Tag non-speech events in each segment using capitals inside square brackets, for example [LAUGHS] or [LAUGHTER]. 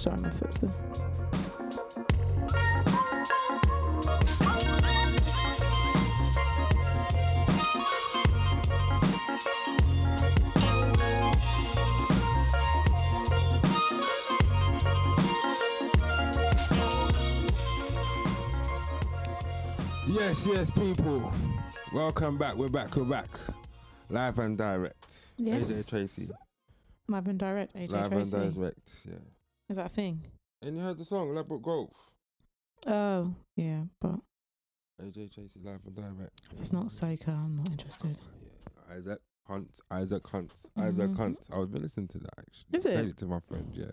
Sorry, my foot's there. Yes, yes, people. Welcome back. We're back. We're back. Live and direct. Yes. AJ Tracey. Live and direct. AJ Live Tracey. and direct. Yeah. Is that a thing? And you heard the song Ladbroke Grove. Oh, yeah, but AJ Tracey live and direct. if it's not soca, I'm not interested. Yeah. Isaac Hunt. Isaac Hunt. Isaac Mhm. Hunt. I was listening to that actually. Is it? Played it to my friend. Yeah.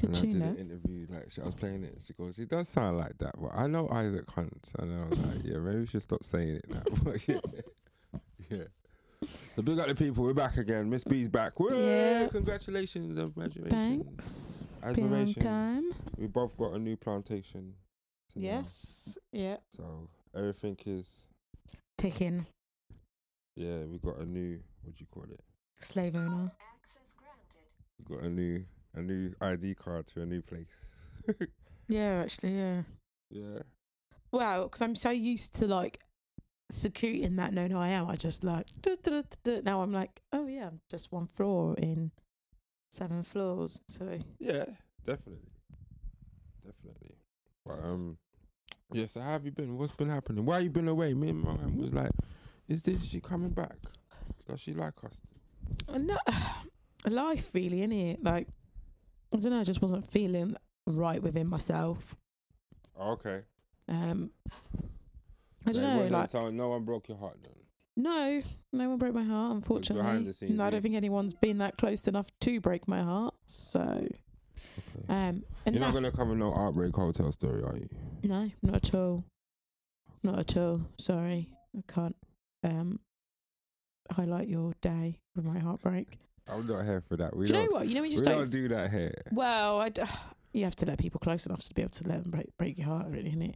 Good and I did an interview. Like she, I was playing it. She goes, "It does sound like that, but I know Isaac Hunt." And I was like, "Yeah, maybe we should stop saying it now." [LAUGHS] Yeah. [LAUGHS] yeah. So [LAUGHS] big up the people. We're back again. Miss B's back. Woo! Yeah. Congratulations on graduation. Thanks. Been a long Admiration. time. We both got a new plantation. now. Yes. Yeah. So everything is Ticking. yeah. We got a new what do you call it? Slave owner. We got a new a new ID card to a new place. [LAUGHS] Yeah, actually, yeah. yeah. Well, because I'm so used to like security and that knowing who I am, I just like duh, duh, duh, now I'm like, oh yeah, I'm just one floor in seven floors. So Yeah, definitely, definitely. But um, yeah. So how have you been? What's been happening? Why you been away? Me and my man was like, "Is this she coming back? Does she like us?" Uh, no, [SIGHS] life really, innit? Like I don't know, I just wasn't feeling right within myself. Oh, okay. Um, I don't know, like so no one broke your heart then. no, no one broke my heart. Unfortunately, the scenes, no, I don't think anyone's been that close enough to break my heart. So, Okay. um, and You're not gonna cover no heartbreak hotel story, are you? No, not at all. Not at all. Sorry, I can't um highlight your day with my heartbreak. I'm not here for that. We do you know what? You know, we we just don't don't. do that here. well, I d- [SIGHS] you have to let people close enough to be able to let them break break your heart, really, innit?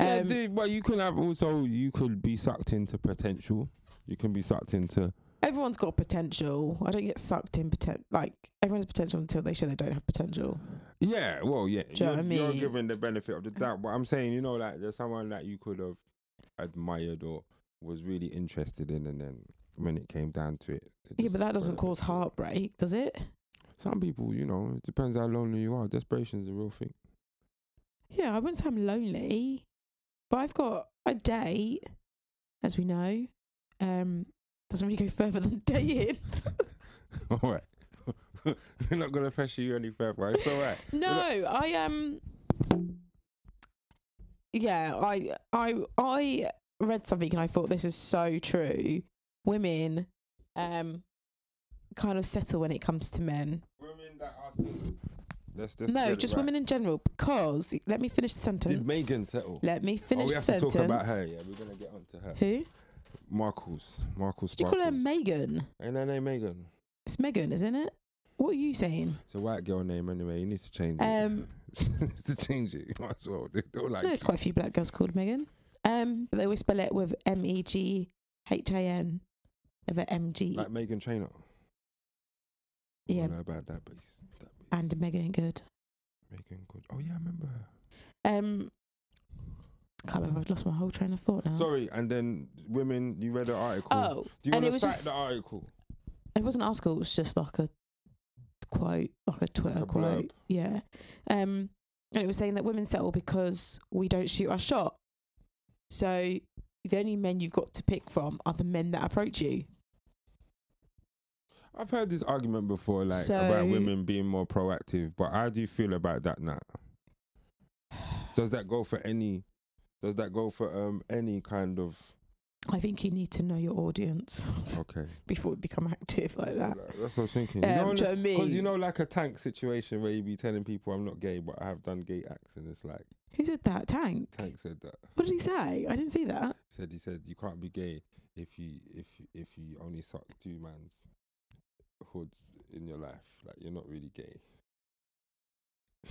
Yeah, Um, dude, but you can have also you could be sucked into potential. You can be sucked into Everyone's got potential. I don't get sucked in poten- like everyone's potential until they show they don't have potential. Yeah, well, yeah. Do you what I you're given the benefit of the doubt, but I'm saying, you know, like there's someone that you could have admired or was really interested in, and then when it came down to it, it Yeah, but that doesn't cause heartbreak, does it? Some people, you know, it depends how lonely you are. Desperation's a real thing. Yeah, I wouldn't say I'm lonely, but I've got a date, as we know. Um, doesn't really go further than dating. [LAUGHS] all right, [LAUGHS] we're not gonna pressure you any further. It's all right. [LAUGHS] no, I um, yeah, I I I read something and I thought this is so true. Women, um, kind of settle when it comes to men. Women that are single. Let's, let's no, just right. women in general. Because let me finish the sentence. Did Megan settle? Let me finish. Oh, finish we have the to sentence. talk about her. Yeah, we're gonna get onto her. Who? Marcus. Marcus. Do you call her. Megan? Ain't her name Megan? It's Megan, isn't it? What are you saying? It's a white girl name anyway. You need to change it. Um, [LAUGHS] needs to change it. You might as well. They don't like no, there's quite a few black girls called Megan. Um, but they always spell it with M E G H A N, over M G. like Meghan Trainor. Yeah, I don't know about that base. And Meagan Good. Megan good. Oh yeah, I remember her. Um, can't remember. I've lost my whole train of thought now. Sorry, and then women. You read the article. Oh, Do you want it to was cite just the article? it wasn't an article. It was just like a quote, like a Twitter a quote. Yeah. Um, and it was saying that women settle because we don't shoot our shot. So the only men you've got to pick from are the men that approach you. I've heard this argument before, like So- about women being more proactive. But how do you feel about that now? Does that go for any? Does that go for um any kind of? I think you need to know your audience [LAUGHS] Okay, before you become active like that. that's what I was thinking. Um, you know, do you know what I mean? Because you know, like a tank situation where you be telling people I'm not gay, but I have done gay acts, and it's like Who said that? Tank. Tank said that. What did he say? I didn't see that. Said he said you can't be gay if you if you- if you only suck two man's hoods in your life. Like you're not really gay. [LAUGHS]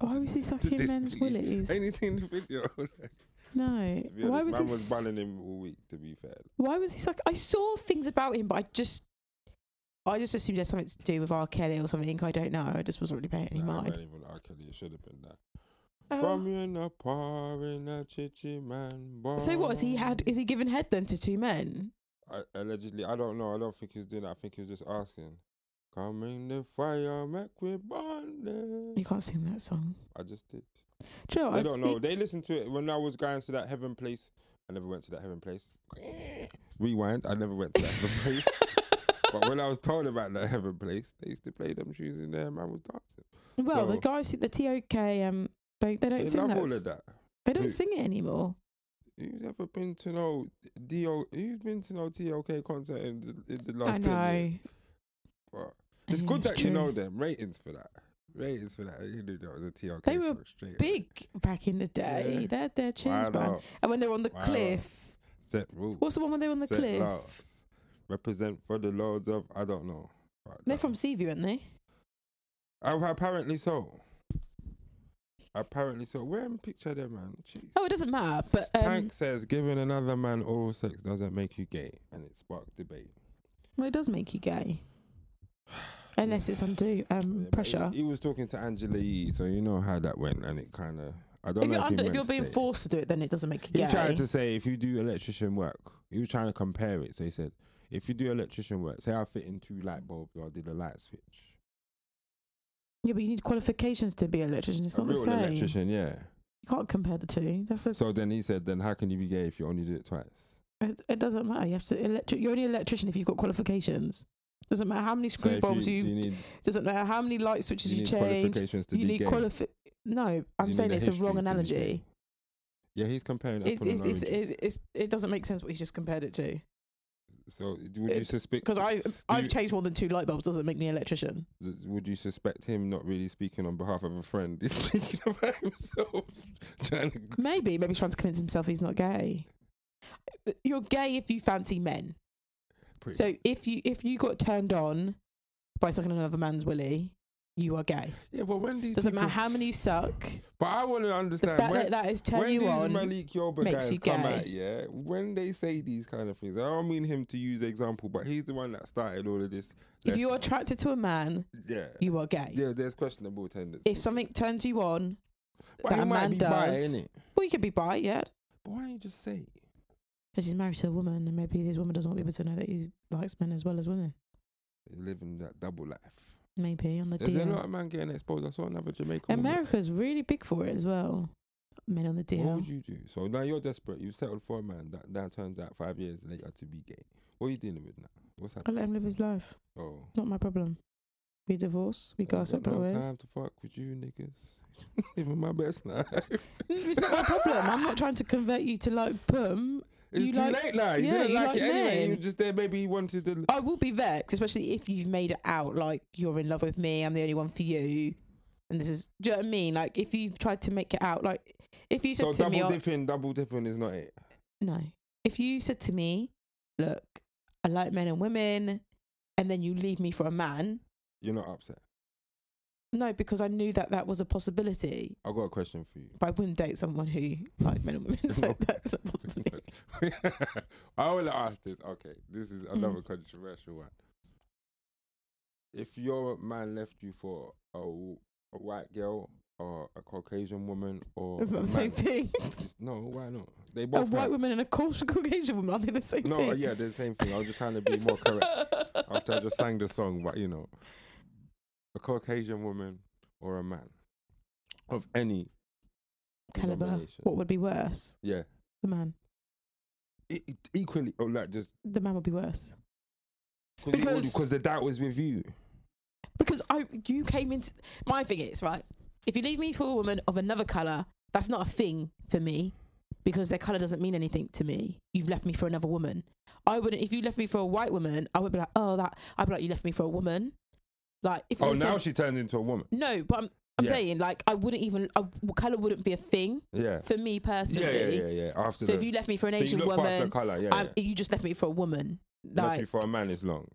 Why was [LAUGHS] he sucking This men's willies? Ain't you seen the video? [LAUGHS] No. to Why was man he? was banning him all week. To be fair, Why was he sucking? I saw things about him, but I just, I just assumed there's something to do with R. Kelly or something. I don't know. I just wasn't really paying any Nah, mind. not even R. Kelly. It should have been that. Oh. From you in the par in a chichi man. So what has he had? Is he giving head then to two men? I, allegedly, I don't know. I don't think he's doing that. I think he's just asking. Coming the fire, make we burn You can't sing that song. I just did. Do you know? what? I don't know. They listened to it when I was going to that heaven place. I never went to that heaven place. [LAUGHS] Rewind. I never went to that heaven place. [LAUGHS] But when I was told about that heaven place, they used to play them tunes in there. Man was dancing. Well, the So- guys, the TOK, um, they they don't They sing love that. all of that. They don't Who? sing it anymore. Who's ever been to no Do? Who's been to no TOK concert in the, in the last I 10 know. years? But it's Yeah, good that you know them. Ratings for that. Ratings for that. You knew that was a TOK. They were straight away. Big back in the day. Yeah. They're they're tunes, man. And when they're on the Why not? cliff, Set rules. what's the one when they're on the set cliff? laws. Represent for the lords of I don't know. But They're that- from Seaview, aren't they? Oh, apparently so. Apparently so. Where in picture there, man? Jeez. Oh, it doesn't matter. But um, Tank says giving another man oral sex doesn't make you gay, and it sparked debate. well, it does make you gay, [SIGHS] unless it's under um, Yeah, pressure. He, he was talking to Angela Yee, so you know how that went, and it kind of. I don't If know you're if, under, if you're being forced to do it, then it doesn't make you He gay. tried to say if you do electrician work, he was trying to compare it. So he said, if you do electrician work, say I fit in two light bulbs or I did a light switch. Yeah, but you need qualifications to be an electrician. It's a not the real same. electrician, yeah. You can't compare the two. That's a, So then he said, then how can you be gay if you only do it twice? it, it doesn't matter. You have to electric. You're only an electrician if you've got qualifications. Doesn't matter how many So screw if bulbs you, you, do need, doesn't matter how many light switches you you, need change. qualifications to You be need gay. qualifi. No, I'm You saying need it's a history wrong to be gay. analogy. Yeah, he's comparing apple it's, and it's, oranges. it's, it's, it doesn't make sense what he's just compared it to. So would you suspect? Because I I've you- changed more than two light bulbs. Doesn't make me an electrician. would you suspect him not really speaking on behalf of a friend? [LAUGHS] He's speaking about himself, [LAUGHS] trying to. Maybe maybe he's trying to convince himself he's not gay. You're gay if you fancy men. Pretty So if you if you got turned on by sucking another man's willy, you are gay. yeah, but when these Doesn't people, matter how many you suck. But I want to understand The fact when, that that is turn when you on. Malik Yoba makes you come gay. yeah, when they say these kind of things, I don't mean him to use example, but he's the one that started all of this. If you're attracted to a man, yeah, you are gay. yeah, there's questionable tendencies. If something turns you on, but that a man be bi, does- innit? well, you could be bi, yeah. But why don't you just say? Because he's married to a woman, and maybe his woman doesn't want people to know that he likes men as well as women. He's living that double life. Maybe on the There's a lot DL. of man getting exposed. I saw another Jamaican. woman. America's really big for it as well. Men on the deal. What DL. would you do? So now you're desperate. You settled for a man that now turns out five years later to be gay. What are you dealing with now? What's I happening? let him live his life. Oh, Not my problem. We divorce. We go our got separate no ways. time to fuck with you niggas. [LAUGHS] Living my best life. Mm, It's not my problem. I'm not trying to convert you to like pum. It's You too like- late now. You yeah, didn't you like, like it anyway. You just there. Maybe you wanted to. I will be vexed, especially if you've made it out like you're in love with me. I'm the only one for you. And this is, do you know what I mean? Like if you've tried to make it out, like if you said So to double me, oh, dipping, double dipping is not it. no, if you said to me, look, I like men and women, and then you leave me for a man, You're not upset. No, because I knew that that was a possibility. I got a question for you. But I wouldn't date someone who liked men and women, so that's a possibility. I to ask this. Okay, this is Mm. another controversial one. If your man left you for a white girl or a Caucasian woman or It's not the same thing. No, why not? They both a white have- woman and a Caucasian Caucasian woman, are they the same No, thing? No, yeah, they're the same thing. I was just trying to be more correct [LAUGHS] after I just sang the song. But you know, a Caucasian woman or a man of any Caliber. What would be worse? Yeah, The man. E- e- equally, or like just The man would be worse. because Because- because the doubt was with you. Because I you came into my thing is right. If you leave me for a woman of another color, that's not a thing for me because their color doesn't mean anything to me. You've left me for another woman. I wouldn't. If you left me for a white woman, I would be like, oh, that. I'd be like, you left me for a woman. Like if Oh, now said- she turned into a woman. no, but I'm I'm Yeah. saying like I wouldn't even a color wouldn't be a thing Yeah. for me personally. Yeah, yeah, yeah, yeah. After So the, if you left me for an so Asian woman, color, yeah, yeah. you just left me for a woman. Left Like you for a man is long.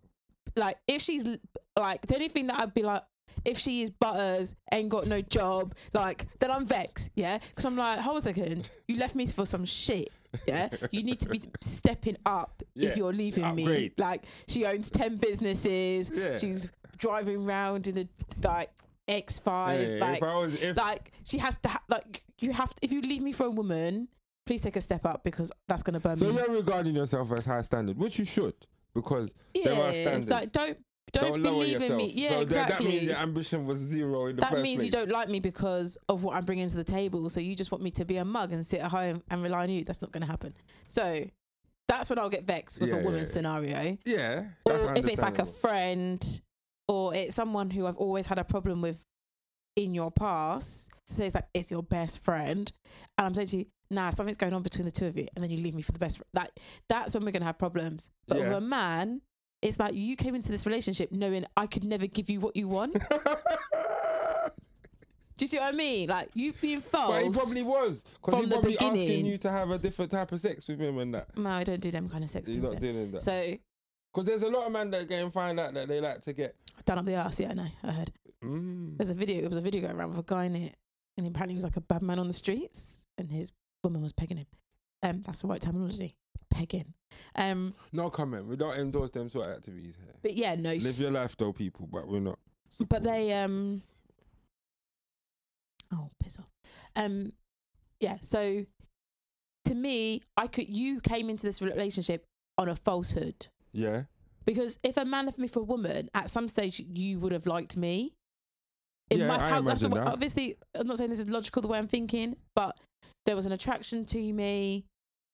like if she's like the only thing that I'd be like if she is butters ain't got no job like then I'm vexed yeah because I'm like hold a second you left me for some shit Yeah, you need to be stepping up Yeah, if you're leaving me. Like she owns ten businesses. Yeah. She's driving around in a like X five. Hey, like if I was, if like she has to ha- like you have to, if you leave me for a woman please take a step up because that's gonna burn so me So you're regarding yourself as high standard, which you should, because there are standards. like don't don't, lower believe in me yeah so exactly that means your ambition was zero in the that first means place. you don't like me because of what I'm bringing to the table. So you just want me to be a mug and sit at home and rely on you. That's not going to happen. So that's when I'll get vexed with Yeah, a yeah, woman's yeah. scenario. Yeah, that's or if it's like a friend or it's someone who I've always had a problem with in your past. So it's like it's your best friend, and I'm saying to you, nah, something's going on between the two of you, and then you leave me for the best. Fr- like that's when we're gonna have problems. But with a man, it's like you came into this relationship knowing I could never give you what you want. [LAUGHS] Do you see what I mean? Like you've been false. But he probably was, because he probably asking you to have a different type of sex with him and that. no, I don't do them kind of sex He's things. not yeah. doing that. So Because there's a lot of men that get and find out that they like to get. Done up the ass. Yeah, I know. I heard. Mm. There's a video. There was a video going around with a guy in it, and apparently he was like a bad man on the streets, and his woman was pegging him. Um, that's the right terminology. Pegging. Um, No comment. We don't endorse them sort of activities here. but yeah, no. Live your life though, people, but we're not. but they um. Oh, piss off. Um, yeah. So, to me, I could. You came into this relationship on a falsehood Yeah. Because if a man left me for a woman, at some stage you would have liked me. It Yeah, must I have, imagine that. obviously, I'm not saying this is logical the way I'm thinking, but there was an attraction to me.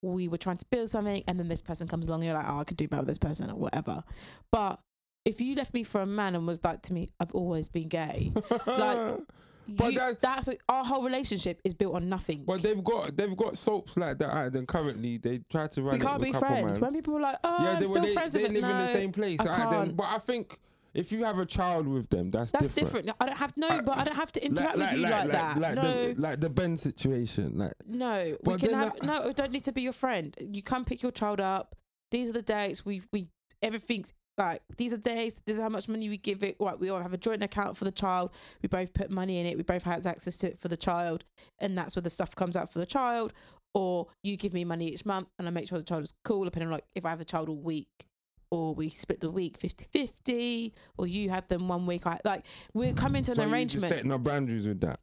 We were trying to build something, and then this person comes along. And you're like, oh, I could do better with this person or whatever. But if you left me for a man and was like to me, I've always been gay. Like, [LAUGHS] But you- that- that's our whole relationship is built on nothing. but they've got they've got soaps like that. out there currently, they try to run. we can't be friends. man. When people are like, oh, yeah, I'm they, still they, friends they with live it. in the same place. I can't. But I think if you have a child with them, that's, That's different. different. I don't have no, Uh, but I don't have to interact with you like, that. Like no, the like the Ben situation. Like no, we can have that- no. I don't need to be your friend. You come pick your child up. These are the dates. We we everything's like these are days. This is how much money we give it. like we all have a joint account for the child. We both put money in it. We both have access to it for the child, and that's where the stuff comes out for the child. Or you give me money each month, and I make sure the child is cool. Depending on like if I have the child all week. Or we split the week 50-50, or you have them one week. I, like we're coming to an so arrangement. setting up boundaries with that.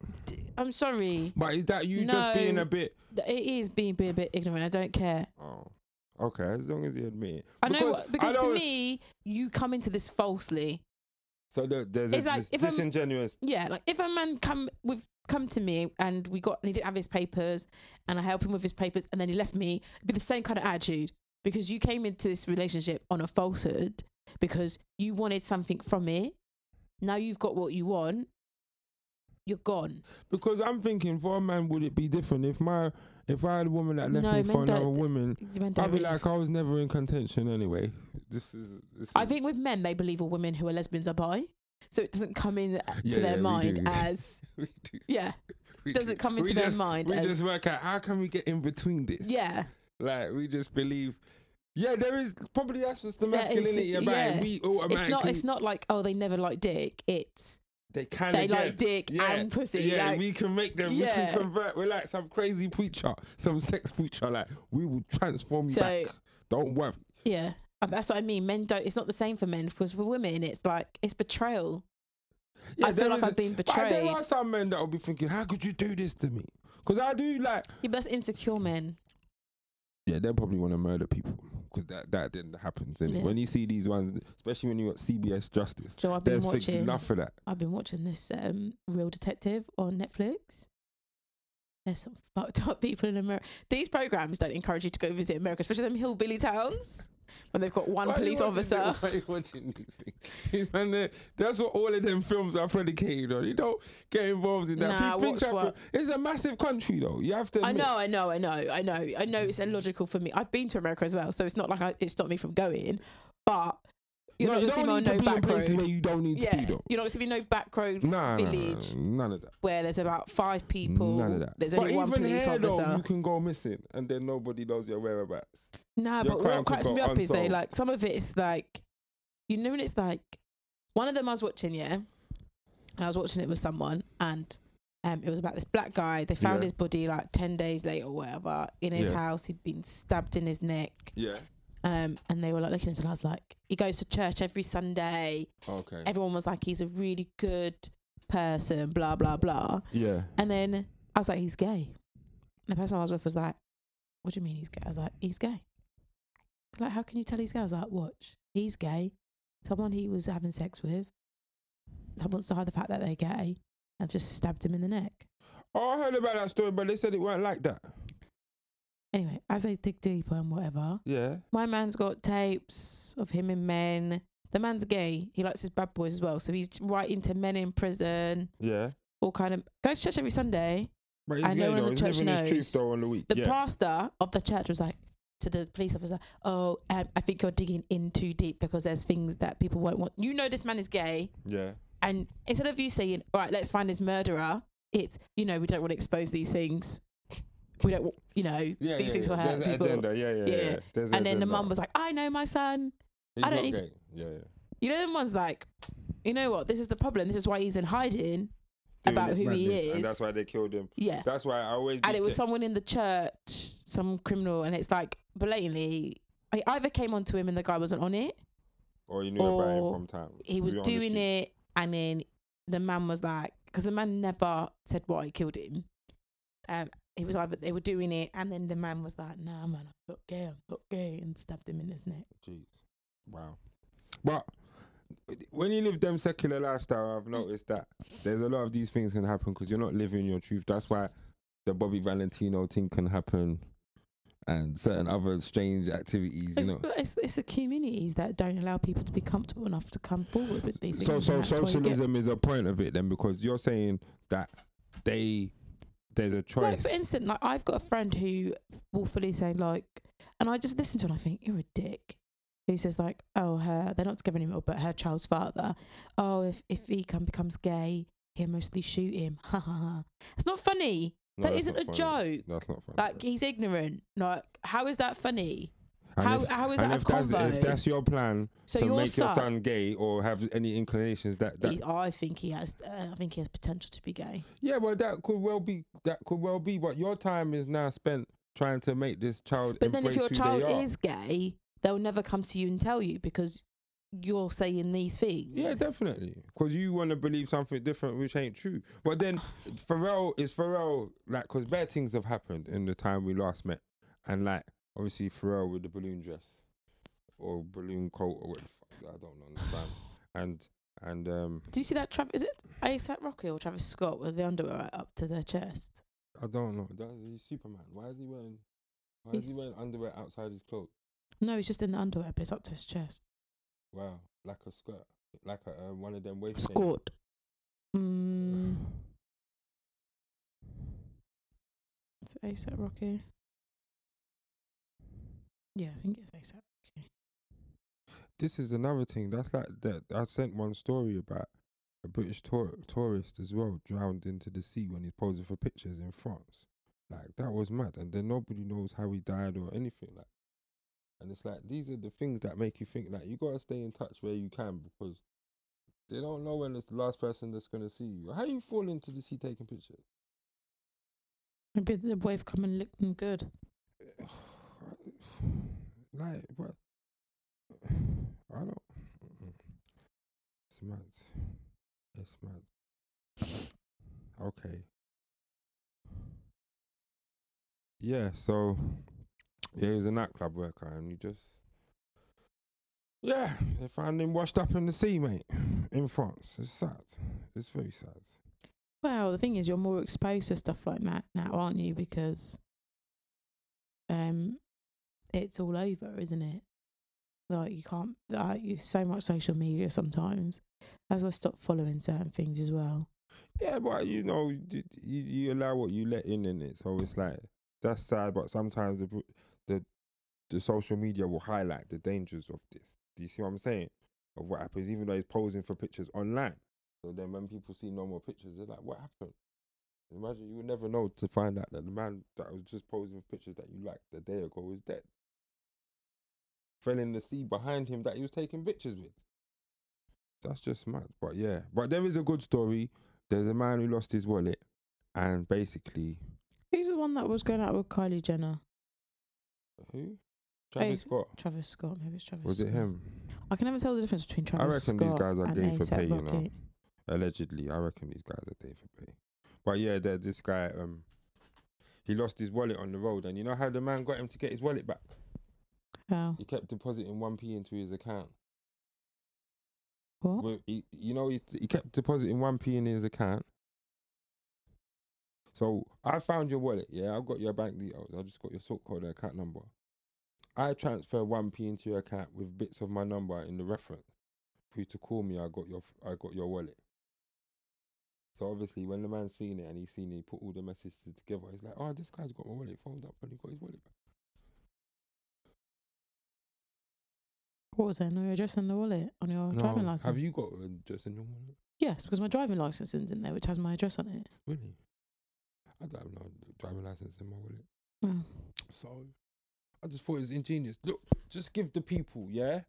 I'm sorry. But is that you No. just being a bit? It is being, being a bit ignorant. I don't care. Oh, okay. As long as you admit it. I know because I to me, you come into this falsely. So there, there's It's a like dis- if I'm- Yeah, like if a man come with come to me and we got and he didn't have his papers and I help him with his papers and then he left me, it'd be the same kind of attitude because you came into this relationship on a falsehood because you wanted something from it. Now you've got what you want. You're gone. Because I'm thinking, for a man, would it be different if my if I had a woman that left No, me for another woman? I'd be like, I was never in contention anyway. This is. This I is- think with men, they believe all women who are lesbians are bi. So it doesn't come in Yeah, to their yeah, we mind as [LAUGHS] we yeah, We doesn't do. come We into their just- mind We as- just work out how can we get in between this. yeah. Like we just believe. Yeah, there is probably that's just the is, masculinity about yeah. it. We automatically It's not. It's not like oh they never like dick. It's they can they again. like dick yeah. and pussy. Yeah, like, we can make them. We Yeah. can convert. We're like some crazy preacher, some sex preacher. Like we will transform you So- back. Don't worry. yeah. Uh, That's what I mean. Men don't. It's not the same for men because for women, it's like it's betrayal. I feel like I've been but there are some men that will be thinking, "How could you do this to me?" Because I do like. Yeah, but that's insecure men. Yeah, they'll probably want to murder people because that that didn't happen. Yeah. when you see these ones, especially when you got CBS Justice, So I've been there's watching. enough for that. I've been watching this um, Real Detective on Netflix. There's some [LAUGHS] fucked up people in America. These programs don't encourage you to go visit America, especially them hillbilly towns when they've got one Why police officer. Why are you watching these things? [LAUGHS] Man, that's what all of them films are predicated on. You don't get involved in that. Nah, watch what- It's a massive country, though. You have to. I know, I know, I know, I know, I know. It's illogical for me. I've been to America as well, so it's not like I, it's stopped me from going. But you're no, not you gonna see to no back road. where you don't need Yeah, to be, though. you're not gonna see me no back road Nah, nah, nah, village none of that. where there's about five people. None of that. There's but only one even police here, officer. though, you can go missing and then nobody knows your whereabouts. Nah, Your but crime what could cracks go me up is they unsolved. like some of it is like you know when it's like one of them I was watching, yeah. And I was watching it with someone and Um, it was about this black guy. They found Yeah. his body like ten days later or whatever in his Yeah. house. He'd been stabbed in his neck. Yeah. Um, and they were like looking it. and I was like, he goes to church every Sunday. Okay. Everyone was like, he's a really good person. Blah blah blah. yeah. And then I was like, he's gay. And the person I was with was like, what do you mean he's gay? I was like, he's gay. Like, how can you tell he's gay? I was like, watch, he's gay. Someone he was having sex with, someone to hide the fact that they're gay, and just stabbed him in the neck. Oh, I heard about that story, but they said it weren't like that. Anyway, as they dig deeper and whatever, Yeah. my man's got tapes of him in men. The man's gay. He likes his bad boys as well. So he's writing to men in prison, Yeah. all kind of goes to church every Sunday. But he's I know gay in though. the He's church living his knows. truth though on the week. The yeah. pastor of the church was like to the police officer, "Oh, um, I think you're digging in too deep because there's things that people won't want. You know, this man is gay, yeah. and instead of you saying, "All right, let's find his murderer," it's you know, we don't want to expose these things. We don't, you know, Yeah. these yeah, things yeah. will hurt There's people. agenda. Yeah. Yeah. Yeah. Yeah. There's an And then the agenda. mum was like, "I know my son." He's I don't not need- gay. Yeah. Yeah. You know, them ones like, you know what? This is the problem. This is why he's in hiding. Doing About who he is. And that's why they killed him. Yeah. That's why I always. and it was ca- someone in the church, some criminal, and it's like blatantly. I either came onto him and the guy wasn't on it, Or you knew about him from time. he was You on the doing it, and then the man was like, because the man never said why he killed him. Um, he was either they were doing it, and then the man was like, "Nah, man, I'm not gay, I'm not gay," and stabbed him in his neck. Jeez. Wow. But when you live them secular lifestyle, I've noticed that there's a lot of these things can happen because you're not living your truth. That's why the Bobby Valentino thing can happen and certain other strange activities, you It's, know. it's, it's the communities that don't allow people to be comfortable enough to come forward with these things. So, so that's why you get- socialism is a point of it then because you're saying that they, there's a Like choice. for instance, like I've got a friend who will fully say like, and I just listen to it and I think you're a dick. Who says like, oh, her they're not together anymore, but her child's father, oh, if if he come becomes gay, he'll mostly shoot him. [LAUGHS] Ha ha ha. It's not funny. No, that's isn't a funny. joke. That's not funny. Like he's ignorant. Like how is that funny? And how if- how is that a if that's, convo? if that's your plan so to your make your son, son gay or have any inclinations that, that he- I think he has. Uh, I think he has potential to be gay. Yeah, well, that could well be. That could well be. But your time is now spent trying to make this child. But then if your child is gay, they'll never come to you and tell you because you're saying these things. Yeah, definitely. Because you want to believe something different, which ain't true. But then Pharrell is Pharrell, like, because bad things have happened in the time we last met. And, like, obviously, Pharrell with the balloon dress or balloon coat or what the fuck, I don't understand. And, and, um, Did you see that Travis? Is it ASAP Rocky or Travis Scott with the underwear right up to their chest? I don't know. That, he's Superman. Why is he wearing, why He's- is he wearing underwear outside his clothes? No, he's just in the underwear, but it's up to his chest. Wow. Like a skirt. Like a, um, one of them waist Scott. Mm, [SIGHS] it's ASAP Rocky. Yeah, I think it's ASAP Rocky. this is another thing. That's like that. I sent one story about a British tour, tourist as well drowned into the sea when he's posing for pictures in France. Like that was mad, and then nobody knows how he died or anything like. And it's like these are the things that make you think like you gotta stay in touch where you can because they don't know when it's the last person that's gonna see you. How you fall into the sea taking pictures? Maybe the wave come and lick them good. [SIGHS] like what? [SIGHS] I don't. It's mad. It's mad. Okay. Yeah. So yeah, he was a nightclub worker, and he just yeah, they found him washed up in the sea, mate, in France. It's sad. It's very sad. Well, the thing is, you're more exposed to stuff like that now, aren't you? Because um, it's all over, isn't it? Like you can't. Like you so much social media sometimes. As I stop following certain things as well. Yeah, but you know, you, you, you allow what you let in in it, so it's like that's sad. But sometimes the the the social media will highlight the dangers of this. Do you see what I'm saying? Of what happens, even though he's posing for pictures online. So then, when people see no more pictures, they're like, "What happened?" Imagine you would never know to find out that the man that was just posing for pictures that you liked a day ago is dead. Fell in the sea behind him that he was taking pictures with. That's just mad. But yeah, but there is a good story. There's a man who lost his wallet, and basically, Who's the one that was going out with Kylie Jenner? Who? Travis Hey, Scott. Travis Scott. Maybe it's Travis. Was it Scott. him? I can never tell the difference between Travis reckon these Scott guys are and gay for A$AP pay, you know. Rocky. Allegedly, I reckon these guys are day for pay. But yeah, there- this guy, um, he lost his wallet on the road, and you know how the man got him to get his wallet back? How? He kept depositing one p into his account. What? Well, he, you know, he, he kept depositing one p in his account. So I found your wallet. Yeah, I've got your bank details. I just got your sort code and account number. I transfer one p into your account with bits of my number in the reference. For you to call me, I got your I got your wallet. So obviously, when the man seen it and he seen it, he put all the messages together. He's like, "Oh, this guy's got my wallet." Phoned up and he got his wallet back. What was there? No address on the wallet on your No, driving license? Have you got an address in your wallet? Yes, because my driving license is in there, which has my address on it. Really? I don't have no driving license in my wallet. Mm. So I just thought it was ingenious. Look, just give the people, yeah?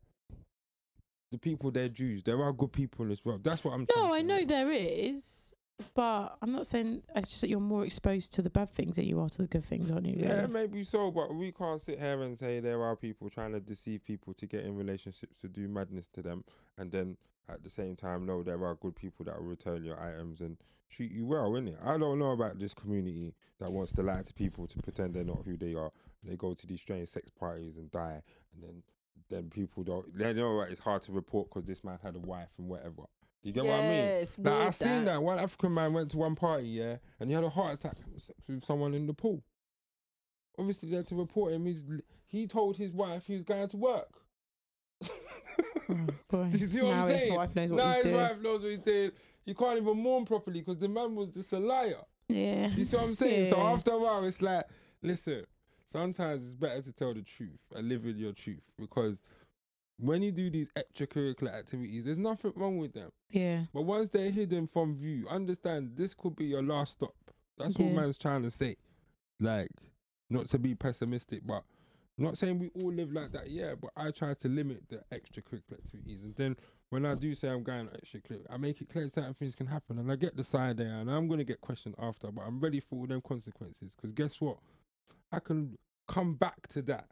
The people their dues. There are good people in this world. That's what I'm trying No, I know there is, but I'm not saying it's just that you're more exposed to the bad things than you are to the good things, aren't you? Yeah, maybe so, but we can't sit here and say there are people trying to deceive people to get in relationships to do madness to them, and then at the same time, know there are good people that will return your items and treat you well, innit? I don't know about this community that wants to lie to people to pretend they're not who they are. They go to these strange sex parties and die, and then then people don't. They know that it's hard to report because this man had a wife and whatever. Do you get what I mean? Yes, Like I weird seen that one African man went to one party, yeah, and he had a heart attack having with someone in the pool. Obviously, they had to report him. He's he told his wife he was going to work. Oh, boy. [LAUGHS] Do you see what now I'm his saying? wife knows what now he's his doing. wife knows what he's doing. You can't even mourn properly because the man was just a liar. Yeah. You see what I'm saying? So after a while, it's like, listen, sometimes it's better to tell the truth and live in your truth because when you do these extracurricular activities, there's nothing wrong with them. Yeah. But once they're hidden from view, understand this could be your last stop. That's what Yeah. man's trying to say. Like, not to be pessimistic, but not saying we all live like that, yeah, but I try to limit the extracurricular activities. And then when I do say I'm going extracurricular, I make it clear certain things can happen. And I get the side there, and I'm going to get questioned after, but I'm ready for all them consequences. Because guess what? I can come back to that.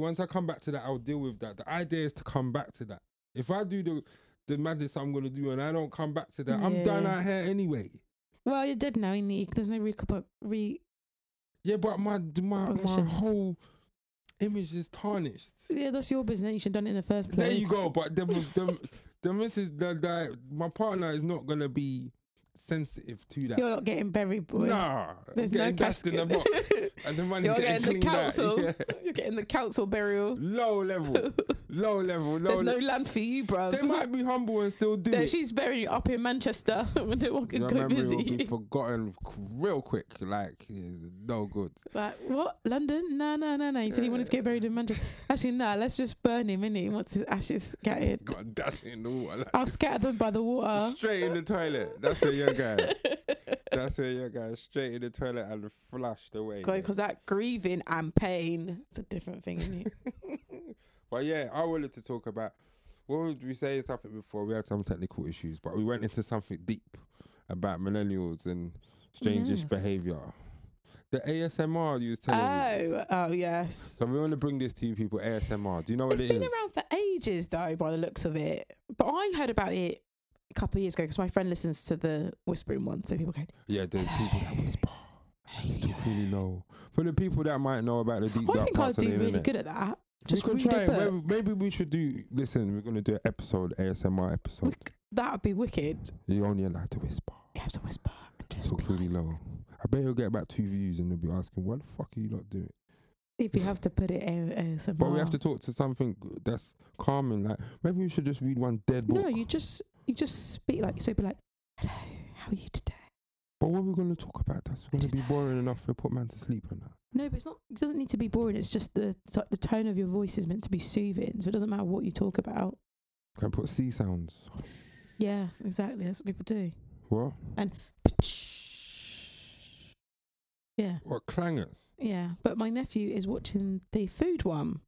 Once I come back to that, I'll deal with that. The idea is to come back to that. If I do the the madness I'm gonna do and I don't come back to that, I'm done Yeah. out here anyway. Well, you're dead now. ain't you? There's no recoup. Uh, re. Yeah, but my my my whole image is tarnished. Yeah, that's your business. You should have done it in the first place. There you go. But the the the missus the, the my partner is not gonna be sensitive to that. You're not getting buried, boy. Nah, There's no dashed in the casket. box, and the [LAUGHS] money's You're getting, getting the council. [LAUGHS] Yeah. You're getting the council burial. Low level, [LAUGHS] low level, low. There's no land for you, bruv. they might be humble and still do There, it. she's burying you up in Manchester when they walk and go memory will be busy. forgotten real quick. Like, no good. Like what? London? No, no, no, no. He said he wanted to get buried in Manchester. Actually, no. Let's just burn him. Innit? He wants his ashes scattered. Got dash it in the water. Like, I'll scatter them by the water. straight in the toilet. That's where you're [LAUGHS] going. That's where you're going. Straight in the toilet and flushed away. Because that grieving and pain, it's a different thing, isn't it? [LAUGHS] but yeah, I wanted to talk about. What would we say something before? We had some technical issues, but we went into something deep about millennials and strangish Yes. behavior. The ASMR you was telling me. oh, oh yes. So we want to bring this to you people. ASMR. Do you know what it is? It's been around for ages, though, by the looks of it. But I heard about it a couple of years ago because my friend listens to the whispering one. So people go, Yeah, there's people that whisper. [LAUGHS] They talk really low. For the people that might know about the deep I dark think I'd parts of do the really internet, good at that. we Just could read try a it. book. Maybe, maybe we should do. Listen, we're gonna do an episode, ASMR episode. We- That would be wicked. You're only allowed to whisper. You have to whisper. and Just Talk really low. I bet you'll get about two views, and they'll be asking, "What the fuck are you not doing?" if you have to put it A- ASMR. But we have to talk to something that's calming. Like maybe we should just read one dead book. No, you just you just speak like so. Be like, hello, how are you today? but what are we gonna talk about? That's gonna be boring enough to put man to sleep and that. No, but it's not. It doesn't need to be boring. It's just the the tone of your voice is meant to be soothing. So it doesn't matter what you talk about. Can put sea sounds? Yeah, exactly. That's what people do. What? And yeah, What clangers? yeah. But my nephew is watching the food one.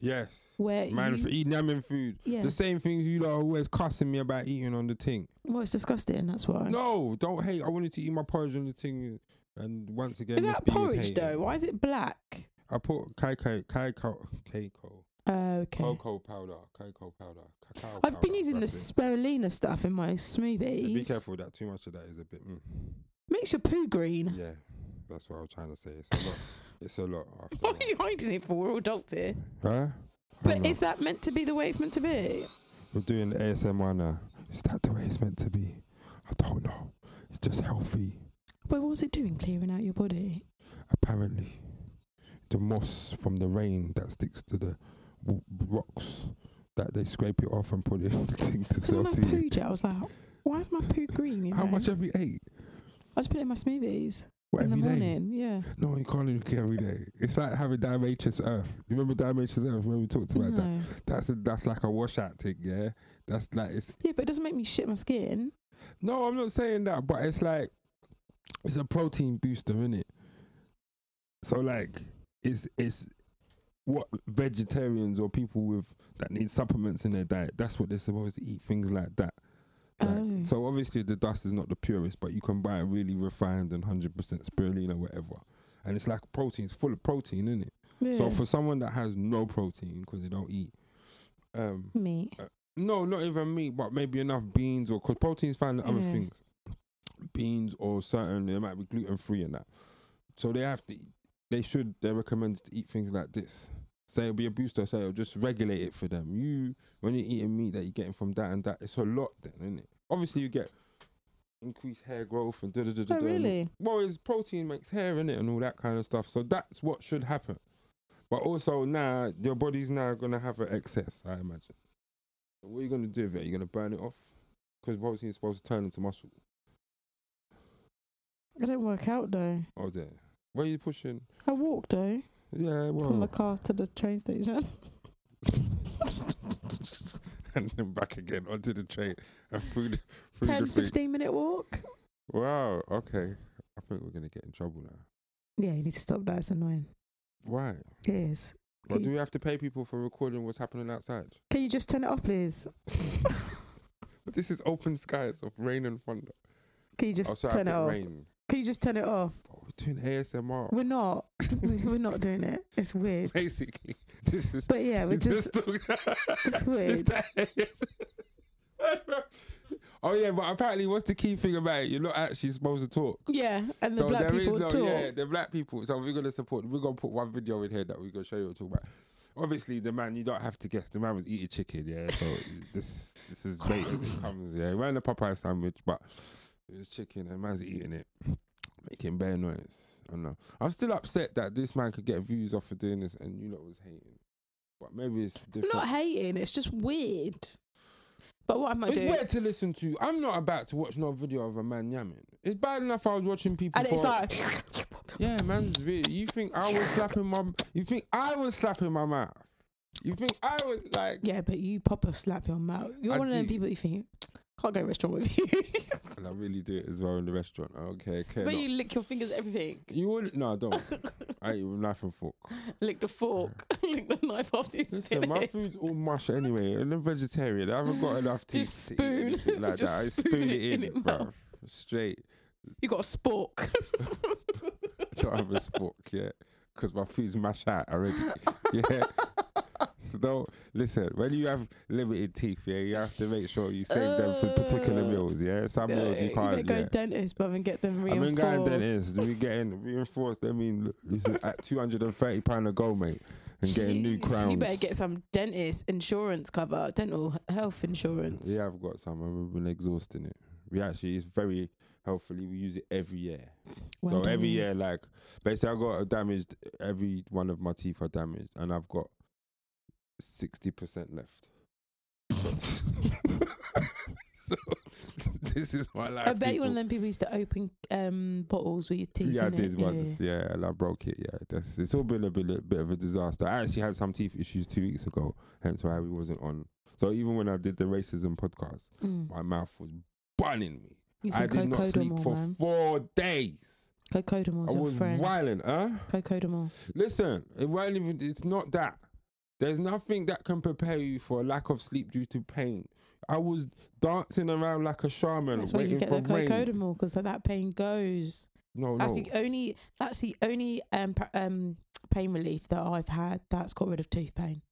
Yes. where Man, you, for eating yamming food. yeah. The same things you lot are always cussing me about eating on the thing. well, it's disgusting. That's why. No, don't hate. I wanted to eat my porridge on the thing. And once again, is that porridge though? Why is it black? I put cacao, cacao, cacao, Okay. cocoa powder, cacao powder, cacao. I've been powder, using the spirulina stuff in my Yeah, smoothies. Be careful with that. Too much of that is a bit. Mm. Makes your poo green. Yeah, that's what I was trying to say. It's a lot. [LAUGHS] It's a lot. After What that. are you hiding it for? We're all adults here. Huh? But is that meant to be the way it's meant to be? We're doing the ASMR now. Is that the way it's meant to be? I don't know. It's just healthy. But what's it doing? Clearing out your body? Apparently, the moss from the rain that sticks to the w- rocks that they scrape it off and put it [LAUGHS] in the thing to sell to you. it, I was like, why is my poo green? You How know? much have you ate? I just put it in my smoothies What in the every day? morning. Yeah. No, you can't it every day. It's like having diatomaceous earth. You remember diatomaceous earth when we talked about that? No. That's a, that's like a washout thing, yeah. That's like it's Yeah, but it doesn't make me shit my skin. no, I'm not saying that, but it's like it's a protein booster, isn't it? So like it's it's what vegetarians or people with that need supplements in their diet. That's what they're supposed to eat. Things like that. Like, Oh. So obviously the dust is not the purest, but you can buy a really refined and hundred percent spirulina, whatever. And it's like protein. It's full of protein, isn't it? Yeah. So for someone that has no protein because they don't eat, um, meat. no, not even meat, but maybe enough beans or because protein's found in other Yeah. things, beans or certain they might be gluten free and that. So they have to, they should, they're recommended to eat things like this. Say it'll be a booster, say it'll just regulate it for them. You when you're eating meat that you're getting from that and that, it's a lot then, isn't it? Obviously you get increased hair growth and da da da da. Oh, really? Well, it's protein makes hair in it and all that kind of stuff. So that's what should happen. But also now your body's now gonna have an excess, I imagine. So what are you gonna do with it? You're gonna burn it off because protein is supposed to turn into muscle. I don't work out though. Oh, there. Where are you pushing? I walk though Yeah, well, from the car to the train station. [LAUGHS] [LAUGHS] and then back again onto the train and through the through 10, the thing. 15 minute walk. Wow. Okay. I think we're gonna get in trouble now. Yeah, you need to stop that. It's annoying. Why? It is. Well, do we have to pay people for recording what's happening outside? can you just turn it off, please? But [LAUGHS] this is open skies of rain and thunder. Can you just oh, sorry, turn it off? rain. Can you just turn it off? Oh, we're doing ASMR. We're not. [LAUGHS] We- We're not doing it. It's weird. Basically, this is. But yeah, we're just. It's [LAUGHS] weird. oh yeah, but apparently, what's the key thing about it? You're not actually supposed to talk. Yeah, and the so black people no, talk. yeah, the black people. So we're gonna support. We're gonna put one video in here that we're gonna show you what talking about. Obviously, the man you don't have to guess. The man was eating chicken. Yeah, so [LAUGHS] this this is bait as it comes. Yeah, wearing a Popeye sandwich, but it was chicken and man's eating it, [SNIFFS] making bare noise. I don't know. I'm still upset that this man could get views off of doing this, and you lot was hating. But maybe it's I'm different. not hating. It's just weird. But what am I It's doing? weird to listen to. I'm not about to watch no video of a man yamming. It's bad enough I was watching people. And it's like, [LAUGHS] Yeah, man's really. You think I was slapping my? You think I was slapping my mouth? You think I was like? yeah, but you pop a slap your mouth. You're I one of them people you think can't go to a restaurant with you. [LAUGHS] And I really do it as well in the restaurant. Okay, okay. but no. you lick your fingers, everything. You would no, I don't. [LAUGHS] I eat with knife and fork. Lick the fork. [LAUGHS] lick the knife after you Listen, my food's all mush anyway, and I'm a vegetarian. I haven't got enough teeth. Just to eat spoon. like that. I spoon spoon it it in in, your bruv. Straight. You got a spork. I don't have a spork yet because my food's mashed out already. yeah. So don't listen. When you have limited teeth, yeah, you have to make sure you save them for particular Uh, meals. Yeah, some meals you can't. go yeah. dentist, but and get them [LAUGHS] reinforced. I mean, going dentist, we getting reinforced. I mean, this is at two hundred and thirty pound a go, mate, and getting new crowns. You better get some dentist insurance cover, dental health insurance. Yeah, I've got some. and We've been exhausting it. We actually, it's very helpfully. We use it every year. Well so every year, like basically, I got damaged. Every one of my teeth are damaged, and I've got sixty percent left. [LAUGHS] So, this is my life. I bet you one of them people used to open um, bottles with your teeth. Yeah, I did Yeah. once. Yeah, and I broke it. Yeah, that's it's all been a bit, a bit of a disaster. I actually had some teeth issues two weeks ago, hence why we wasn't on. So even when I did the racism podcast, Mm. my mouth was burning me. You I did not sleep for man. four days. Cocodamol's I your was friend. wilding, huh? Cocodamol. Listen, it wasn't even. It's not that. There's nothing that can prepare you for a lack of sleep due to pain. I was dancing around like a shaman, That's why you get for the cocodamol because that pain goes. No, That's no. the only. That's the only um um pain relief that I've had that's got rid of tooth pain.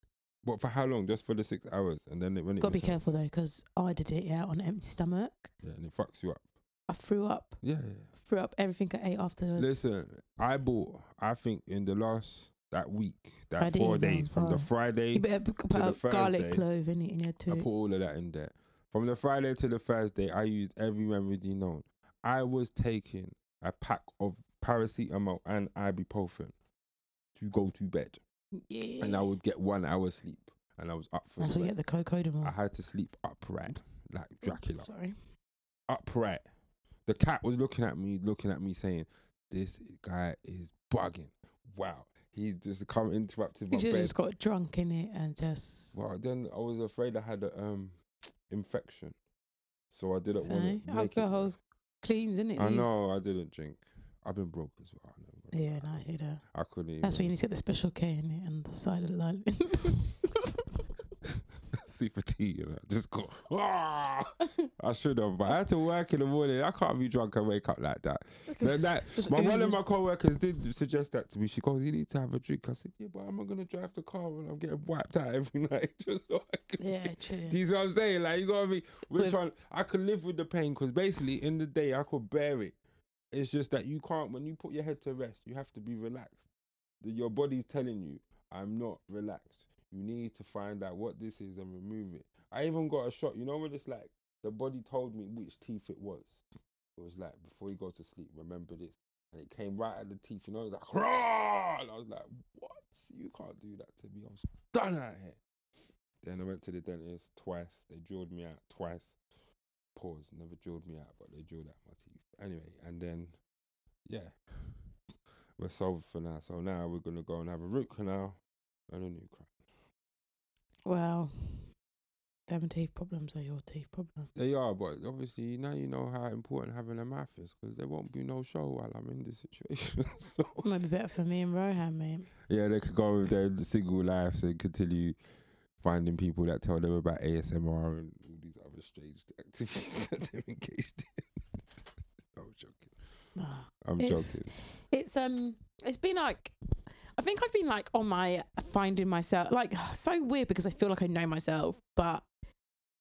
But for how long? Just for the six hours, and then it, when it Got to be careful though, because I did it yeah on an empty stomach. Yeah, and it fucks you up. I threw up, Yeah, yeah. yeah. threw up everything I ate afterwards. Listen, I bought. I think in the last that week, that I four days um, from the. Friday, you better put, put the a garlic Thursday, clove in it in I put all of that in there. From the Friday to the Thursday, I used every remedy known. I was taking a pack of paracetamol and ibuprofen to go to bed, yeah, and I would get one hour sleep, and I was up for that's the why you rest. get the cocodamol. I had to sleep upright, like Dracula, Sorry. upright. The cat was looking at me, looking at me, saying, "This guy is bugging." Wow, he just come interrupted my should bed. just got drunk in it and just. Well, then I was afraid I had an um infection, so I didn't want to alcohol's cleans, isn't it? I know I didn't drink. I've been broke as well. I know. Yeah, no, I hear that. I couldn't even. That's why you need to get the special K in it and the side of the line. [LAUGHS] tea, you know. Just go. Ah! I should have, but I had to work in the morning. I can't be drunk and wake up like that. That- that- my one of my co-workers did suggest that to me. She goes, "You need to have a drink." I said, "Yeah, but I'm not gonna drive the car when I'm getting wiped out every [LAUGHS] night just so I can." Yeah, [LAUGHS] true. See what I'm saying? Like you gotta be which With- one? I could live with the pain because basically in the day I could bear it. It's just that you can't when you put your head to rest. You have to be relaxed. The, your body's telling you, "I'm not relaxed." You need to find out what this is and remove it. I even got a shot. You know when it's like the body told me which teeth it was. It was like before you go to sleep, remember this, and it came right at the teeth. You know, it was like, [LAUGHS] "Rah!" and I was like, "What? You can't do that to me." I was done out here. Then I went to the dentist twice. They drilled me out twice. Pause. Never drilled me out, but they drilled out my teeth. Anyway, and then, yeah, we're solved for now. So now we're gonna go and have a root canal and a new crown. Well, them teeth problems are your teeth problems. They are, but obviously now you know how important having a mouth is because there won't be no show while I'm in this situation. [LAUGHS] so Might be better for me and Rohan, mate. yeah, they could go with their single lives and continue finding people that tell them about ASMR and all these other strange [LAUGHS] activities that they're engaged in. [LAUGHS] I'm joking. I'm It's- joking. It's um, it's been like, I think I've been like on my finding myself, like [SIGHS] so weird because I feel like I know myself, but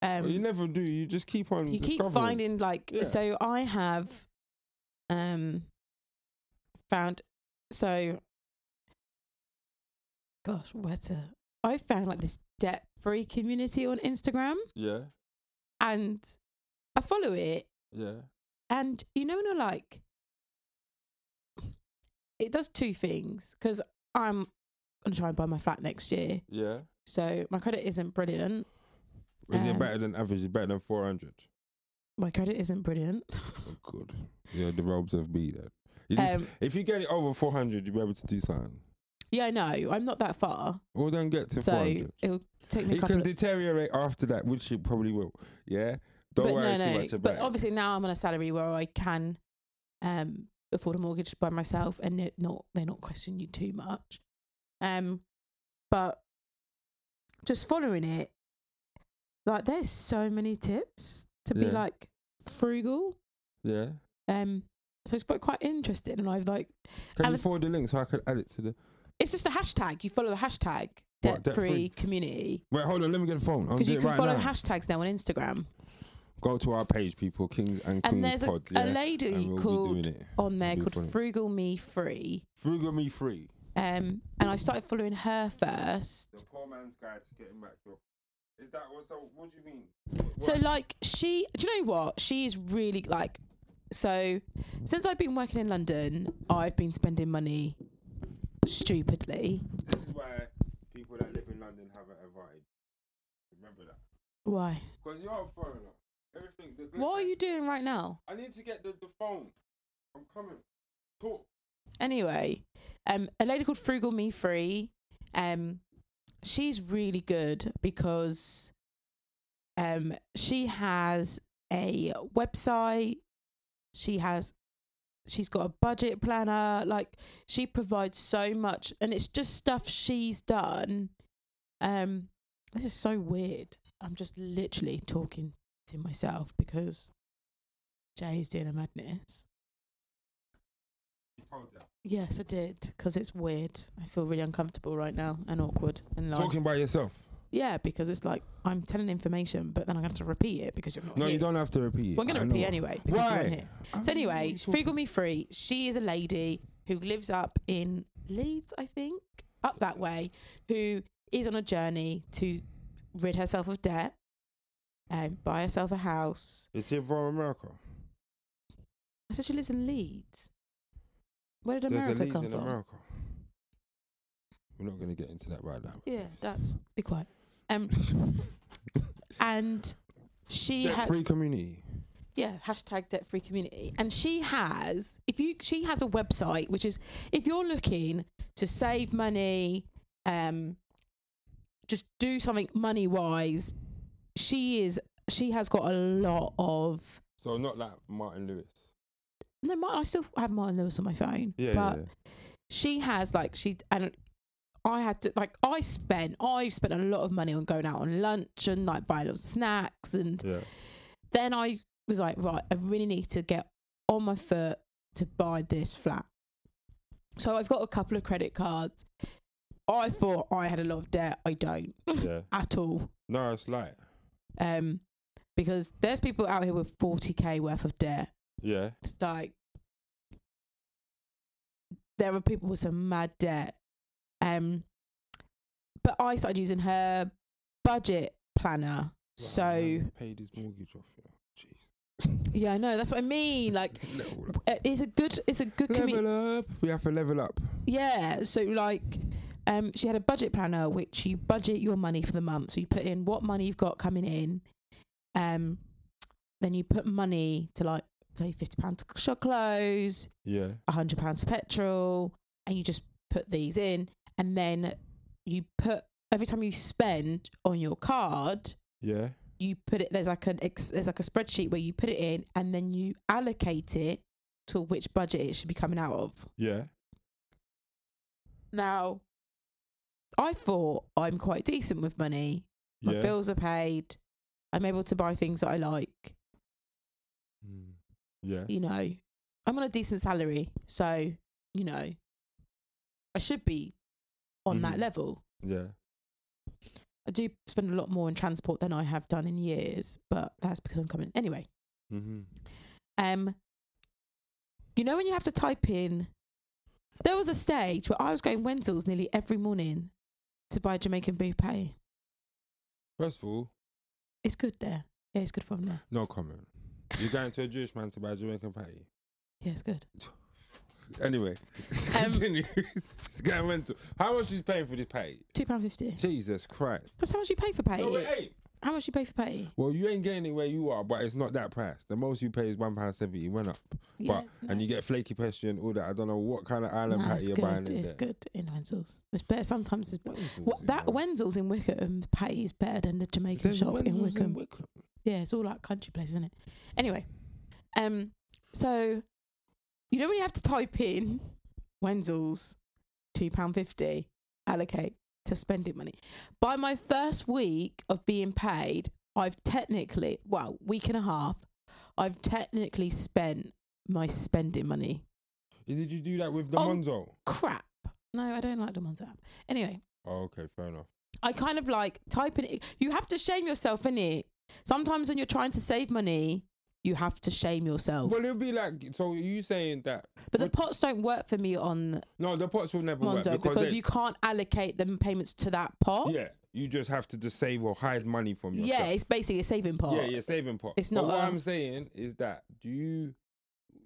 um, Well, you never do. You just keep on. you keep finding like Yeah. so I have um found so gosh where to I found like this debt free community on Instagram Yeah, and I follow it yeah, and you know when you're like [SIGHS] it does two things because I'm gonna try and buy my flat next year yeah. so my credit isn't brilliant Is it Um, better than average? Is it better than four hundred? my credit isn't brilliant [LAUGHS] Oh, good. Yeah, the robes of B then. You just- um if you get it over four hundred, you'll be able to do something. yeah no I'm not that far Well, then get to so four hundred. it'll take me a It couple can of deteriorate after that, which it probably will. Yeah. Don't but worry no, too no. much about it. But it. obviously now I'm on a salary where I can um afford a mortgage by myself and it not they're not questioning you too much. Um but just following it, like there's so many tips to be like frugal. Yeah. Um so it's quite quite interesting and I've like Can you forward the link so I can add it to the? it's just a hashtag. You follow the hashtag debt free community. Wait, hold on. Let me get the phone. Because you can right follow now. hashtags now on Instagram. Go to our page, people. Kings and Queens And there's a, Pod. a yeah? lady we'll called be doing it. on there It'll called. Frugal Me Free. Frugal me free. Um, and I started following her first. The poor man's guide to getting back up. Is that what's that? What do you mean? So like she, do you know what? She's really like. So since I've been working in London, I've been spending money stupidly. This is why people that live in London have an advantage. Remember that. Why? Because you're a foreigner. Everything. The What are you doing right now? I need to get the, the phone. I'm coming. Talk. Anyway, um, a lady called Frugal Me Free. Um, she's really good because um, she has a website. She has, she's got a budget planner. Like she provides so much, and it's just stuff she's done Um, this is so weird. I'm just literally talking to myself because Jay's doing a madness. Yes, I did because it's weird. I feel really uncomfortable right now and awkward and like Talking by yourself. yeah, because it's like I'm telling information, but then I'm gonna have to repeat it because you're not. No, here. you don't have to repeat. it. We're gonna I repeat know. anyway. Because you weren't Why? here. So anyway, what Frugal Me Free. She is a lady who lives up in Leeds, I think, up that way, who is on a journey to rid herself of debt and buy herself a house. Is it from America? I said she lives in Leeds. Where did There's America a Leeds come in from? America. We're not going to get into that right now. Yeah, that's be quiet. Um, [LAUGHS] and she Debt has free community. yeah hashtag debt free community and she has if you she has a website which is if you're looking to save money um just do something money wise she is she has got a lot of So not like Martin Lewis. no i still have martin lewis on my phone Yeah, but yeah, she has like she and I had to like I spent I spent a lot of money on going out on lunch and like buying little snacks and yeah. then I was like, right, I really need to get on my foot to buy this flat. So I've got a couple of credit cards. I thought I had a lot of debt. I don't Yeah, yeah. [LAUGHS] at all. No, it's like Um, because there's people out here with 40k worth of debt. yeah, Like, there are people with some mad debt. Um, but I started using her budget planner. So Wow, paid his mortgage off. Yeah. Jeez. [LAUGHS] yeah, I know that's what I mean. Like, [LAUGHS] uh, it's a good, it's a good. Level up. We have to level up. Yeah. So like, um, she had a budget planner which you budget your money for the month. So you put in what money you've got coming in. Um, then you put money to like say fifty pounds to shop clothes, Yeah, hundred pounds to petrol, and you just put these in, and then you put every time you spend on your card, yeah, you put it. There's like an ex, there's like a spreadsheet where you put it in, and then you allocate it to which budget it should be coming out of. yeah. Now, I thought I'm quite decent with money. My yeah. bills are paid. I'm able to buy things that I like. Mm. Yeah, You know, I'm on a decent salary. So, you know, I should be on that Mhm. level. yeah. I do spend a lot more on transport than I have done in years, but that's because I'm coming. Anyway, Mm-hmm. um, you know, when you have to type in, there was a stage where I was going Wenzel's nearly every morning to buy Jamaican beef patty. First of all, It's good there. Yeah, it's good from there. no comment. You're going to a Jewish man to buy Jamaican patty. Yeah, it's good. [LAUGHS] Anyway, Um, continue. [LAUGHS] It's getting mental. How much is paying for this patty? Two pound fifty. Jesus Christ. That's how much you pay for patty. No, it ain't. How much you pay for patty? Well, you ain't getting it where you are, but it's not that price. The most you pay is one pound seventy. Went up, Yeah, but and you get flaky pastry and all that. I don't know what kind of island nah, patty you're good. buying in It's there. good in Wenzel's. It's better sometimes. It's Wenzel's what, that. Wenzel's in Wickham's patty is better than the Jamaican There's shop in Wickham. Wickham. Yeah, it's all like country place, isn't it? Anyway, um, so you don't really have to type in Wenzel's two pound fifty, allocate to spending money. By my first week of being paid, I've technically, well, week and a half, I've technically spent my spending money. Did you do that with the Oh. Monzo? Crap. No, I don't like the Monzo app. Anyway, Oh, okay, fair enough. I kind of like typing it. You have to shame yourself in it. Sometimes when you're trying to save money, you have to shame yourself. Well, it'll be like so. Are You saying that? but the pots don't work for me on No, the pots will never work because, because, you can't allocate them payments to that pot. yeah, you just have to just save or hide money from yourself. Yeah, it's basically a saving pot. Yeah, yeah, saving pot. It's But not what I'm saying is that do you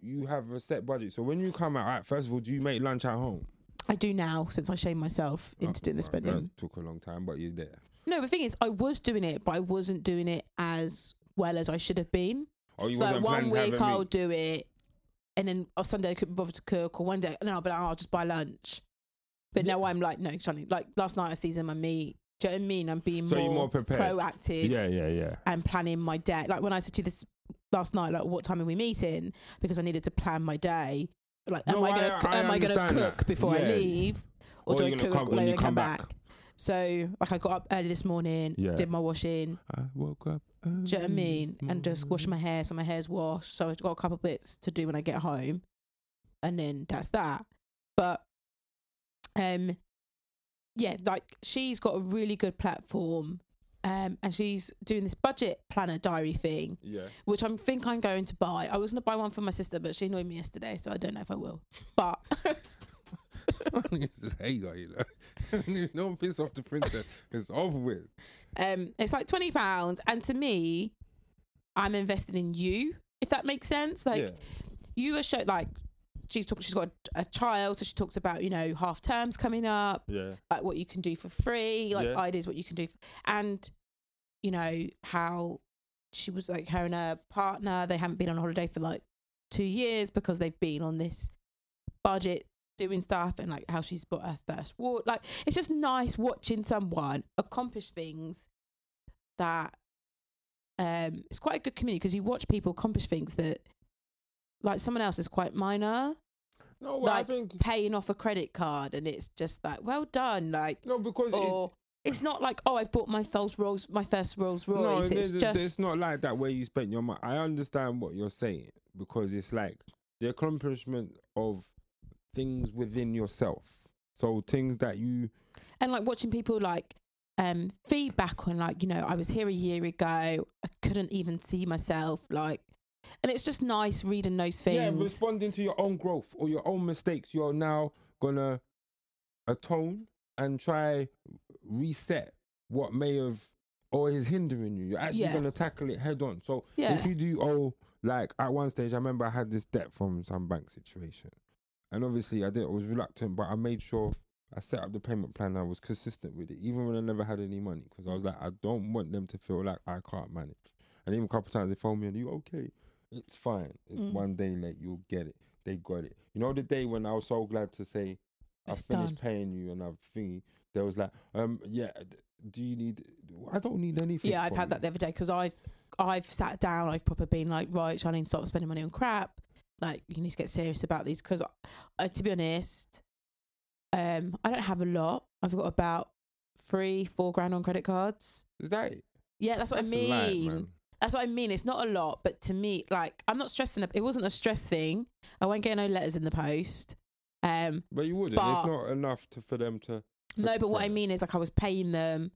you have a set budget? So when you come out, alright, first of all, do you make lunch at home? I do now since I shame myself into Oh, doing the spending. That took a long time, but you're there. No, the thing is, I was doing it, but I wasn't doing it as well as I should have been. Oh, you so like wasn't one planning week I'll do it, and then on Sunday I couldn't bother to cook, or one day no, but I'll just buy lunch. But now I'm like, no, Johnny. Like last night I seasoned my meat. Do you know what I mean? I'm being So more, you're more prepared. proactive Yeah, yeah, yeah. and planning my day. Like when I said to you this last night, like what time are we meeting? Because I needed to plan my day. Like, am No, I I- gonna I am I gonna understand cook that. before I Yeah. leave, or, Or do I you're gonna cook come- when when I you come come back? back. So like I got up early this morning, Yeah. did my washing. I woke up. Do you know what I mean? And just wash my hair, so my hair's washed. So I've got a couple of bits to do when I get home, and then that's that. But um, yeah, like she's got a really good platform, um, and she's doing this budget planner diary thing, Yeah. which I think I'm going to buy. I was gonna buy one for my sister, but she annoyed me yesterday, so I don't know if I will. But [LAUGHS] [LAUGHS] hater, you know. [LAUGHS] Don't piss off the princess. It's over with. um, it's like twenty pounds, and to me, I'm investing in you. If that makes sense, like yeah. you are show like she's talking. She's got a, a child, so she talks about you know half terms coming up, Yeah. like what you can do for free, like Yeah. ideas what you can do, f and you know how she was like her and her partner. They haven't been on holiday for like two years because they've been on this budget doing stuff and like how she's bought her first war. Like it's just nice watching someone accomplish things that um it's quite a good community because you watch people accomplish things that like someone else is quite minor No, well, I like think paying off a credit card and it's just like well done like no because it's, or it's not like oh I've bought my first Rolls my first Rolls no, Royce it's it's, just it's not like that where you spend your money. I understand what you're saying because it's like the accomplishment of things within yourself. So things that you and like watching people like um feedback on like you know I was here a year ago I couldn't even see myself like and it's just nice reading those things. yeah responding to your own growth or your own mistakes. You're now gonna atone and try reset what may have or is hindering you. You're actually Yeah. gonna tackle it head on. So Yeah. if you do oh like at one stage I remember I had this debt from some bank situation. And obviously I did I was reluctant but I made sure I set up the payment plan I was consistent with it even when I never had any money because I was like I don't want them to feel like I can't manage. And even a couple of times they phone me and you okay? It's fine. It's Mm. one day late, you'll get it. They got it. You know the day when I was so glad to say I It's finished done. paying you and I've thingy, there was like, um, yeah, do you need I don't need anything. yeah I've had that the other day because I've I've sat down I've proper been like right Charlene stop spending money on crap like you need to get serious about these because uh, to be honest um I don't have a lot I've got about three four grand on credit cards Is that yeah that's what That's I mean man. That's what I mean. It's not a lot, but to me, like I'm not stressing. It wasn't a stress thing. I won't get no letters in the post. Um, But you wouldn't. But- it's not enough to for them to. no, but what I mean is like I was paying them, And,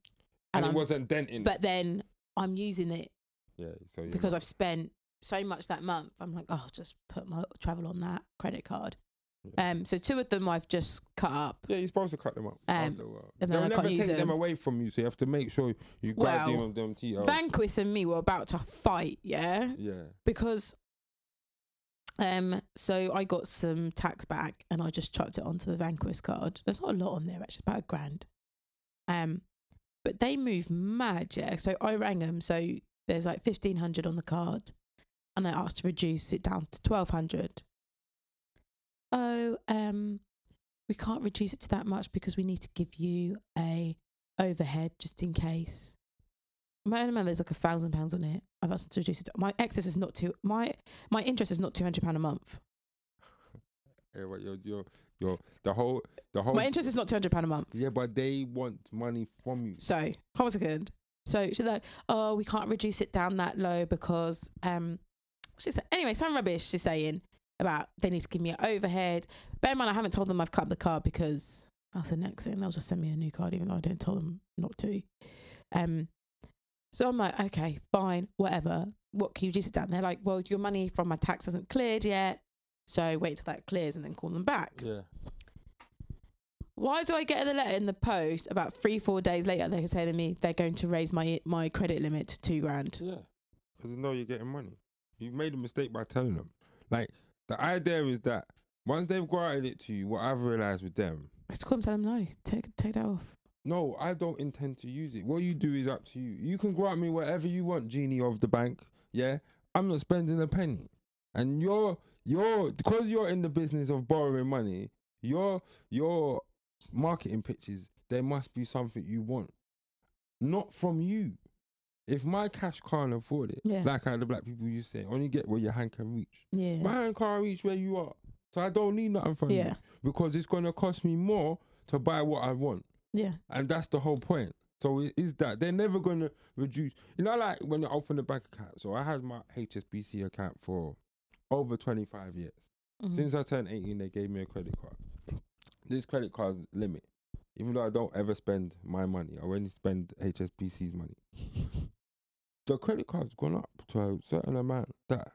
and, it I'm, wasn't denting. but then I'm using it yeah, so because I've spent so much that month. I'm like, oh, just put my travel on that credit card. Yeah. Um, so two of them I've just cut up. Yeah, you're supposed to cut them up. Um, after a while. and then They'll I never take them them. away from you, so you have to make sure you Well, guard them them to your Vanquis and me were about to fight, yeah, Yeah. because um, so I got some tax back and I just chucked it onto the Vanquis card. There's not a lot on there actually, about a grand. Um, but they move mad, yeah. So I rang them. So there's like fifteen hundred on the card, and I asked to reduce it down to twelve hundred. Oh, um, we can't reduce it to that much because we need to give you a overhead just in case. My own man, there's like a thousand pounds on it. I've asked them to reduce it. My excess is not two. My my interest is not two hundred pound a month. [LAUGHS] Yeah, but your your your the whole the whole My interest is not two hundred pound a month. Yeah, but they want money from you. So hold on a second. So she's like, oh, we can't reduce it down that low because um, she said anyway, some rubbish she's saying about they need to give me an overhead. Bear in mind, I haven't told them I've cut the card because that's the next thing. They'll just send me a new card even though I didn't tell them not to. Um, so I'm like, okay, fine, whatever. What can you reduce Sit down? They're like, well, your money from my tax hasn't cleared yet, so wait till that clears and then call them back. Yeah. Why do I get the letter in the post about three, four days later? They're telling me they're going to raise my my credit limit to two grand. Yeah. Because they know you're getting money. You made a mistake by telling them. Like the idea is that once they've granted it to you, what I've realized with them, Just call them, tell them no, take take that off. no, I don't intend to use it. What you do is up to you. You can grant me whatever you want, genie of the bank. Yeah, I'm not spending a penny. And you're you're because you're in the business of borrowing money. Your your marketing pitches there must be something you want, not from you. If my cash can't afford it, Yeah. like how the black people used to say, only get where your hand can reach. Yeah, My hand can't reach where you are, so I don't need nothing from Yeah. you because it's gonna cost me more to buy what I want. Yeah. And that's the whole point. So it is that they're never gonna reduce. You know, like when you open a bank account. So I had my HSBC account for over twenty five years. Mhm. Since I turned eighteen, they gave me a credit card. This credit card's limit, even though I don't ever spend my money, I only spend HSBC's money. [LAUGHS] the credit card's gone up to a certain amount that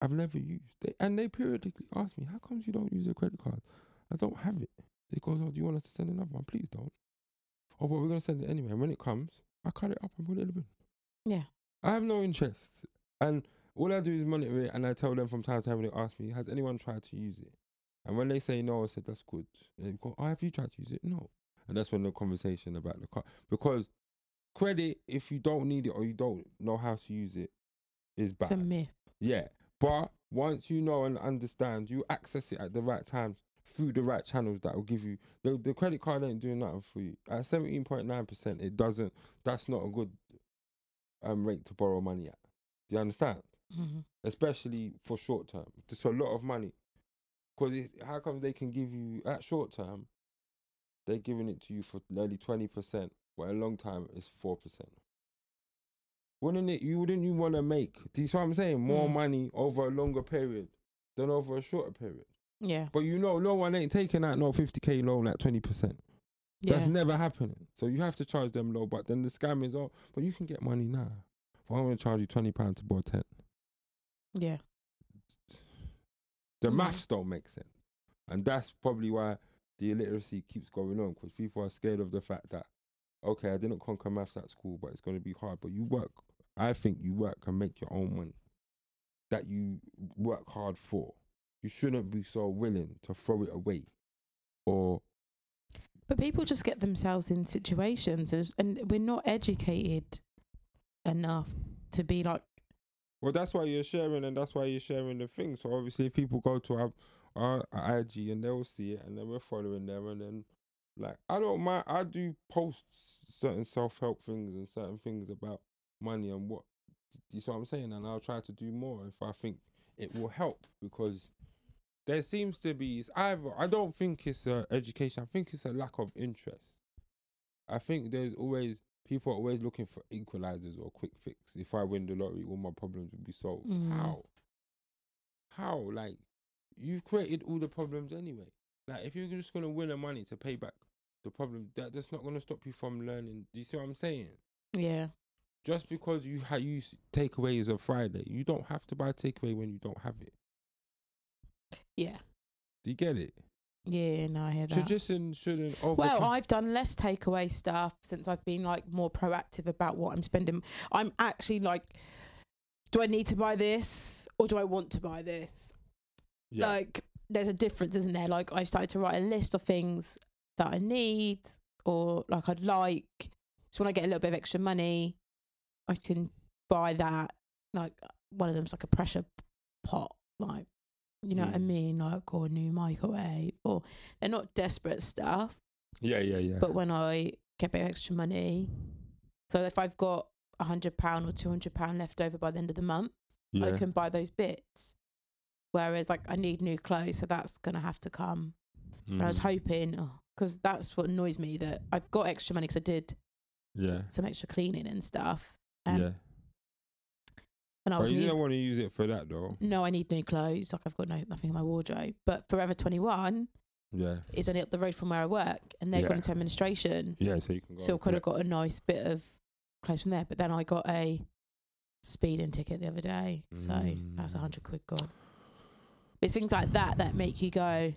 I've never used. They, and they periodically ask me, "How comes you don't use a credit card?" I don't have it. They go, "Oh, do you want us to send another one? Please don't." Oh, but we're gonna send it anyway. And when it comes, I cut it up and put it in the bin. Yeah. I have no interest, and all I do is monitor it, and I tell them from time to time when they ask me, "Has anyone tried to use it?" And when they say no, I said that's good. They go, "Oh, have you tried to use it?" No, and that's when the conversation about the car because credit, if you don't need it or you don't know how to use it, is bad. It's a myth. Yeah, but once you know and understand, you access it at the right times through the right channels that will give you the the credit card ain't doing nothing for you. At seventeen point nine percent, it doesn't. That's not a good um rate to borrow money at. Do you understand? Mhm. Especially for short term, it's a lot of money. Because how come they can give you at short term? They're giving it to you for nearly twenty percent, but a long time it's four percent. Wouldn't it? You wouldn't you want to make? Do you see what I'm saying? More Mm. money over a longer period than over a shorter period. Yeah. But you know, no one ain't taking out no 50k loan at 20%. Yeah. That's never happening. So you have to charge them low. But then the scam is, oh, but you can get money now. But I'm going to charge you £20 to borrow 10. yeah. The maths don't make sense. And that's probably why the illiteracy keeps going on because people are scared of the fact that, okay, I didn't conquer maths at school, but it's going to be hard. But you work, I think you work and make your own money that you work hard for. You shouldn't be so willing to throw it away or But people just get themselves in situations, and, we're not educated enough to be like, Well, that's why you're sharing, and that's why you're sharing the thing. So obviously, if people go to our, our IG and they'll see it, and then we're following them, and then like I don't mind. I do post certain self help things and certain things about money and what. You see what I'm saying? And I'll try to do more if I think it will help because there seems to be it's either I don't think it's education. I think it's a lack of interest. I think there's always people are always looking for equalizers or quick fix. If I win the lottery, all my problems will be solved. Mm. How? How? Like you've created all the problems anyway. Like if you're just gonna win the money to pay back the problem, that that's not gonna stop you from learning. Do you see what I'm saying? yeah, Just because you ha- use takeaways a Friday, you don't have to buy takeaway when you don't have it. yeah, Do you get it? yeah. No, I hear that. Tradition shouldn't over. Well, I've done less takeaway stuff since I've been like more proactive about what I'm spending. I'm actually like, do I need to buy this or do I want to buy this? yeah. Like, there's a difference, isn't there? Like, I started to write a list of things that I need or like I'd like. So when I get a little bit of extra money, I can buy that. Like, one of them's like a pressure pot, like, you know what I Mm. mean? Like, or a new microwave, or they're not desperate stuff yeah, yeah, yeah. but when I get a bit of extra money, so if I've got a hundred pound or two hundred pound left over by the end of the month, yeah. I can buy those bits. Whereas like I need new clothes, so that's gonna have to come. And I was Mm. hoping, because that's what annoys me that I've got extra money because I did Yeah, some extra cleaning and stuff. Um, yeah. And I But was you don't want to use it for that though. no, I need new clothes. Like I've got no nothing in my wardrobe. But Forever Twenty One Yeah, is only up the road from where I work, and they've Yeah. gone into administration. yeah. So you can go. Still and could have got a nice bit of clothes from there. But then I got a speeding ticket the other day. So that's a Mm. hundred quid gone. It's things like that that make you go,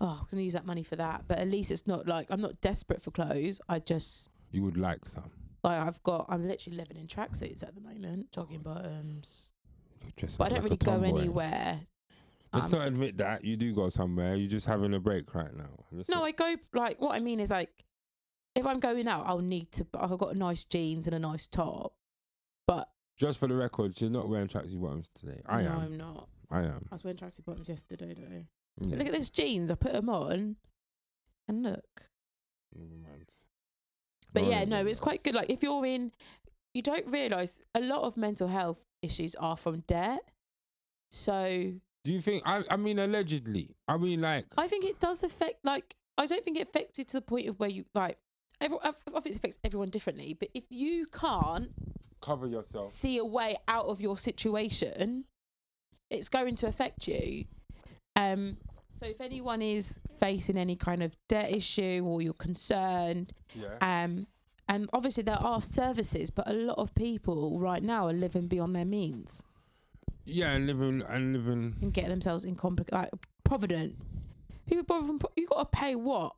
oh, I'm going to use that money for that. But at least it's not like I'm not desperate for clothes. I just, You would like some. like, I've got, I'm literally living in tracksuits at the moment, jogging bottoms. But I don't like really go anywhere. Let's Um, not admit that you do go somewhere. You're just having a break right now. Let's No, I go, like, what I mean is, like, if I'm going out, I'll need to, I've got nice jeans and a nice top. But just for the record, she's not wearing tracksuit bottoms today. I no, am. I'm not. I am. I was wearing tracksuit bottoms yesterday, though. Yeah. Look at these jeans. I put them on, and look. Never mind. But yeah, no, it's quite good. Like if you're in, you don't realise a lot of mental health issues are from debt. So Do you think? I. I mean, allegedly. I mean, like. I think it does affect. Like I don't think it affects you to the point of where you like. everyone, obviously affects everyone differently. But if you can't Cover yourself. see a way out of your situation, it's going to affect you. Um, so if anyone is facing any kind of debt issue or you're concerned, Yeah. um, and obviously there are services, but a lot of people right now are living beyond their means Yeah, and living and living. and get themselves in compli like Provident. People borrow from you got to pay what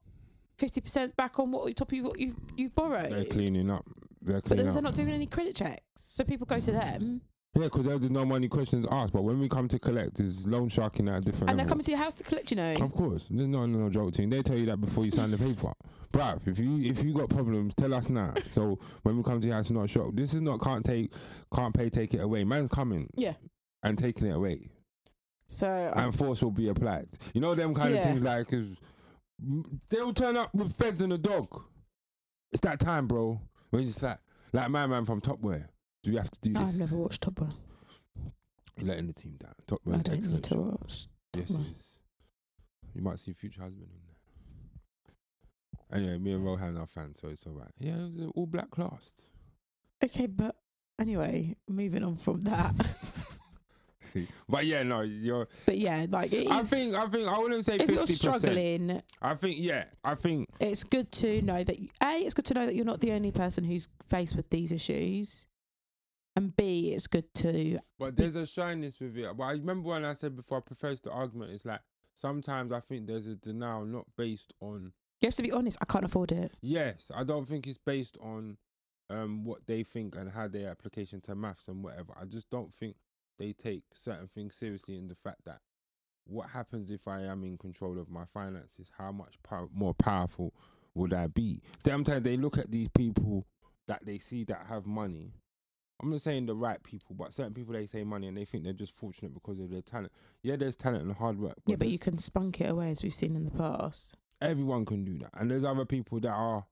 fifty percent back on what top of what you've you've borrowed. They're cleaning up. They're But cleaning then they're up. not doing any credit checks, so people go to them Yeah, because there's no money questions asked. But when we come to collect, is loan sharking at a different and they're coming to your house to collect. You know, Of course, there's no no joke thing. They tell you that before you sign the paper, bruv. If you if you got problems, tell us now. [LAUGHS] So when we come to your house, not shocked. This is not can't take, can't pay, take it away. Man's coming yeah. and taking it away, So and force will be applied. You know them kind of Yeah. things like they'll turn up with feds and a dog. It's that time, bro. When it's like like my man from Top Boy. Do you have to do this? I've never watched Top Boy. You're letting the team down. I don't need to watch. Yes, Top it You might see future husband in there. Anyway, me and Rohan are fans, so it's all right. Yeah, it was an all black class. Okay, but anyway, moving on from that. [LAUGHS] but yeah, no, you're. but yeah, like it is. I think, I think, I wouldn't say if you're fifty percent. struggling, I think, yeah, I think, it's good to know that a it's good to know that you're not the only person who's faced with these issues, and b it's good to but there's a shyness with it. But I remember when I said before, I preface the argument. It's like sometimes I think there's a denial not based on. you have to be honest. I can't afford it. Yes, I don't think it's based on um what they think and how their application to maths and whatever. I just don't think they take certain things seriously in the fact that what happens if I am in control of my finances? How much pow- more powerful would I be? Sometimes they look at these people that they see that have money. I'm not saying the right people, but certain people they say money and they think they're just fortunate because of their talent. Yeah, there's talent and hard work. yeah, but you can spunk it away as we've seen in the past. everyone can do that. And there's other people that are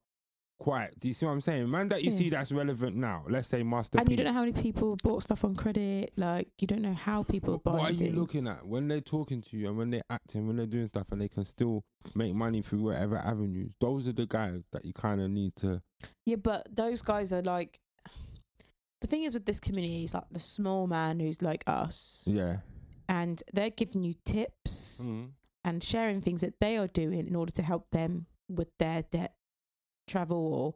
quite. Do you see what I'm saying? Man, that you Yeah. see that's relevant now. Let's say Master And P. you don't know how many people bought stuff on credit. Like you don't know how people What, buy what are you things. looking at when they're talking to you and when they're acting, when they're doing stuff, and they can still make money through whatever avenues? Those are the guys that you kind of need to. Yeah, but those guys are like. The thing is with this community is like the small man who's like us, Yeah. and they're giving you tips Mm. and sharing things that they are doing in order to help them with their debt, travel, or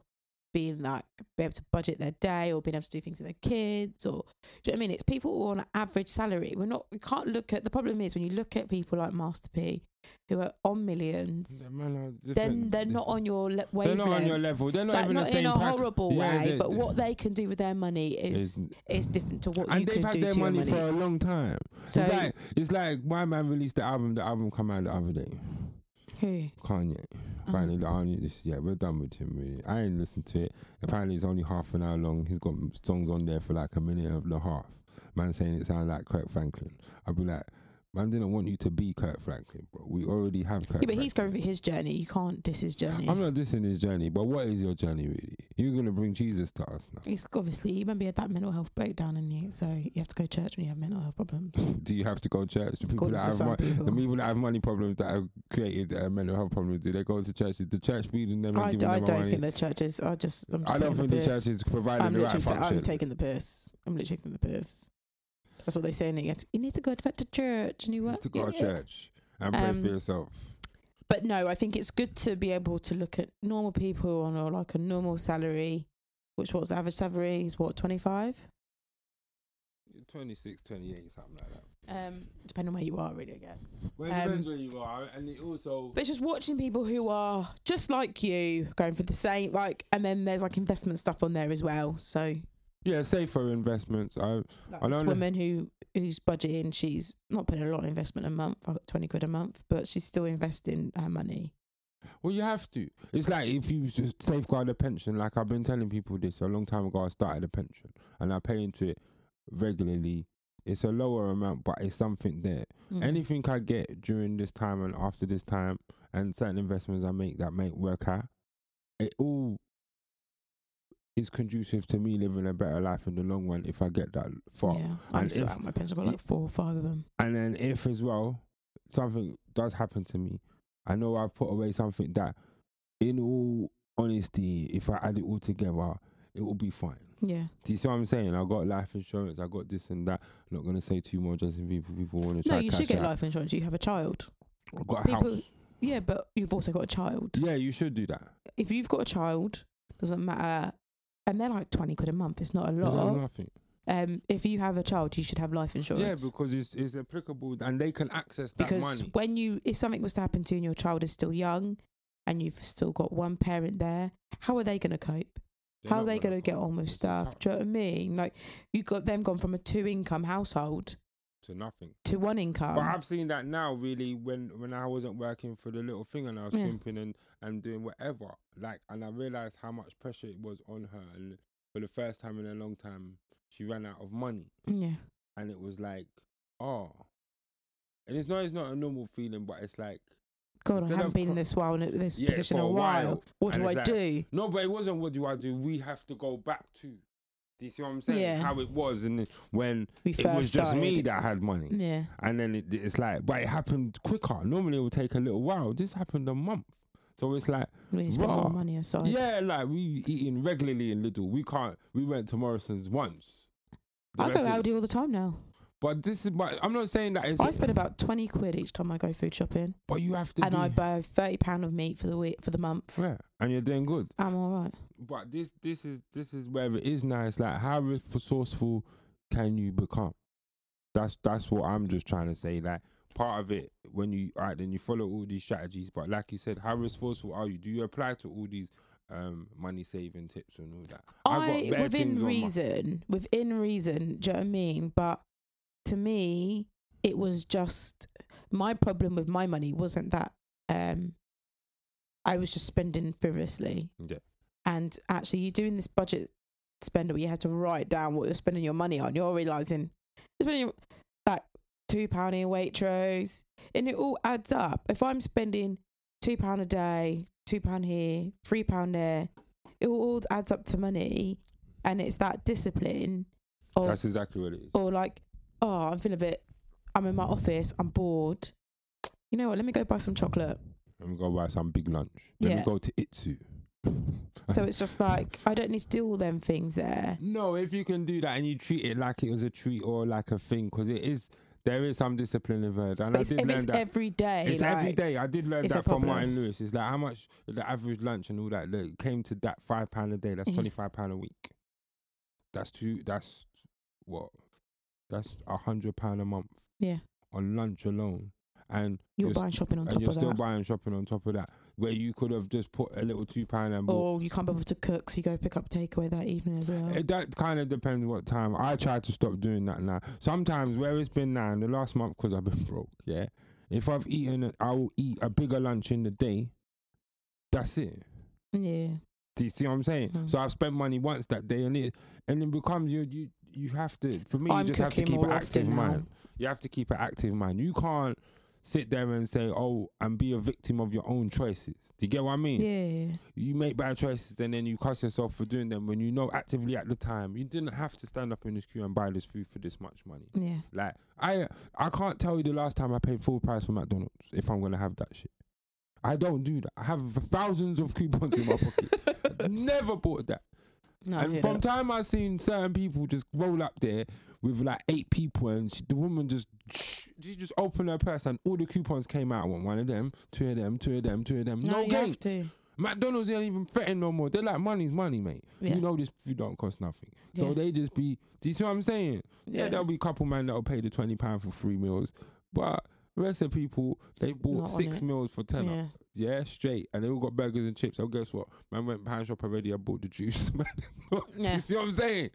being like be able to budget their day, or being able to do things with their kids, or do you know what I mean? It's people who are on an average salary. We're not. We can't look at the problem is when you look at people like Master P, who are on millions. The man are Then they're not on your le- They're not on your level. They're not like even not the same in a pack- horrible Yeah, way, but what they can do with their money is is- different to what and you can do. And they've had their money, money. for a long time. so it's like it's like my man released the album. The album come out the other day. Who? Kanye. Apparently, the only this yeah, we're done with him. Really, I ain't listened to it. Apparently, it's only half an hour long. He's got songs on there for like a minute and a half. Man saying it sounds like Kirk Franklin. I'd be like, man didn't want you to be Kirk Franklin, bro. We already have Kirk. Yeah, but he's going through his journey. You can't diss his journey. I'm not dissing his journey, but what is your journey really? You're gonna bring Jesus to us now. He's obviously you remember had that mental health breakdown and you so you have to go to church when you have mental health problems. [LAUGHS] Do you have to go to church? The people that have mon- people. the people that have money problems that have created uh, mental health problems, do they go to church? Is the church feeding them and I, d- giving I them don't money? think the churches are just. I'm just I don't think the piss. church is providing I'm the right function. I'm taking the piss. I'm literally taking the piss. That's what they say in it. You need to go back to church and you You work. to go to church and pray Um, for yourself. But no, I think it's good to be able to look at normal people on a, like a normal salary, which what's the average salary is what twenty five. 26, 28, something like that. Um, depending on where you are, really, I guess. Well, it Um, depends where you are, and it also. But it's just watching people who are just like you going for the same, like, and then there's like investment stuff on there as well. So, Yeah, safer investments. I like I this woman who who's budgeting, she's not putting a lot of investment a month, like twenty quid a month, but she's still investing her money. well, you have to. It's like if you safeguard a pension. Like I've been telling people this a long time ago. I started a pension, and I pay into it regularly. It's a lower amount, but it's something there. Mm. Anything I get during this time and after this time, and certain investments I make that make work out, it all is conducive to me living a better life in the long run if I get that far. yeah, I'm and still if- my pension. I've got like four or five of them. And then if as well something does happen to me, I know I've put away something that in all honesty, if I add it all together, it will be fine. Yeah. Do you see what I'm saying? I got life insurance, I got this and that. I'm not gonna say too more just in people people want to No, try you should get out. life insurance. You have a child. I've got a people- house. Yeah, but you've also got a child. Yeah, you should do that. If you've got a child, doesn't matter. And they're like twenty quid a month. It's not a lot. nothing? Um, if you have a child, you should have life insurance. Yeah, because it's it's applicable and they can access that because money. when you if something was to happen to you and your child is still young and you've still got one parent there how are they going to cope They're how are they gonna get on with stuff do you know what i mean like you got them gone from a two income household to nothing. to one income But I've seen that now, really, when when I wasn't working for the little thing and I was Yeah. skimping and and doing whatever, like, and I realized how much pressure it was on her, and for the first time in a long time, she ran out of money, yeah and it was like, oh, and it's not it's not a normal feeling, but it's like, god I haven't been in this while in this Yeah, position a while, while. what do i like- do no, but it wasn't. What do I do? We have to go back to. Do you see what I'm saying? Yeah. How it was, and when we it was just me that had money. yeah And then it, it's like, but it happened quicker. Normally it would take a little while. This happened a month. So it's like, we need to spend Raw. more money aside yeah, like we eating regularly in Lidl. We can't, we went to Morrison's once. The i go Aldi all the time now. But this is, but I'm not saying that it's, I spend about twenty quid each time I go food shopping, but you have to and do, I buy thirty pound of meat for the week for the month. yeah, and you're doing good. I'm all right. But this, this is, this is where it is now. It's like, how resourceful can you become? That's, that's what I'm just trying to say. Like, part of it when you, all right, then you follow all these strategies. But like you said, how resourceful are you? Do you apply to all these um, money saving tips and all that? I've got I within on my- reason, within reason. Do you know what I mean? But to me, it was just my problem with my money wasn't that um, I was just spending frivolously. Yeah. And actually, you're doing this budget spender where you have to write down what you're spending your money on. You're realizing you're spending like two pound in Waitrose, and it all adds up. If I'm spending two pound a day, two pound here, three pound there, it all adds up to money, and it's that discipline of That's exactly what it is. or like, oh, I'm feeling a bit. I'm in my office. I'm bored. You know what? Let me go buy some chocolate. Let me go buy some big lunch. Let Yeah. me go to Itsu. [LAUGHS] So it's just like I don't need to do all them things there. No, if you can do that and you treat it like it was a treat or like a thing, because it is, there is some discipline involved. And But I did learn it's that. every day. It's every like- day. I did learn that from. Martin Lewis. It's like how much the average lunch and all that. That came to that five pound a day. That's twenty five pound a week. That's two. That's what. That's a hundred pound a month Yeah, on lunch alone, and you're buying shopping on and top you're of still that. buying shopping on top of that, where you could have just put a little two pound and bought. Or you can't be able to cook, so you go pick up takeaway that evening as well. It, that kind of depends what time. I try to stop doing that now. Sometimes where it's been now in the last month because I've been broke. Yeah, if I've eaten, I will eat a bigger lunch in the day. That's it. yeah, Do you see what I'm saying? Mm. So I've spent money once that day, and it and it becomes you you you have to. For me, I'm you just have to keep active now. You have to keep an active mind. You can't sit there and say, "Oh, and be a victim of your own choices." Do you get what I mean? yeah. you make bad choices and then you cuss yourself for doing them when you know actively at the time you didn't have to stand up in this queue and buy this food for this much money. Yeah. Like I I can't tell you the last time I paid full price for McDonald's if I'm gonna have that shit. I don't do that. I have thousands of coupons in my pocket. [LAUGHS] Never bought that. No, and from that. time I've seen certain people just roll up there with like eight people and she, the woman just she just opened her purse and all the coupons came out. Want one of them, two of them, two of them, two of them. no, No, you game. have to. McDonald's ain't even threatening no more. They're like, money's money, mate. Yeah. You know this food don't cost nothing. So Yeah. they just be, do you see what I'm saying? Yeah, Yeah. there'll be a couple man that'll pay the £20 for three meals. But the rest of the people, they bought Not on six it. meals for 10 Yeah. Yeah, straight. And they all got burgers and chips. So guess what? Man went pound shop already. I bought the juice. [LAUGHS] Man, Yeah. you see what I'm saying?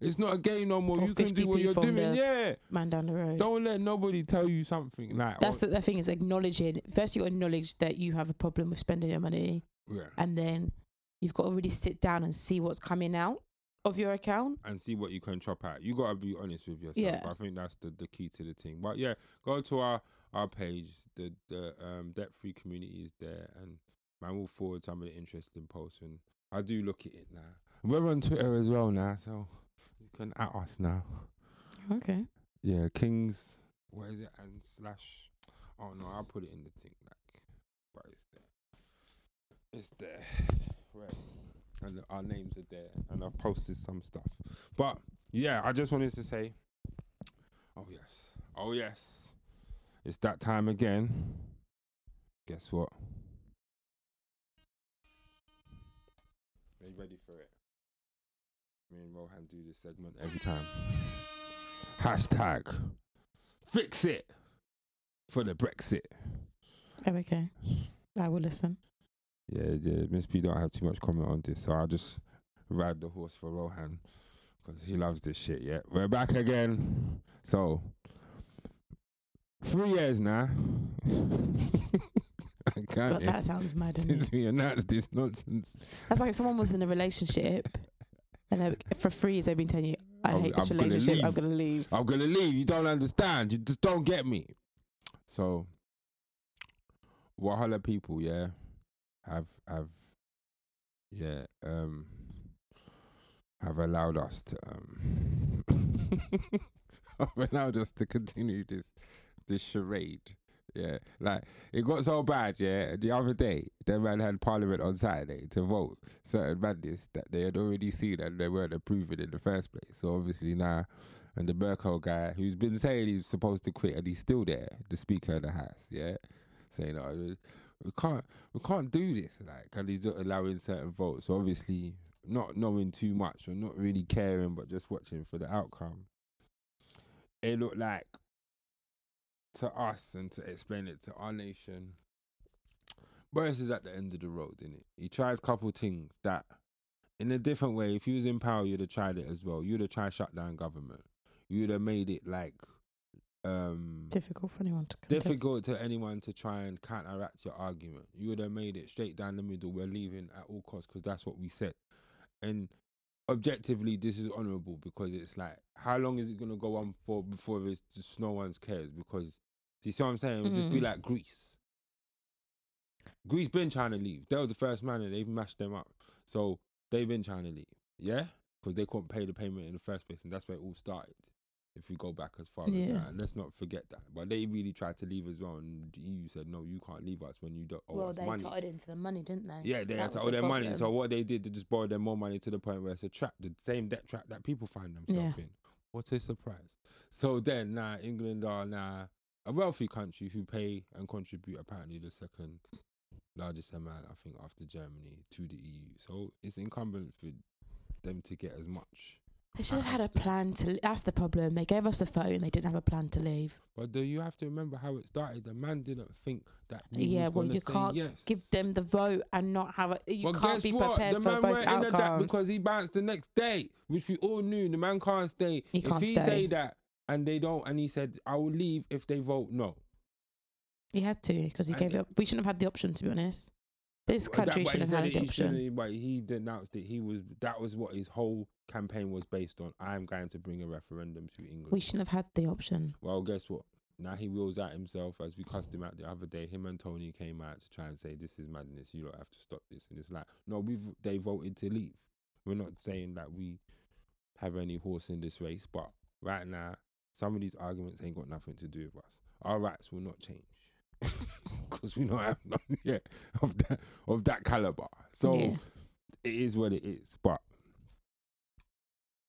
It's not a game no more. Or you can do 50p what you're from doing. the- Yeah. Man down the road. Don't let nobody tell you something like. That's oh, the, the thing is acknowledging. First, you acknowledge that you have a problem with spending your money, yeah. and then you've got to really sit down and see what's coming out of your account. and see what you can chop out. You gotta be honest with yourself. Yeah. I think that's the, the key to the thing. But yeah, go to our our page. The the um debt free community is there, and man, we'll forward some of the interesting posts. And I do look at it now. We're on Twitter as well now, so you can at us now. Okay. Yeah, Kings. What is it? And slash. Oh no, I'll put it in the thing. Like, but it's there. It's there. correct. And our names are there, and I've posted some stuff. But yeah, I just wanted to say, oh yes, oh yes, it's that time again. Guess what? Are you ready for it? Me and Rohan do this segment every time. Hashtag fix it for the Brexit. Okay. I will listen. Yeah, yeah, Miss B don't have too much comment on this, so I'll just ride the horse for Rohan because he loves this shit. Yeah, we're back again. So, three years now. [LAUGHS] I can't. But that sounds mad, [LAUGHS] Since we announced this nonsense, That's like someone was in a relationship and they, for three years they've been telling you, I I'm- hate this I'm gonna relationship, I'm going to leave. I'm gonna leave. You don't understand. You just don't get me. So, Wahala people, yeah, have have yeah um have allowed us to um [LAUGHS] have allowed us to continue this this charade. Yeah, like it got so bad. Yeah, the other day, the man had Parliament on Saturday to vote certain madness that they had already seen and they weren't approving in the first place. So obviously now, and the Bercow guy who's been saying he's supposed to quit and he's still there, the Speaker of the House. Yeah, saying oh, we can't we can't do this like, and he's not allowing certain votes. So obviously, not knowing too much or not really caring, but just watching for the outcome. It looked like to us and to explain it to our nation. Boris is at the end of the road, didn't it? He tries a couple things that, in a different way, if he was in power, you'd have tried it as well. You'd have tried shut down government. You'd have made it like um Difficult for anyone to contest. difficult to anyone to try and counteract your argument. You would have made it straight down the middle. We're leaving at all costs because that's what we said. And objectively, this is honourable because it's like, how long is it gonna go on for before it's just no one's cares? Because you see what I'm saying? Would just be Mm. like Greece. Greece been trying to leave. They were the first man, and they've mashed them up. So they've been trying to leave. Yeah, because they couldn't pay the payment in the first place, and that's where it all started. If we go back as far as that, and let's not forget that. But they really tried to leave as well, and the EU said, "No, you can't leave us when you don't owe well, us they money." Well, they tied into the money, didn't they? Yeah, they That had to owe the their money. So what they did, they just borrowed them more money to the point where it's a trap, the same debt trap that people find themselves Yeah. in. What a surprise! So then, now England are now a wealthy country who pay and contribute apparently the second largest amount, I think, after Germany to the EU. So it's incumbent for them to get as much. They should have had a plan to. That's the problem. They gave us the phone. They didn't have a plan to leave. But do you have to remember how it started? The man didn't think that. we Yeah, was well, gonna you say can't yes. Give them the vote and not have a. You But can't guess be what? prepared the for man both went in that outcomes. because he bounced the next day, which we all knew. The man can't stay. He if can't he stay. say that and they don't, and he said, "I will leave if they vote no." he had to because he And gave it- it. Up. We shouldn't have had the option, to be honest. This That- country but shouldn't have said had it- the he option. shouldn't- But he denounced it. He was that was what his whole campaign was based on. I'm going to bring a referendum to England. We shouldn't have had the option. Well, guess what? Now he wheels out himself as we cussed him out the other day. Him and Tony came out to try and say this is madness. You don't have to stop this. And it's like, no, we have they voted to leave. We're not saying that we have any horse in this race, but right now, some of these arguments ain't got nothing to do with us. Our rights will not change [LAUGHS] because we don't have none [LAUGHS] yet of that of that caliber. So Yeah. it is what it is. But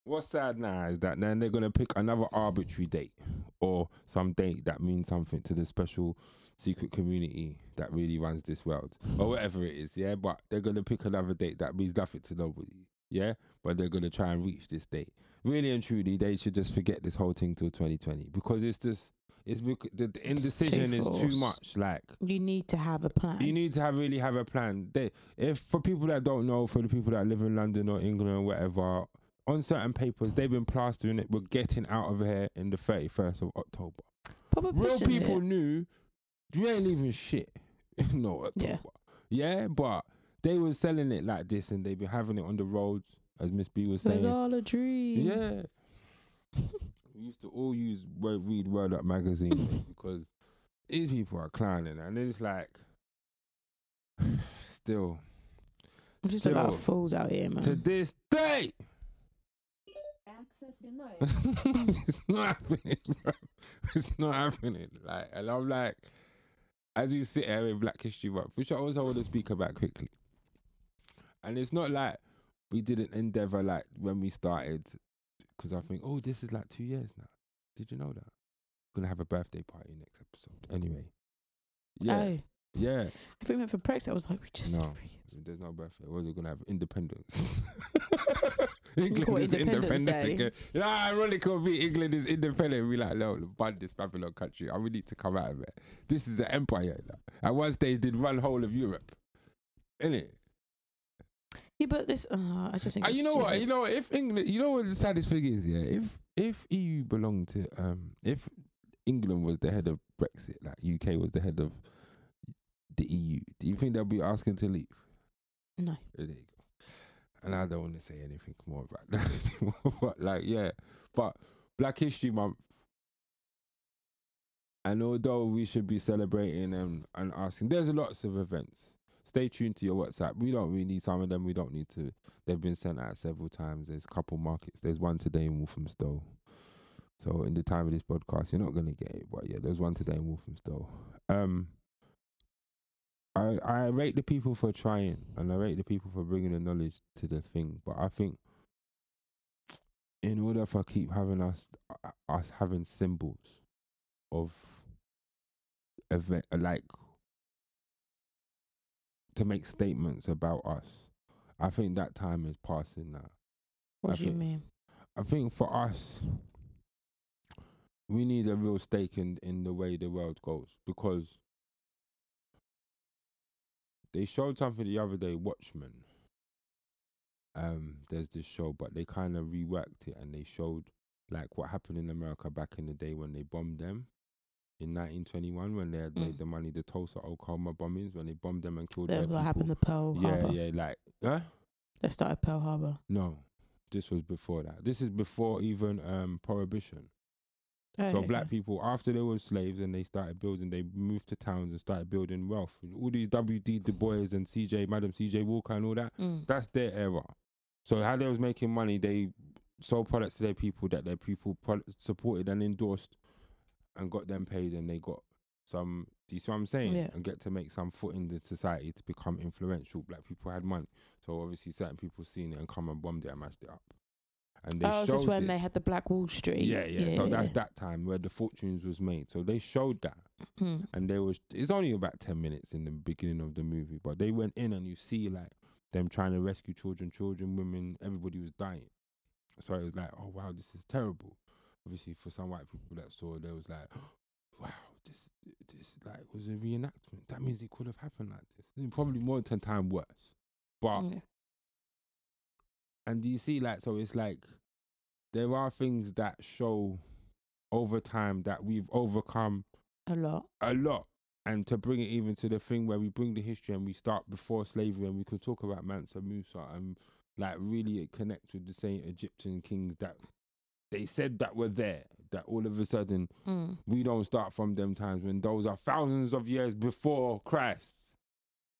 what's sad now is that then they're gonna pick another arbitrary date or some date that means something to the special secret community that really runs this world or whatever it is. Yeah, but they're gonna pick another date that means nothing to nobody. Yeah, but they're gonna try and reach this date. Really and truly, they should just forget this whole thing till 2020 because it's just it's bec- the, the indecision is too much. Like You need to have a plan. you need to have really have a plan. They, if for people that don't know, for the people that live in London or England or whatever, on certain papers they've been plastering it. We're getting out of here in the thirty first of October. Real people it. knew you ain't leaving shit. [LAUGHS] no October. Yeah. Yeah. but they were selling it like this, and they've been having it on the roads, as Miss B was It was saying. all a dream. Yeah. [LAUGHS] we used to all use word, read Word Up magazine [LAUGHS] because these people are clowning, and it's like [SIGHS] still I'm just a lot of fools out here, man. to this day. Access denied. [LAUGHS] it's not happening, bro. It's not happening. Like, and I'm like, as we sit here in Black History Month, which I also want to speak about quickly. And it's not like we didn't endeavor like when we started, because I think, oh, this is like two years now. Did you know that? We're Gonna have a birthday party next episode. Anyway, yeah, Oh, yeah. if we went for Brexit, I was like, we just. No. There's no birthday. What are we gonna have? Independence. [LAUGHS] [LAUGHS] England is independent. Day. again. You know ironic it would be England is independent. We like, no, ban this Babylon country. And we need to come out of it. This is an empire. Now. At one stage, did run whole of Europe. Innit? Yeah, but this. Uh, I just think. Uh, you know what? You know what? If England, you know what the saddest thing is, yeah. If if EU belonged to, um, if England was the head of Brexit, like UK was the head of the EU, do you think they'll be asking to leave? No. And I don't want to say anything more about that [LAUGHS] anymore. but like, yeah. But Black History Month. And although we should be celebrating and, and asking, there's lots of events. Stay tuned to your WhatsApp. We don't really need some of them. We don't need to. They've been sent out several times. There's a couple markets. There's one today in Walthamstow. So in the time of this podcast, you're not gonna get it. But yeah, there's one today in Walthamstow. Um, I I rate the people for trying, and I rate the people for bringing the knowledge to the thing. But I think in order for keep having us uh, us having symbols of event like to make statements about us, I think that time is passing now. What I do you mean? I think for us, we need a real stake in in the way the world goes because they showed something the other day, Watchmen. Um, there's this show, but they kind of reworked it and they showed like what happened in America back in the day when they bombed them in 1921 when they had made Mm. the money, the Tulsa Oklahoma bombings when they bombed them and killed That what happened to Pearl Yeah, Harbor. yeah, like huh? They started Pearl Harbor. No, this was before that. This is before even um prohibition. Oh, So okay. black people, after they were slaves and they started building, they moved to towns and started building wealth. All these W.D. Du Bois and C.J. Madam C.J. Walker and all that. Mm. That's their era. So how they was making money, they sold products to their people that their people pro- supported and endorsed, and got them paid, and they got some. Do you see what I'm saying? Yeah. And get to make some foot in the society to become influential. Black people had money, so obviously certain people seen it and come and bombed it and mashed it up. And they Oh, showed this when they had the Black Wall Street? Yeah, yeah. So that's that time where the fortunes was made. So they showed that, Mm. and there was. It's only about ten minutes in the beginning of the movie, but they went in and you see like them trying to rescue children, children, women. Everybody was dying. So it was like, oh wow, this is terrible. Obviously, for some white people that saw, it, they was like, [GASPS] wow, this this like was a reenactment. That means it could have happened like this. And Probably more than ten times worse. But Yeah. And do you see like so it's like there are things that show over time that we've overcome A lot. a lot and to bring it even to the thing where we bring the history and we start before slavery and we could talk about Mansa Musa and like really it connects with the same Egyptian kings that they said that were there that all of a sudden Mm. we don't start from them times when those are thousands of years before Christ.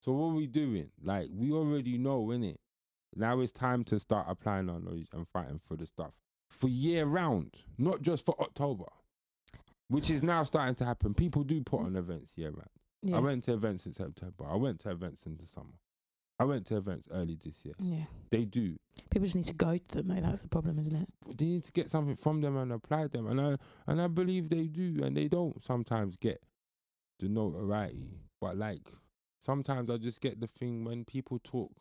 So what are we doing? Like we already know, innit? Now it's time to start applying our knowledge and fighting for the stuff for year round, not just for October, which is now starting to happen. People do put on events year round. Yeah. I went to events in September. I went to events in the summer. I went to events early this year. yeah. They do. People just need to go to them, mate. That's the problem, isn't it? They need to get something from them and apply them, and I and I believe they do, and they don't sometimes get the notoriety. But like sometimes I just get the thing when people talk,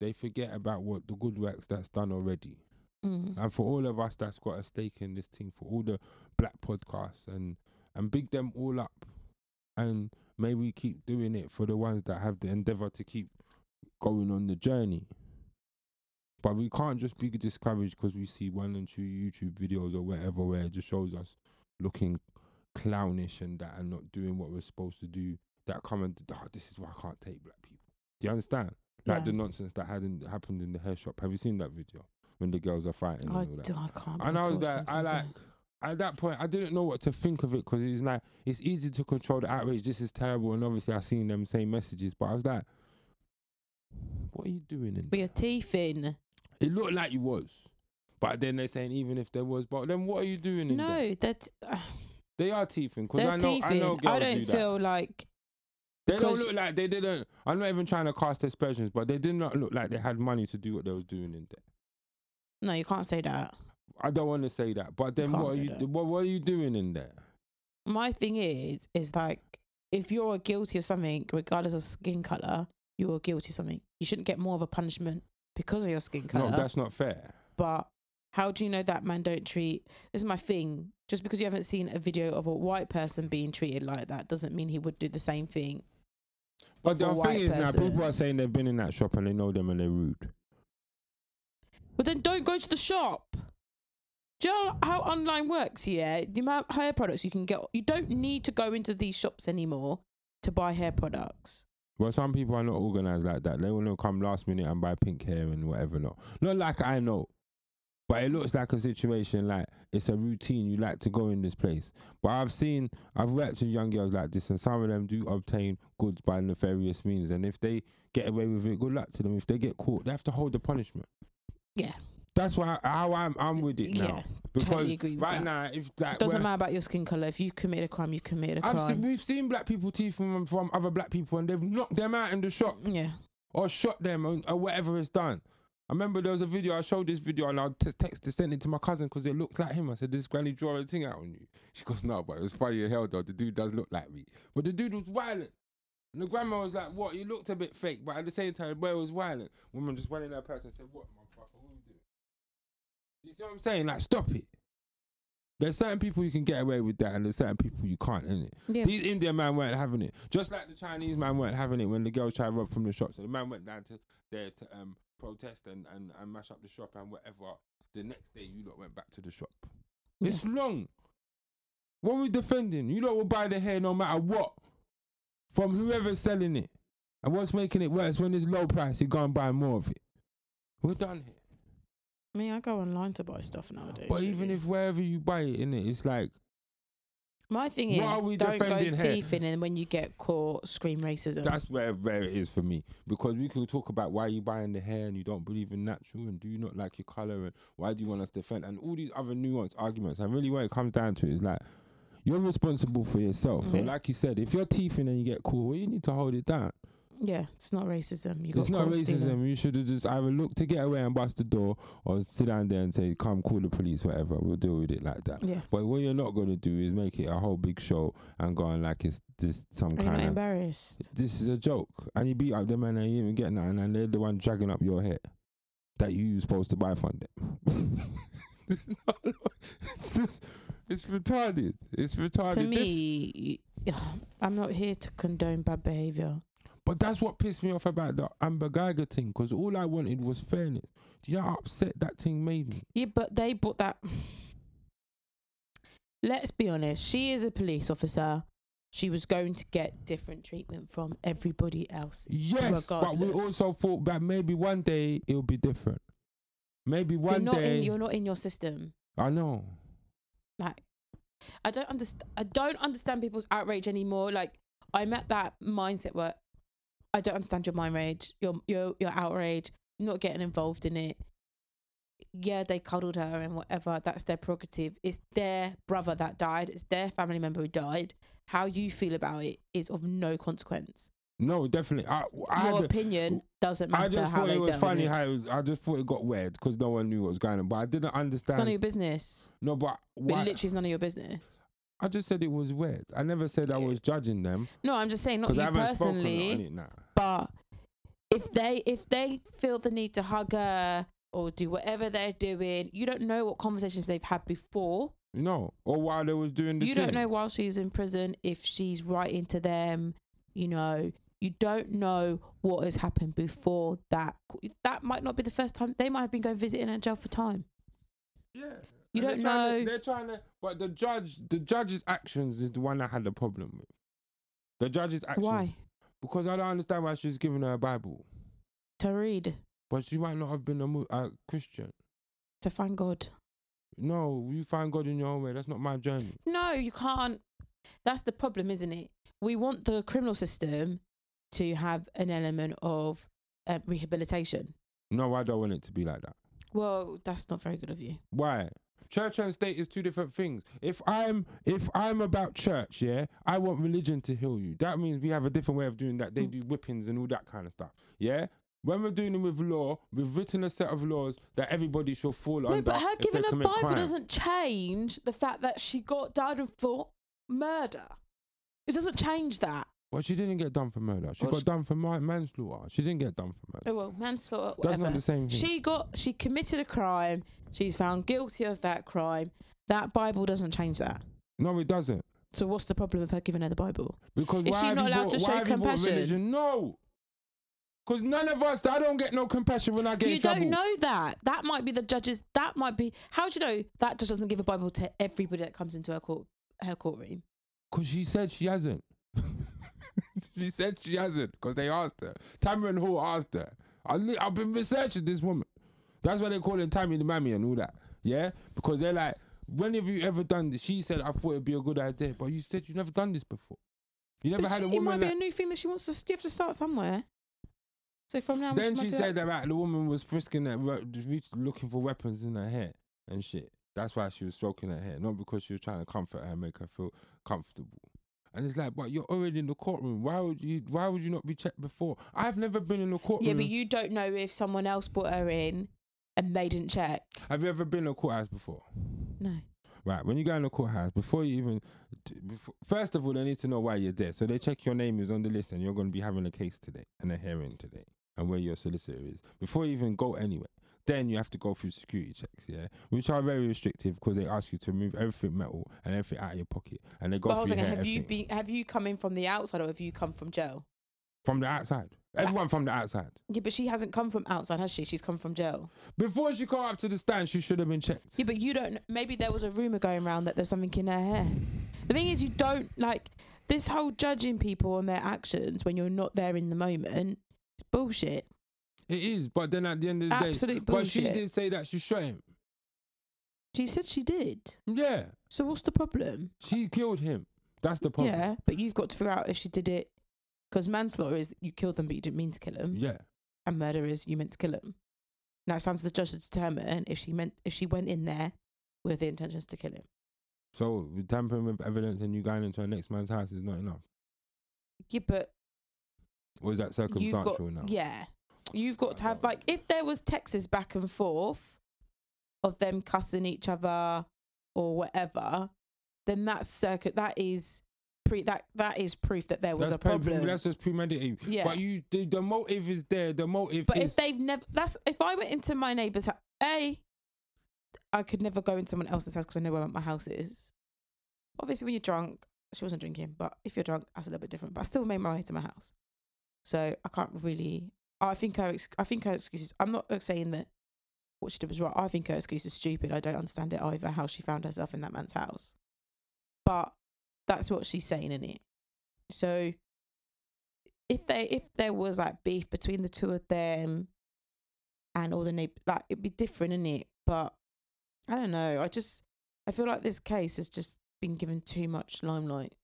they forget about what the good works that's done already. Mm. And for all of us that's got a stake in this thing, for all the black podcasts and and big them all up, and may we keep doing it for the ones that have the endeavor to keep going on the journey. But we can't just be discouraged because we see one and two YouTube videos or whatever where it just shows us looking clownish and that and not doing what we're supposed to do. That come and oh, this is why I can't take black people. Do you understand? Like Yeah. the nonsense that hadn't happened in the hair shop. Have you seen that video when the girls are fighting I, and all that? I can't. And I was like, I like at that point I didn't know what to think of it because it's like it's easy to control the outrage. This is terrible, and obviously I seen them same messages, but I was like, what are you doing? In With your teeth in. it looked like you was, but then they're saying even if there was, but then what are you doing? In there? No, that uh, [SIGHS] They are teething because I know teething. I know girls I don't do that. feel like They don't look like they didn't. I'm not even trying to cast aspersions, but they did not look like they had money to do what they was doing in there. No, you can't say that. I don't want to say that, but then can't what are say you? that. What, what are you doing in there? My thing is, is like if you're guilty of something, regardless of skin color, you're guilty of something. You shouldn't get more of a punishment because of your skin color. No, that's not fair. but how do you know that man don't treat this is my thing just because you haven't seen a video of a white person being treated like that doesn't mean he would do the same thing But the thing is now, people are saying they've been in that shop and they know them and they're rude. but then don't go to the shop do you know how online works yeah the amount of hair products you can get you don't need to go into these shops anymore to buy hair products Well, some people are not organized like that. They want to come last minute and buy pink hair and whatever. Not, not like I know, but it looks like a situation like it's a routine. You like to go in this place, but I've seen, I've worked with young girls like this, and some of them do obtain goods by nefarious means. And if they get away with it, good luck to them. If they get caught, they have to hold the punishment. yeah That's why how I'm I'm with it now. yeah Because totally agree with right that. now, if like doesn't matter about your skin color if you commit a crime you committed a I've crime seen, we've seen black people teeth from from other black people, and they've knocked them out in the shop. yeah or shot them or, or whatever is done. I remember there was a video, I showed this video and I t- texted, sent it to my cousin because it looked like him. I said, This granny draw a thing out on you. She goes, No, but it was funny as hell though. The dude does look like me. But the dude was violent. And the grandma was like, What? You looked a bit fake, but at the same time, the boy was violent. Woman just went in her purse and said, What, motherfucker? What are you doing? You see what I'm saying? Like, stop it. There's certain people you can get away with that, and there's certain people you can't, innit? yeah These Indian man weren't having it. Just like the Chinese man weren't having it when the girl tried to rob from the shops. So the man went down to there to um protest and, and, and mash up the shop and whatever. The next day you lot went back to the shop. It's long. What we defending? You lot will buy the hair no matter what. From whoever's selling it. And what's making it worse when it's low price, you go and buy more of it. We're done here. I mean, I go online to buy stuff nowadays. But even if wherever you buy it, in it, it's like my thing is, are we don't go defending here? teeth in, and when you get caught, scream racism. That's where where it is for me because we could talk about why you're buying the hair and you don't believe in natural and do you not like your color and why do you want us to defend and all these other nuanced arguments. And really, what it comes down to is like you're responsible for yourself. So, like you said, if you're teething and you get caught, well, you need to hold it down. Yeah, it's not racism. You it's got not caught stealing. racism. You should have just either looked to get away and bust the door or sit down there and say, "Come, call the police, whatever. We'll deal with it like that." Yeah, But what you're not going to do is make it a whole big show and go on like it's this some are you not kind of embarrassed? this is a joke. And you beat up the man and you even get nothing and they're the one dragging up your hair that you supposed to buy from them. [LAUGHS] it's, not, [LAUGHS] it's, just, it's retarded. It's retarded. To This- me, [SIGHS] I'm not here to condone bad behavior. But that's what pissed me off about the Amber Guyger thing because all I wanted was fairness. Do you know how upset that thing made me? Yeah, but they bought that. [SIGHS] Let's be honest. She is a police officer. She was going to get different treatment from everybody else. Yes, but we also thought that maybe one day it'll be different. Maybe You're one day. in. You're not in your system. I know. Like, I don't understand. I don't understand people's outrage anymore. Like, I'm at that mindset where I don't understand your mind rage, your your your outrage, not getting involved in it. Yeah, they cuddled her and whatever. That's their prerogative. It's their brother that died. It's their family member who died. How you feel about it is of no consequence. No, definitely. I, I Your a- opinion doesn't matter. I just thought it was funny it. how it was, I just thought it got weird because no one knew what was going on. But I didn't understand. It's none of your business. no, but It why, literally is none of your business. I just said it was weird. I never said I was judging them No, I'm just saying, not you I personally. on it. But if they if they feel the need to hug her or do whatever they're doing, you don't know what conversations they've had before. No, or while they was doing the You thing. don't know while she's in prison if she's writing to them. You know, you don't know what has happened before that. That might not be the first time. They might have been going visiting her jail for time. Yeah. You And don't they're trying to- know. they're trying to, but the judge, the judge's actions is the one I had the problem with. The judge's actions. Why? Because I don't understand why she's giving her a Bible, To read, but she might not have been a, a Christian. to find God. No, you find God in your own way. That's not my journey. No, you can't. That's the problem, isn't it? We want the criminal system to have an element of uh, rehabilitation. No, I don't want it to be like that. Well, that's not very good of you. Why? Church and state is two different things. If I'm if I'm about church, yeah, I want religion to heal you. That means we have a different way of doing that. They do whippings and all that kind of stuff. Yeah. When we're doing it with law, we've written a set of laws that everybody shall fall No, under. but her giving a Bible crime. doesn't change the fact that she got done for murder. It doesn't change that. Well, she didn't get done for murder. She got she- done for mi- manslaughter. She didn't get done for murder. Oh well, manslaughter. That's Whatever. not the same thing. She got. She committed a crime. She's found guilty of that crime. That Bible doesn't change that. no, it doesn't. So what's the problem with her giving her the Bible? Because Is why she have not you allowed brought- to why show have you brought compassion? Religion? No. Because none of us, I don't get no compassion when I get you in trouble. don't know that. That might be the judges. That might be. How do you know that judge doesn't give a Bible to everybody that comes into her court her courtroom? Because she said she hasn't. [LAUGHS] [LAUGHS] she said she hasn't because they asked her. Tamron Hall asked her. I, I've been researching this woman. That's why they call her Tammy the Mammy and all that. Yeah? Because they're like, when have you ever done this? She said, I thought it'd be a good idea. But you said you've never done this before. You never But had she- a it woman might be like, a new thing that she wants to. You have to start somewhere. So from now, Then she said that. about the woman was frisking her, looking for weapons in her hair and shit. That's why she was stroking her hair, not because she was trying to comfort her and make her feel comfortable. And it's like, but you're already in the courtroom. Why would you? Why would you not be checked before? I've never been in a courtroom. Yeah, but you don't know if someone else brought her in and they didn't check. Have you ever been in a courthouse before? No. Right, when you go in the courthouse, before you even, before, first of all, they need to know why you're there. So they check your name is on the list and you're going to be having a case today and a hearing today and where your solicitor is. Before you even go anywhere, then you have to go through security checks, yeah, which are very restrictive because they ask you to remove everything metal and everything out of your pocket and they go But I was through like, have you been? Have you come in from the outside or have you come from jail? from the outside. Everyone from the outside. Yeah, but she hasn't come from outside, has she? She's come from jail. Before she got up to the stand, she should have been checked. Yeah, but you don't. Maybe there was a rumor going around that there's something in her hair. The thing is, you don't like this whole judging people on their actions when you're not there in the moment. It's bullshit. It is, but then at the end of the day, Absolute but she bullshit. did say that she shot him. She said she did. Yeah, So what's the problem? she killed him. That's the problem. Yeah, but you've got to figure out if she did it because manslaughter is you killed them but you didn't mean to kill them, Yeah. and murder is you meant to kill them. Now it's down to the judge to determine if she meant if she went in there with the intentions to kill him. So tampering with evidence and you going into a next man's house is not enough. Yeah, but Or is that you've circumstantial got now? yeah, you've got to have like if there was texts back and forth of them cussing each other or whatever, then that circuit that is pre that that is proof that there was that's a problem. That's just premeditated. Yeah. But you, the, the motive is there. The motive But is. if they've never, that's if I went into my neighbour's house, a, I could never go into someone else's house because I know where my house is. Obviously, when you're drunk, she wasn't drinking, but if you're drunk, that's a little bit different. But I still made my way to my house, so I can't really. I think her, I think her excuses. I'm not saying that what she did was right. I think her excuse is stupid. I don't understand it either. How she found herself in that man's house, but that's what she's saying in it. So if they if there was like beef between the two of them and all the neighbor like it'd be different in it but i don't know i just i feel like this case has just been given too much limelight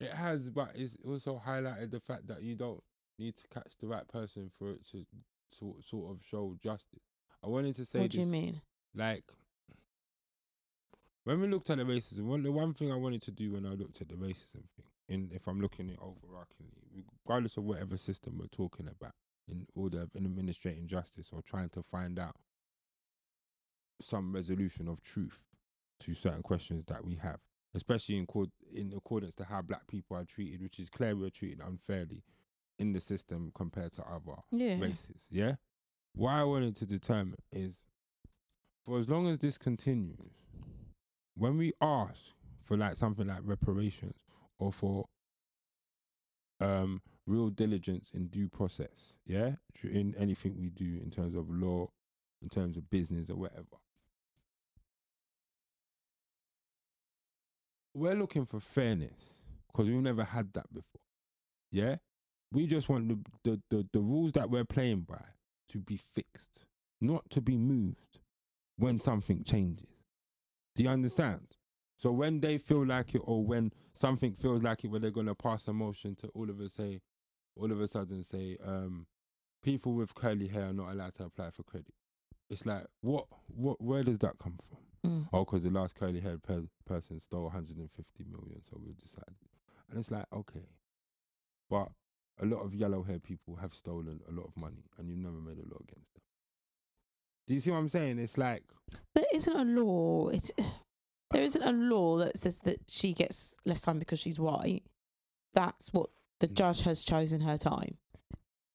it has, but it's also highlighted the fact that you don't need to catch the right person for it to sort sort of show justice. I wanted to say what do you mean like when we looked at the racism, one the one thing I wanted to do when I looked at the racism thing, in if I'm looking at it overarchingly, regardless of whatever system we're talking about, in order of administrating justice or trying to find out some resolution of truth to certain questions that we have, especially in cord- in accordance to how black people are treated, which is clear we're treated unfairly in the system compared to other yeah races. Yeah. What I wanted to determine is, for as long as this continues, when we ask for like something like reparations or for um real diligence in due process, yeah, in anything we do in terms of law, in terms of business or whatever. We're looking for fairness because we've never had that before. Yeah, we just want the, the, the, the rules that we're playing by to be fixed, not to be moved when something changes. Do you understand? So when they feel like it, or when something feels like it, where they're gonna pass a motion to all of us say, all of a sudden say, um, people with curly hair are not allowed to apply for credit. It's like what, what, where does that come from? Mm. Oh, because the last curly haired per- person stole 150 million, so we decided. And it's like, okay. But a lot of yellow haired people have stolen a lot of money and you've never made a law against them. Do you see what I'm saying? It's like, but There isn't a law. It's [SIGHS] there isn't a law that says that she gets less time because she's white. That's what the Mm. judge has chosen her time.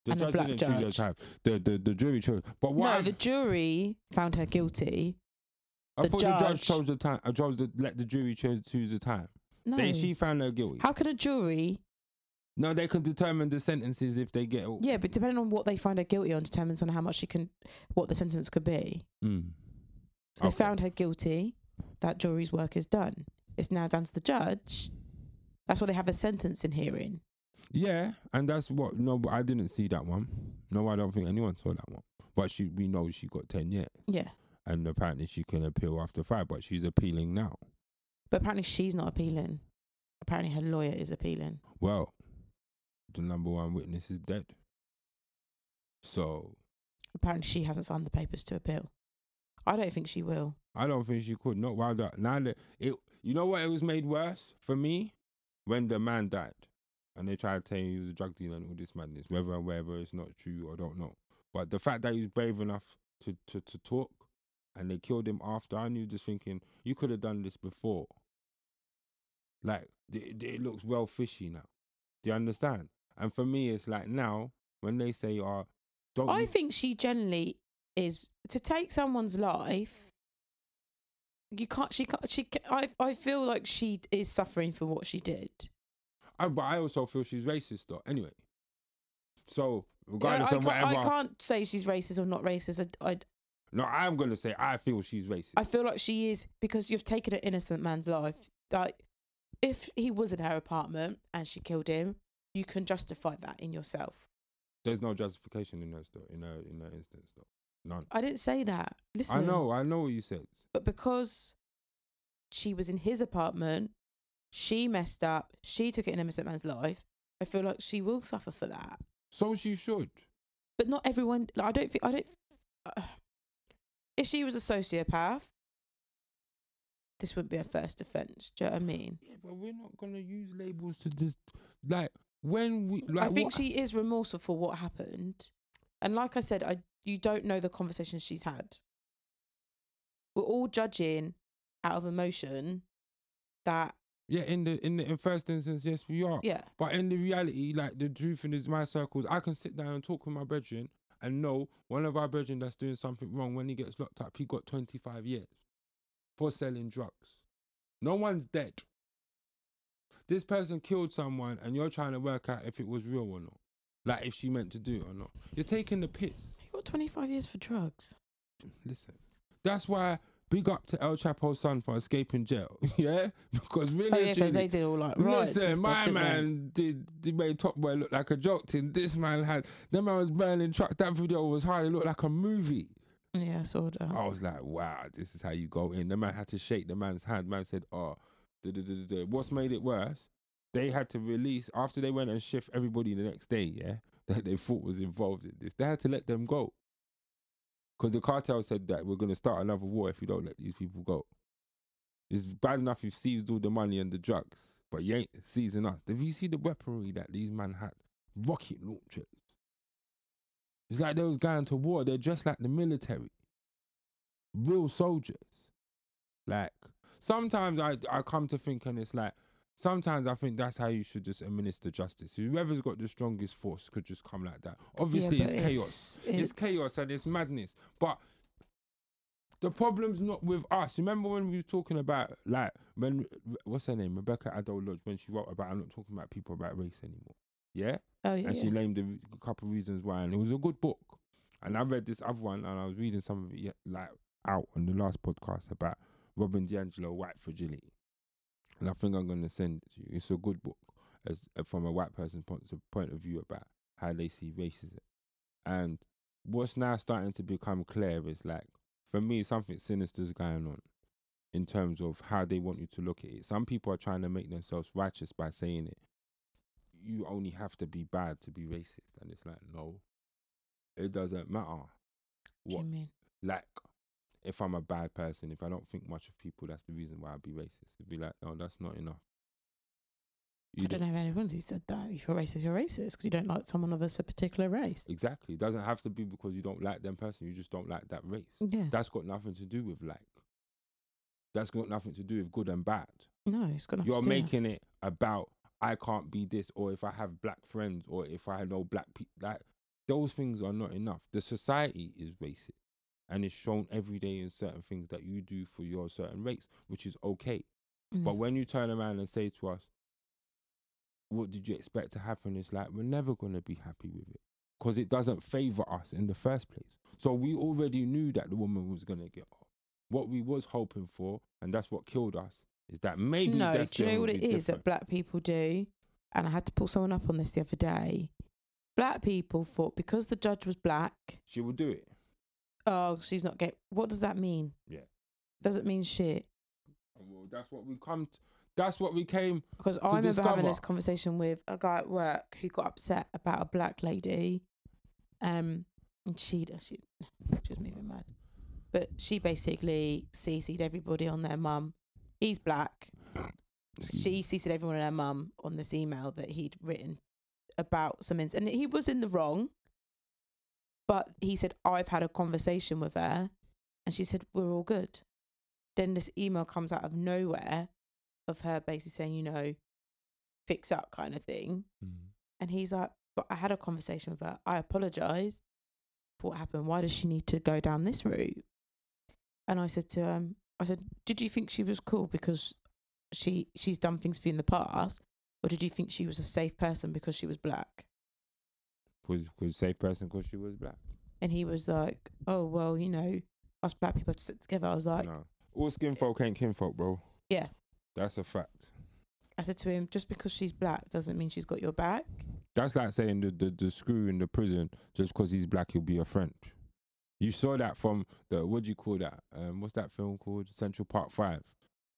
the And judge black didn't choose their judge. time. The, the, the jury chose. But what no, the jury found her guilty. I the thought the judge judge- chose the time. I chose to let the jury choose choose the time. No, They, she found her guilty. how can a jury? No, they can determine the sentences if they get. Yeah, but depending on what they find her guilty on, determines on how much she can, what the sentence could be. Mm. So they found her guilty. That jury's work is done. It's now down to the judge. That's why they have a sentence in hearing. Yeah, and that's what. No, but I didn't see that one. No, I don't think anyone saw that one. But she, we know she got ten years, Yeah, and apparently she can appeal after five. But she's appealing now. but apparently she's not appealing. Apparently her lawyer is appealing. Well, the number one witness is dead. So Apparently she hasn't signed the papers to appeal. I don't think she will. I don't think she could. Not while that now that it. You know what? It was made worse for me when the man died, and they tried to tell you he was a drug dealer and all this madness. Whether and whether it's not true, I don't know. But the fact that he was brave enough to to to talk, and they killed him after, I knew just thinking you could have done this before. Like it, it looks well fishy now. Do you understand? And for me, it's like now when they say, "Oh, don't," I you- think she generally is to take someone's life. You can't. She can't. She. ca- I. I feel like she is suffering for what she did. I, but I also feel she's racist though. Anyway, so regardless I, of can't, whatever, I can't say she's racist or not racist. I, I. no, I'm gonna say I feel she's racist. I feel like she is because you've taken an innocent man's life. Like, if he was in her apartment and she killed him, you can justify that in yourself. There's no justification in her though. In her in her instance though, none. I didn't say that. Listen, I know, I know what you said. but because she was in his apartment, she messed up. She took it in an innocent man's life. I feel like she will suffer for that. So she should. But not everyone. Like, I don't think. I don't. Uh, if she was a sociopath, this would be a first offence. Do you know what I mean? Yeah, but we're not gonna use labels to just like when we. Like I think what- she is remorseful for what happened, and like I said, I you don't know the conversations she's had. We're all judging out of emotion that Yeah, in the in the in first instance, yes, we are. yeah But in the reality, like the truth in my circles, I can sit down and talk with my brethren and know one of our brethren that's doing something wrong when he gets locked up, he got 25 years for selling drugs. No one's dead. This person killed someone and you're trying to work out if it was real or not. Like if she meant to do it or not. You're taking the piss. he got twenty five years for drugs. Listen. That's why big up to El Chapo's son for escaping jail. [LAUGHS] yeah? Because really Oh yeah, because they did all like riots. Listen, my stuff, man did, did made Top Boy look like a joke thing. This man had, that man was burning trucks. That video was hard. It looked like a movie. Yeah, I saw that. I was like, wow, this is how you go in. The man had to shake the man's hand. Man said, oh, what's made it worse? They had to release, after they went and shift everybody the next day, yeah, [LAUGHS] that they thought was involved in this, they had to let them go. Because the cartel said that we're going to start another war if you don't let these people go. It's bad enough you've seized all the money and the drugs, but you ain't seizing us. Have you see the weaponry that these men had? Rocket launchers. It's like they was going to war. They're dressed like the military. Real soldiers. Like sometimes I I come to think and it's like sometimes I think that's how you should just administer justice. Whoever's got the strongest force could just come like that. Obviously Yeah, it's but chaos. It's, chaos and it's madness. But the problem's not with us. Remember when we were talking about like when what's her name? Rebecca Eddo-Lodge when she wrote about I'm not talking about people about race anymore. Yeah? Oh yeah. and she named a, couple of reasons why, and it was a good book. And I read this other one, and I was reading some of it like out on the last podcast about Robin DiAngelo white fragility, and I think I'm gonna send it to you. It's a good book, as uh, from a white person's point of, point of view about how they see racism, and what's now starting to become clear is like for me something sinister is going on in terms of how they want you to look at it. Some people are trying to make themselves righteous by saying it you only have to be bad to be racist. And it's like, no, it doesn't matter. What do you mean? Like, if I'm a bad person, if I don't think much of people, that's the reason why I'd be racist. It'd be like, no, that's not enough. You I don't know if anyone who said that. If you're racist, you're racist because you don't like someone of a particular race. Exactly. It doesn't have to be because you don't like them person. You just don't like that race. Yeah. That's got nothing to do with like. That's got nothing to do with good and bad. no, it's got nothing You're to do with making it about I can't be this, or if I have black friends, or if I know black people. Like those things are not enough. The society is racist, and it's shown every day in certain things that you do for your certain race, which is okay. Mm. But when you turn around and say to us, "What did you expect to happen?" It's like we're never gonna be happy with it because it doesn't favor us in the first place. So we already knew that the woman was gonna get off. What we was hoping for, and that's what killed us, is that maybe no, that's do you know what it is that black people do? And I had to pull someone up on this the other day. Black people thought because the judge was black, she would do it. Oh, she's not gay. What does that mean? Yeah. Doesn't mean shit. Well, that's what we come. To, that's what we came. Because I remember having this conversation with a guy at work who got upset about a black lady. Um, and she she, she wasn't even mad, but she basically CC'd everybody on their mum. He's black. She CC'd everyone on their mum on this email that he'd written about some ins- and he was in the wrong. But he said I've had a conversation with her, and she said we're all good. Then this email comes out of nowhere of her basically saying, you know, fix up kind of thing. Mm. And he's like, but I had a conversation with her. I apologise for what happened. Why does she need to go down this route? And I said to him, I said, did you think she was cool because she she's done things for you in the past, or did you think she was a safe person because she was black? Was was safe person because she was black. And he was like, oh well, you know, us black people have to sit together. I was like, no, all skin folk ain't kin folk, bro. Yeah. that's a fact. I said to him, just because she's black doesn't mean she's got your back. That's like saying the the, the screw in the prison just because he's black, he'll be a French. You saw that from the what do you call that? Um, what's that film called? Central Park Five,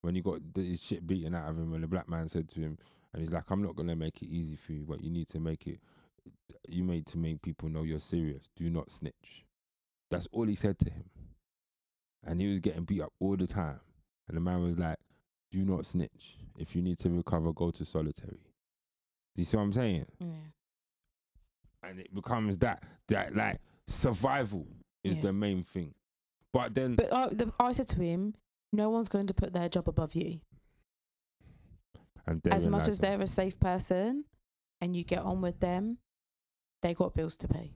when he got his shit beaten out of him, and the black man said to him, and he's like, "I'm not gonna make it easy for you, but you need to make it. You made to make people know you're serious. Do not snitch." That's all he said to him, and he was getting beat up all the time, and the man was like, "Do not snitch. If you need to recover, go to solitary." Do you see what I'm saying? Yeah. and it becomes that that like survival is Yeah. the main thing. But then But I, the, I said to him, no one's going to put their job above you. and as much as they're a safe person and you get on with them, they got bills to pay.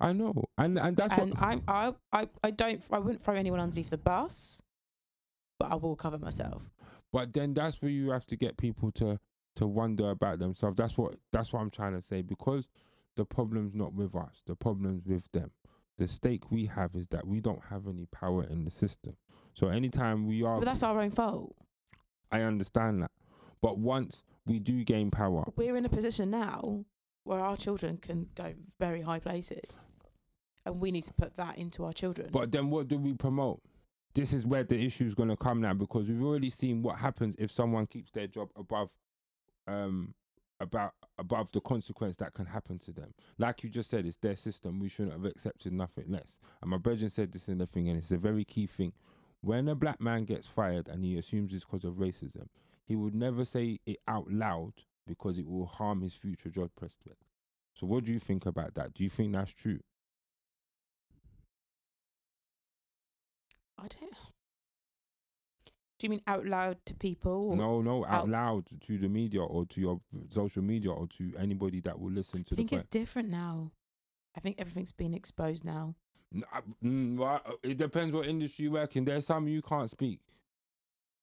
I know, and and that's and what I'm, I, I, I don't, I wouldn't throw anyone underneath the bus, but I will cover myself. But then that's where you have to get people to to wonder about themselves. That's what that's what I'm trying to say because the problem's not with us. The problem's with them. The stake we have is that we don't have any power in the system. So anytime we are, But that's our own fault. I understand that. But once we do gain power, We're in a position now where our children can go very high places, and we need to put that into our children. But then what do we promote? This is where the issue is going to come now because we've already seen what happens if someone keeps their job above um about above the consequence that can happen to them. Like you just said, it's their system. We shouldn't have accepted nothing less. And my brethren said this in the thing, and it's a very key thing. When a black man gets fired and he assumes it's because of racism, he would never say it out loud because it will harm his future job prospects. So what do you think about that? Do you think that's true? I don't. [SIGHS] Do you mean out loud to people? or- No, no, out out- loud to the media or to your social media or to anybody that will listen to I think it's different now. I think everything's been exposed now. I- mm, uh, it depends what industry you work in. There's some you can't speak.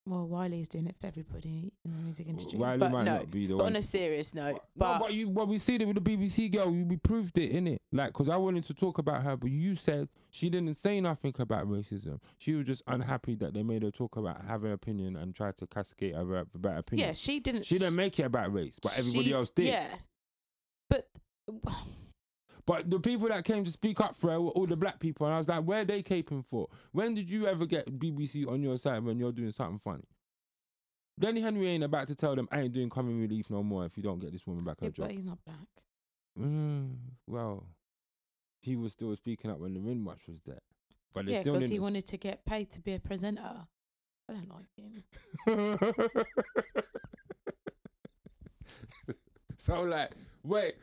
Well, Wiley's doing it for everybody in the music industry. Wiley but might no, not be the but one. on a serious note, no, but, but you, well, we see it with the BBC girl. We we proved it in it, like, cause I wanted to talk about her, but you said she didn't say nothing about racism. She was just unhappy that they made her talk about having an opinion and tried to cascade about, about opinion. yeah, she didn't. she didn't make it about race, but everybody she- else did. Yeah, but [SIGHS] But the people that came to speak up for her were all the black people, and I was like, where are they caping for? When did you ever get BBC on your side when you're doing something funny? Lenny Henry ain't about to tell them I ain't doing Comic Relief no more if you don't get this woman back her yeah, job. but he's not black. Mm, well, he was still speaking up when the Windrush was there. but Yeah, still because he wanted to get paid to be a presenter. I don't like him. [LAUGHS] so like, wait,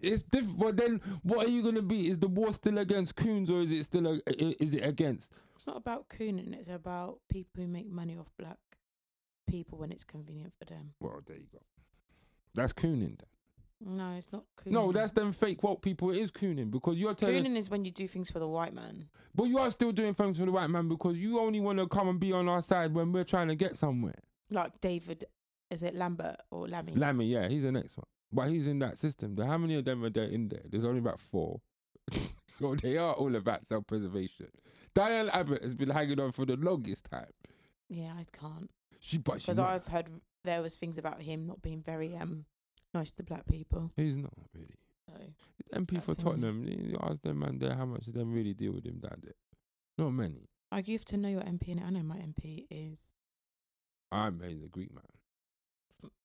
it's different. But then, what are you gonna be? Is the war still against Coons or is it still? A, is it against? It's not about cooning. It's about people who make money off black people when it's convenient for them. Well, there you go. That's cooning. Then. No, it's not cooning. No, that's them fake woke people. It is cooning because you're telling. cooning is when you do things for the white man. But you are still doing things for the white man because you only want to come and be on our side when we're trying to get somewhere. Like David, is it Lambert or Lammy? Lammy, yeah, he's the next one. But he's in that system. How many of them are there in there? There's only about four. [LAUGHS] so they are all about self preservation. Diane Abbott has been hanging on for the longest time. yeah, I can't She, because. I've heard there was things about him not being very um nice to black people. He's not really. So MP for. Tottenham. You ask them man there how much of them really deal with him down there. Not many. like you have to know your MP, and I know my MP is I'm he's a Greek man.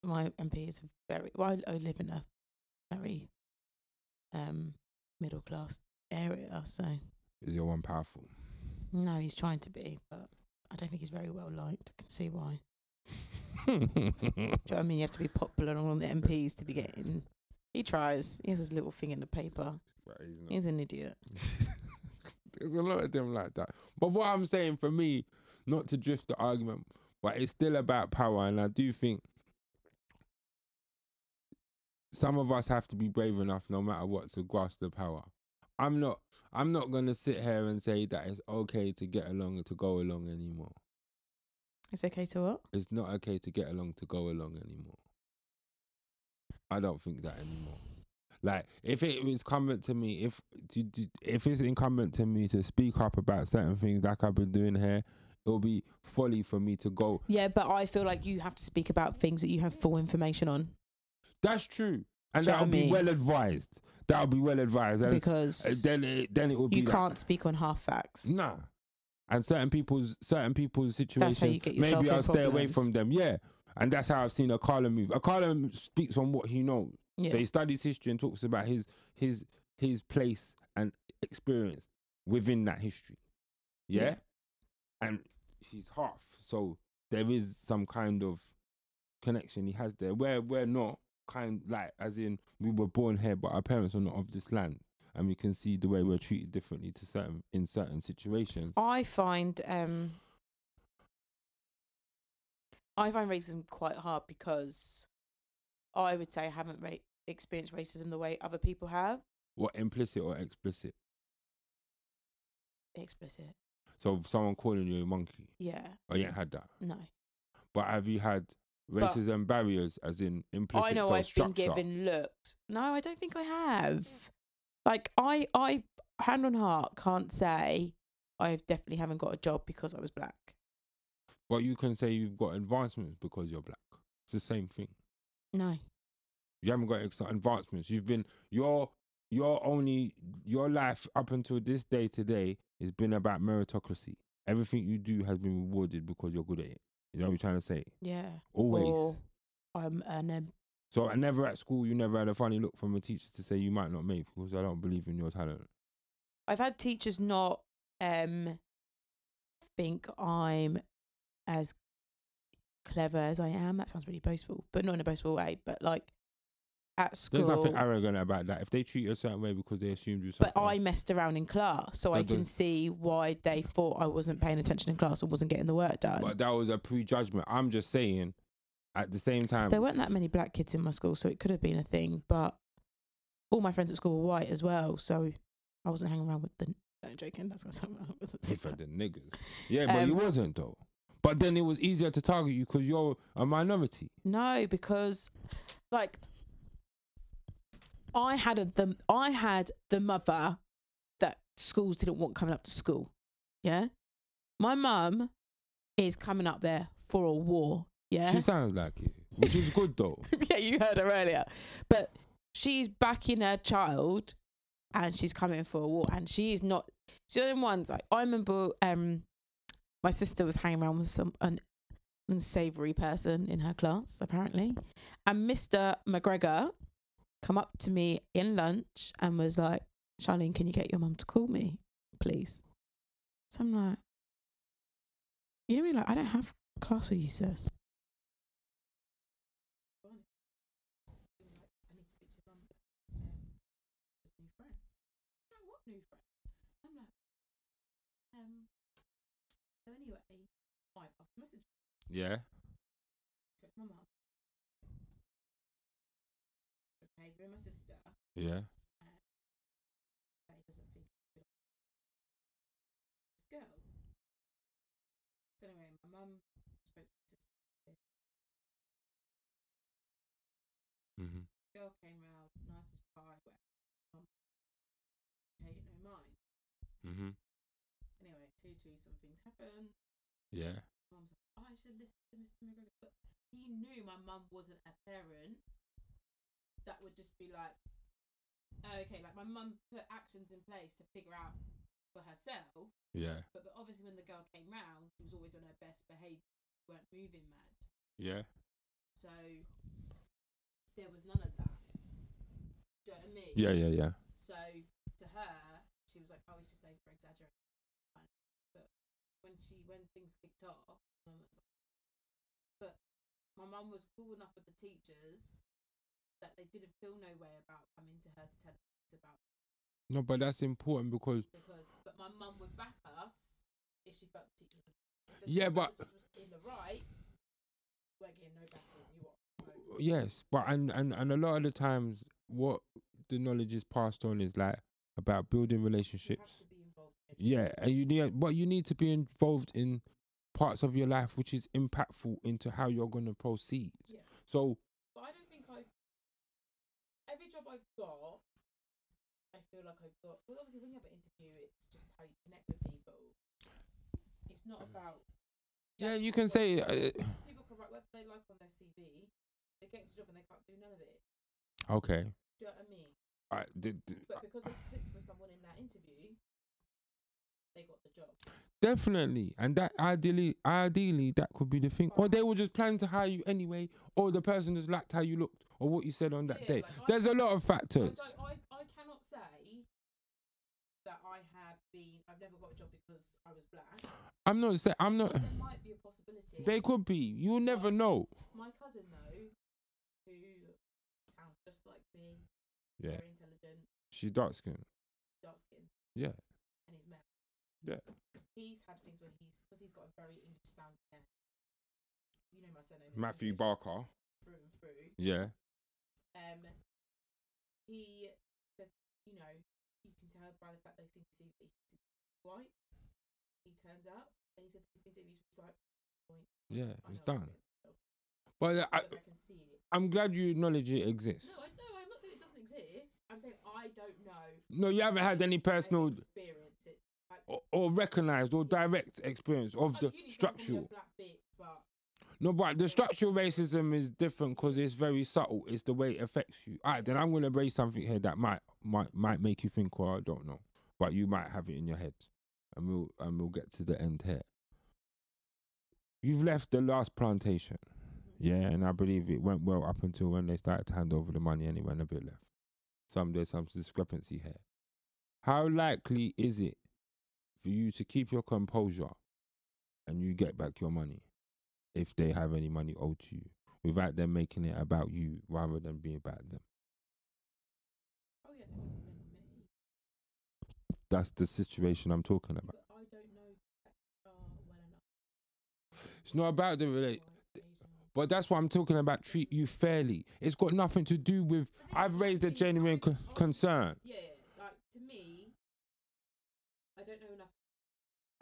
My MP is very well. I, I live in a very um middle class area, so Is your one powerful? no, he's trying to be, but I don't think he's very well liked. I can see why. Do you know what I mean? You have to be popular on all the MPs to be getting. He tries. He has his little thing in the paper. He's. He's an idiot. [LAUGHS] There's a lot of them like that. But what I'm saying for me, not to drift the argument, but it's still about power, and I do think some of us have to be brave enough, no matter what, to grasp the power. I'm not. I'm not gonna sit here and say that it's okay to get along and to go along anymore. It's okay to what? It's not okay to get along to go along anymore. I don't think that anymore. Like if it was incumbent to me, if to, to, if it's incumbent to me to speak up about certain things like I've been doing here, it'll be folly for me to go. Yeah, but I feel like you have to speak about things that you have full information on That's true, and know that'll be mean? well advised. That'll be well advised. And, uh, because then it, then it will be you like, can't speak on half facts. Nah. And certain people's certain people's situations, how you get maybe I'll stay away from them. Yeah. And that's how I've seen Akala move. Akala speaks on what he knows. Yeah. So he studies history and talks about his his his place and experience within that history. Yeah? Yeah. And he's half. So there is some kind of connection he has there. Where we're not kind like as in we were born here but our parents are not of this land. And we can see the way we're treated differently to certain in certain situations. I find um I find racism quite hard because I would say I haven't ra- experienced racism the way other people have. What implicit or explicit? Explicit. So someone calling you a monkey. Yeah. Oh, you ain't had that. No. But have you had racism barriers, as in implicit? I know I've structure? been given looks. No, I don't think I have. Like I I hand on heart can't say I definitely haven't got a job because I was black. But you can say you've got advancements because you're black. It's the same thing. No. You haven't got extra advancements. You've been your your only your life up until this day today has been about meritocracy. Everything you do has been rewarded because you're good at it. You know what I'm trying to say? Yeah. Always. Or I'm an um, So I never at school you never had a funny look from a teacher to say you might not make because I don't believe in your talent. I've had teachers not um think I'm as clever as I am. That sounds really boastful, but not in a boastful way. But like at There's nothing arrogant about that. If they treat you a certain way because they assumed you something. But I messed around in class, so I can see why they thought I wasn't paying attention in class or wasn't getting the work done. But that was a prejudgment. I'm just saying, at the same time, there weren't that many black kids in my school, so it could have been a thing. But all my friends at school were white as well, so I wasn't hanging around with the. No, I'm joking. That's what I'm for the niggas. Yeah, but you Um, wasn't though. But then it was easier to target you because you're a minority. No, because like I had a the I had the mother that schools didn't want coming up to school. Yeah. My mum is coming up there for a war. Yeah. She sounds like it, which is good though. [LAUGHS] yeah, you heard her earlier. But she's backing her child and she's coming for a war and she is not she's the only ones like I remember um my sister was hanging around with some an unsavory person in her class, apparently. And Mr. McGregor come up to me in lunch and was like, Charlene, can you get your mum to call me, please? So I'm like, you know mean? Like, I don't have class with you, sis. I Yeah. So anyway, my mum Mhm. girl came round, nice as pie, no mind. Anyway, two two, some things happen. Yeah. Mum's like, I should listen to Mr. McGregor, but he knew my mum wasn't a parent. That would just be like, okay, like my mum put actions in place to figure out for herself. Yeah. But, but obviously, when the girl came round, she was always on her best behaviour, weren't moving mad. Yeah. So there was none of that. Do you know what I mean? Yeah. Yeah. Yeah. So to her, she was like, "Oh, he's just over exaggerating." But when she when things kicked off, mum was like, but my mum was cool enough with the teachers that they didn't feel no way about coming to her to tell us about No, but that's important because because but my mum would back us if she felt the teacher Yeah, but- in the right. We're getting no backing. You? No. yes, but and and and a lot of the times, what the knowledge is passed on is like about building relationships. have to be involved. in Yeah, and you need, but you need to be involved in parts of your life which is impactful into how you're going to proceed. Yeah. So But I don't think I've every job I've got, I feel like I've got. Well, obviously, when you have an interview, it's just how you connect with people. It's not about. yeah, you can say uh, people can write whatever they like on their CV. They get into a job and they can't do none of it. okay. Do you know what I mean? I, d- d- But because they clicked with someone in that interview, they got the job. definitely, and that ideally, ideally, that could be the thing. Or they will just plan to hire you anyway, or the person just liked how you looked or what you said on that Yeah, day. like There's a lot of factors. I, I cannot say that I have been. I've never got a job because I was black. I'm not saying I'm not. There might be a possibility. They could be. You'll never know. My cousin though, who sounds just like me, Yeah, very intelligent, she's dark skinned. dark skin, Yeah, and he's male. yeah. He's had things where he's because he's got a very English name. You know my surname. Matthew English Barker. through and through. Yeah. Um, he said, you know, you can tell by the fact they seem to see that he's white. He turns up and he said he's been seeing he's like, point. Yeah, it's done. getting But uh, I, I can see it. I'm glad you acknowledge it exists. No, I no, I'm not saying it doesn't exist. I'm saying I don't know. No, you haven't had any personal experience it. Like, or, or recognized or direct experience of I- the you need someone from your structural. black bit, No, but the structural racism is different because it's very subtle. It's the way it affects you. All right, then I'm gonna raise something here that might might might make you think, or I don't know, but you might have it in your head, and we'll and we'll get to the end here. You've left the last plantation, yeah, and I believe it went well up until when they started to hand over the money, and it went a bit left. Some there's some discrepancy here. How likely is it for you to keep your composure and you get back your money? If they have any money owed to you without them making it about you rather than being about them. oh yeah, they would blame me. That's the situation I'm talking about. But I don't know well enough. It's not about the relate, but that's what I'm talking about. Treat you fairly. It's got nothing to do with. I've raised a genuine con- oh, concern. Yeah, like to me, I don't know enough.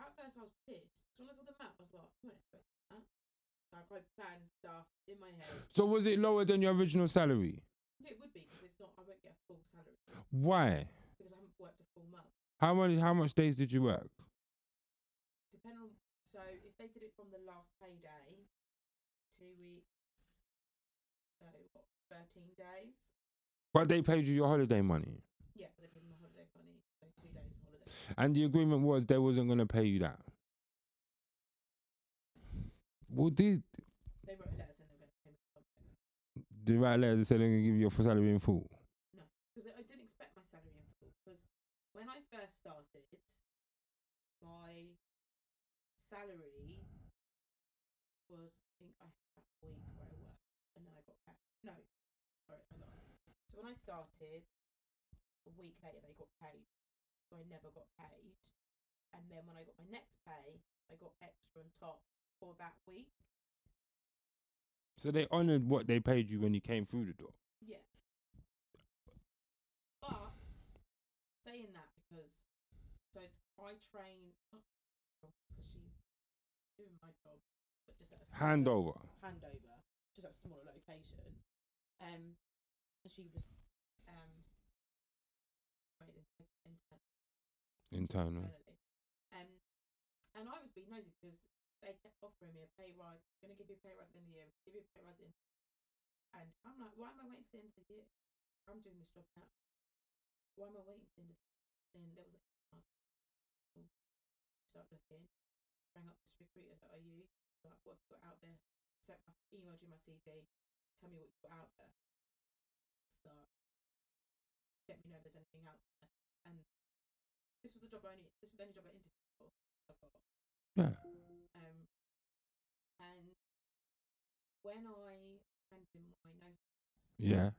At first, I was pissed. So when I saw the map, I was like, "I'm not expecting that." Like I planned stuff in my head. So was it lower than your original salary? It would be because it's not. I won't get a full salary Why? because I haven't worked a full month. How many? How much days did you work? Depending on. So if they did it from the last payday, two weeks. So what? Thirteen days. But they paid you your holiday money, Yeah, they paid me my holiday money, so two days holiday. and the agreement was they wasn't gonna pay you that. Well, did They wrote a letter saying they were going to pay me my holiday. the right letter said they're gonna give you your salary in full? No, because I didn't expect my salary in full. Because when I first started, my salary was I think I had that week where I worked and then I got paid. No, sorry, I lied. So when I started, a week later they got paid. So I never got paid. And then when I got my next pay, I got extra on top for that week. So they honoured what they paid you when you came through the door. Yeah. But saying that because so I train because she doing my job, but just at a Handover. handover, just at a smaller location. Um, and she was um made in, in, Internal. internally. Um, and I was being nosy because they kept offering me a pay rise. Going to give you a pay rise at the year. Give you a pay rise in. And I'm like, why am I waiting to the end of the year? I'm doing this job now. Why am I waiting to the end of the year? Then there was like, oh, start looking. Rang up this recruiter that I use. Like, what have you got out there? So I emailed you my CV. Tell me what you've got out there. Start. Let me know if there's anything out there. And this was the job I only. This was the only job I interviewed for. I got. Yeah. Yeah.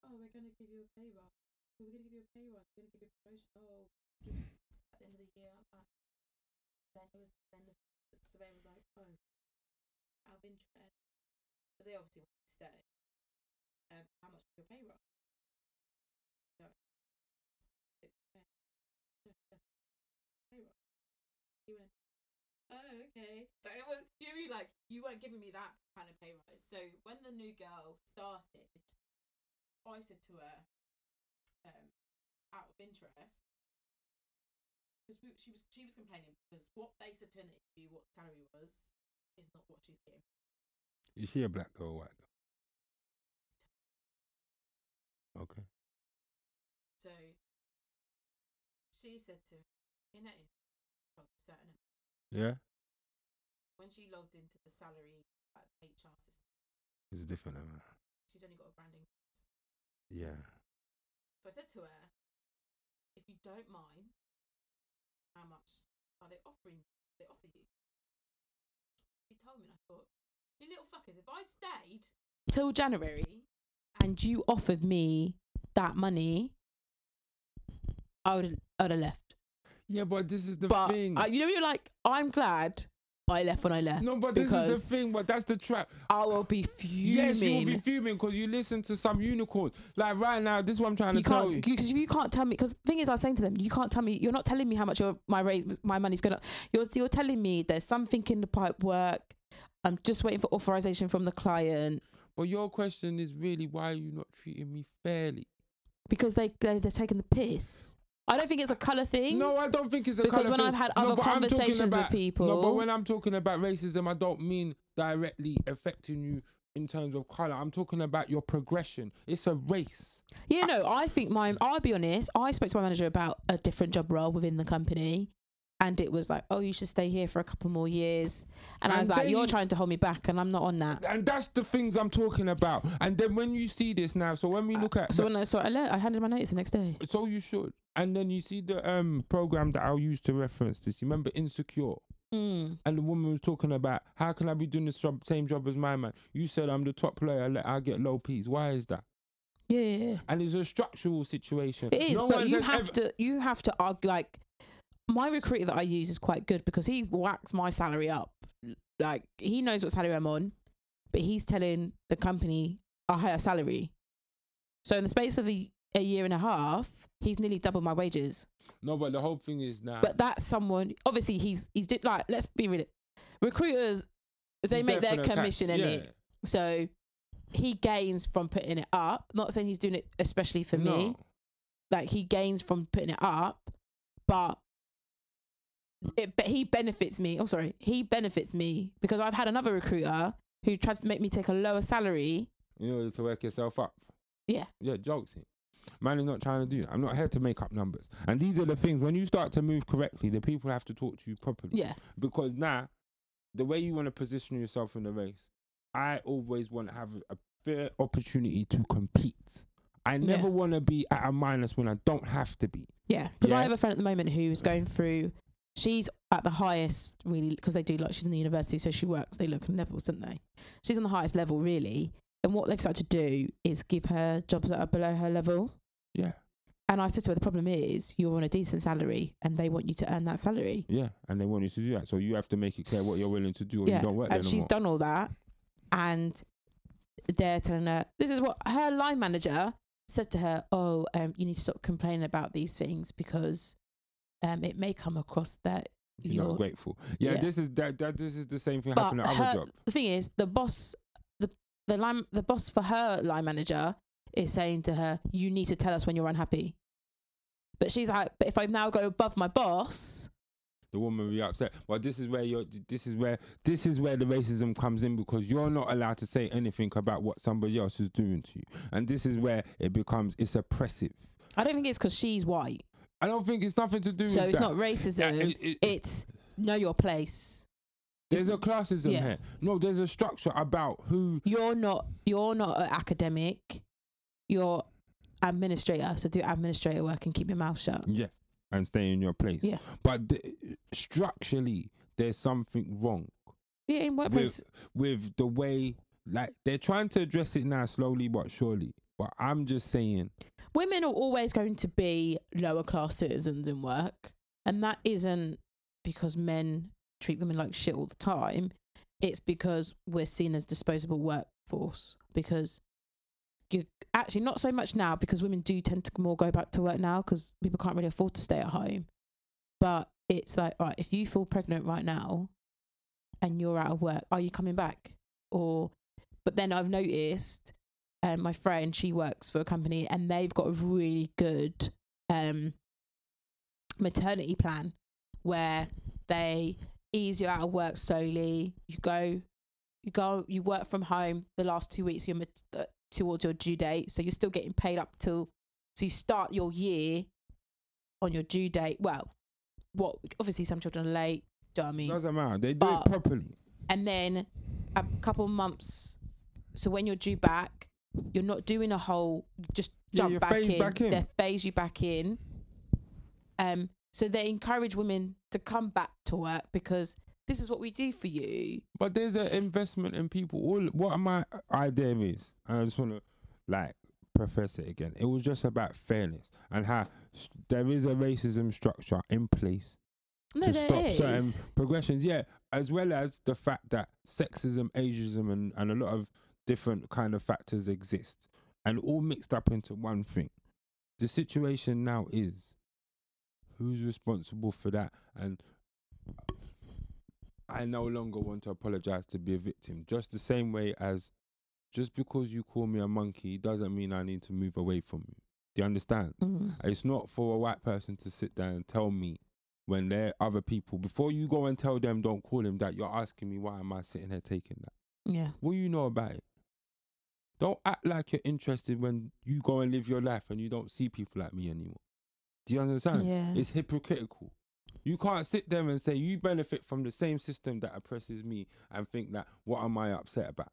oh, we're to give you a pay rise. We're to give you a pay rise. We're to give you a promotion. Oh, at the end of the year. Like, then it was then the, surveyor was like, oh, of interest, because they obviously want to stay. Um, how much is your pay rise? So. [LAUGHS] He went, oh, okay. Like, it was, you know, like you weren't giving me that kind of pay rise. So when the new girl started, I said to her, um, out of interest, because she was she was complaining because what they said to her in the interview, what salary was, is not what she's getting. Is she a black girl or white girl? Okay. So she said to me in her interview, certain Yeah. when she logged into the salary HR system, It's different, man. she's only got a branding. Yeah. So I said to her, if you don't mind, how much are they offering? They offer you. She told me, and I thought, you little fuckers, if I stayed till January and you offered me that money, I would I would have left. Yeah, but this is the but thing. I, you know, you're like, I'm glad I left when I left. no, but this is the thing. But that's the trap. I will be fuming. Yes, you will be fuming because you listen to some unicorns. Like right now, this is what I'm trying you to tell you. because you can't tell me because the thing is I was saying to them you can't tell me you're not telling me how much your my raise my money's gonna you're you're telling me there's something in the pipe work I'm just waiting for authorization from the client But your question is really why are you not treating me fairly? because they they they're taking the piss I don't think it's a color thing No, I don't think it's a colour. Because colour when thing. I've had No, other but I'm talking conversations with people, No, but when I'm talking about racism, I don't mean directly affecting you in terms of color. I'm talking about your progression. It's a race. you know I think my I'll be honest I spoke to my manager about a different job role within the company and it was like oh you should stay here for a couple more years and, I was like you're you- trying to hold me back and I'm not on that And that's the things I'm talking about. And then when you see this now, so when we look at so when I so I, I handed my notice the next day so you should. And then you see the um program that I'll use to reference this. You remember Insecure? mm. And the woman was talking about how can I be doing the job, same job as my man? You said I'm the top player, let I get low P's. Why is that? yeah, yeah, yeah. And it's a structural situation. It is, No but you have ever- to you have to argue like my recruiter that I use is quite good because he whacks my salary up. Like he knows what salary I'm on, but he's telling the company a higher salary. So in the space of a, a year and a half, he's nearly doubled my wages. No, but the whole thing is now. But that's someone obviously he's he's do- like let's be real. Recruiters they make their commission in yeah. it. So he gains from putting it up. Not saying he's doing it especially for me like he gains from putting it up, but it but he benefits me. Oh, sorry, he benefits me because I've had another recruiter who tried to make me take a lower salary. In order to work yourself up. Yeah, Yeah, jokes. Man is not trying to do that. I'm not here to make up numbers. And these are the things when you start to move correctly, the people have to talk to you properly. yeah, Because now, the way you want to position yourself in the race, I always want to have a fair opportunity to compete. I never Yeah. want to be at a minus when I don't have to be. yeah. Because I have a friend at the moment who's going through she's at the highest really because they do like she's in the university, so she works. They look levels, don't they? She's on the highest level really, and what they've started to do is give her jobs that are below her level. Yeah, And I said to her, the problem is you're on a decent salary, and they want you to earn that salary. yeah, and they want you to do that, so you have to make it clear what you're willing to do, or you don't work and she's done all that, and they're telling her this is what her line manager said to her. Oh, um, you need to stop complaining about these things because um, it may come across that You're you're. grateful. Yeah, Yeah. this is that, that. This is the same thing But happening at her, other jobs. the thing is, the boss, the the line, the boss for her line manager is saying to her, "You need to tell us when you're unhappy." But she's like, "But if I now go above my boss, the woman will be upset. Well, this is where you're. This is where this is where the racism comes in because you're not allowed to say anything about what somebody else is doing to you, and this is where it becomes it's oppressive. I don't think it's because she's white, I don't think it's nothing to do so with it's that. not racism. Yeah, it- it- it's know your place. there's a classism Yeah. here. No, there's a structure about who. You're not. You're not an academic. You're administrator. So do administrator work and keep your mouth shut. Yeah, and stay in your place. Yeah. But the, structurally, there's something wrong Yeah, in workplace. with with the way like they're trying to address it now slowly but surely. But I'm just saying, women are always going to be lower class citizens in work, and that isn't because men treat women like shit all the time. It's because we're seen as disposable workforce. Because you actually not so much now because women do tend to more go back to work now because people can't really afford to stay at home. But it's like, right, if you feel pregnant right now and you're out of work, are you coming back? Or, but then I've noticed um, my friend, she works for a company and they've got a really good um, maternity plan where they ease you out of work slowly. You go, you go, you work from home the last two weeks you're mat- uh, towards your due date, so you're still getting paid up till. So you start your year on your due date. Well, what obviously some children are late. Do you know what I mean? doesn't matter. They do But- it properly. and then a couple months. So when you're due back, you're not doing a whole just jump you're back, in. back in. They phase you back in. Um, so they encourage women to come back to work because this is what we do for you. But there's an investment in people. All what my idea is, and I just want to like profess it again. It was just about fairness and how there is a racism structure in place No, to stop is. certain progressions. Yeah, as well as the fact that sexism, ageism, and, and a lot of different kind of factors exist, and all mixed up into one thing. The situation now is who's responsible for that, and I no longer want to apologize to be a victim. Just the same way as just because you call me a monkey doesn't mean I need to move away from you. Do you understand? Mm. It's not for a white person to sit there and tell me when there are other people. Before you go and tell them, don't call him that. You're asking me why am I sitting here taking that? Yeah. What do you know about it? Don't act like you're interested when you go and live your life and you don't see people like me anymore. Do you understand? Yeah. It's hypocritical. You can't sit there and say you benefit from the same system that oppresses me and think that what am I upset about?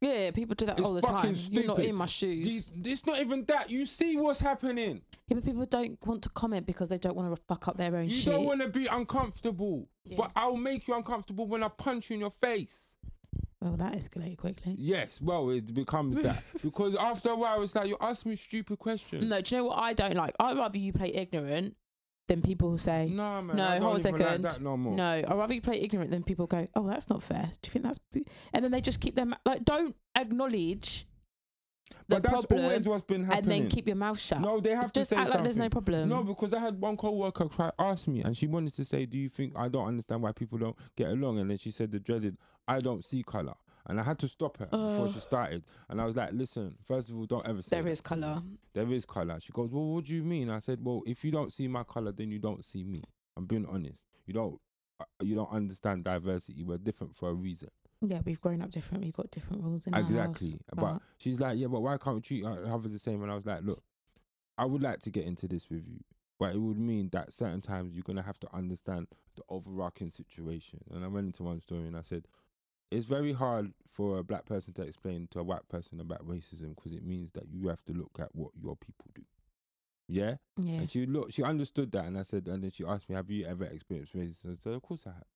Yeah, people do that It's all the time. You're not stupid. in my shoes. These, it's not even that. You see what's happening. yeah, but people don't want to comment because they don't want to fuck up their own You shit. don't want to be uncomfortable, Yeah. but I'll make you uncomfortable when I punch you in your face. Well, that escalated quickly. Yes, well, it becomes that [LAUGHS] because after a while, it's like you ask me stupid questions. No, do you know what I don't like? I'd rather you play ignorant than people who say, no, man. No, I don't hold a even like second. that no more. No, I'd rather you play ignorant than people go, oh, that's not fair. Do you think that's. b-" And then they just keep them. Like, don't acknowledge the but that's problem always what's been happening. and then keep your mouth shut. no, they have just to say act like there's no something. problem. No, because I had one co-worker try ask me, and she wanted to say, "Do you think I don't understand why people don't get along?" And then she said the dreaded, "I don't see color," and I had to stop her before she started. And I was like, "Listen, first of all, don't ever say there that is colour. There is color." She goes, "Well, what do you mean?" I said, "Well, if you don't see my color, then you don't see me. I'm being honest. You don't, uh, you don't understand diversity. We're different for a reason." Yeah, we've grown up different. We've got different rules in our exactly. house, But she's like, yeah, but why can't we treat others the same? And I was like, look, I would like to get into this with you, but it would mean that certain times you're gonna have to understand the overarching situation. And I went into one story and I said, it's very hard for a black person to explain to a white person about racism because it means that you have to look at what your people do. Yeah. Yeah. And she looked, she understood that, and I said, and then she asked me, "Have you ever experienced racism?" I said, "Of course I have."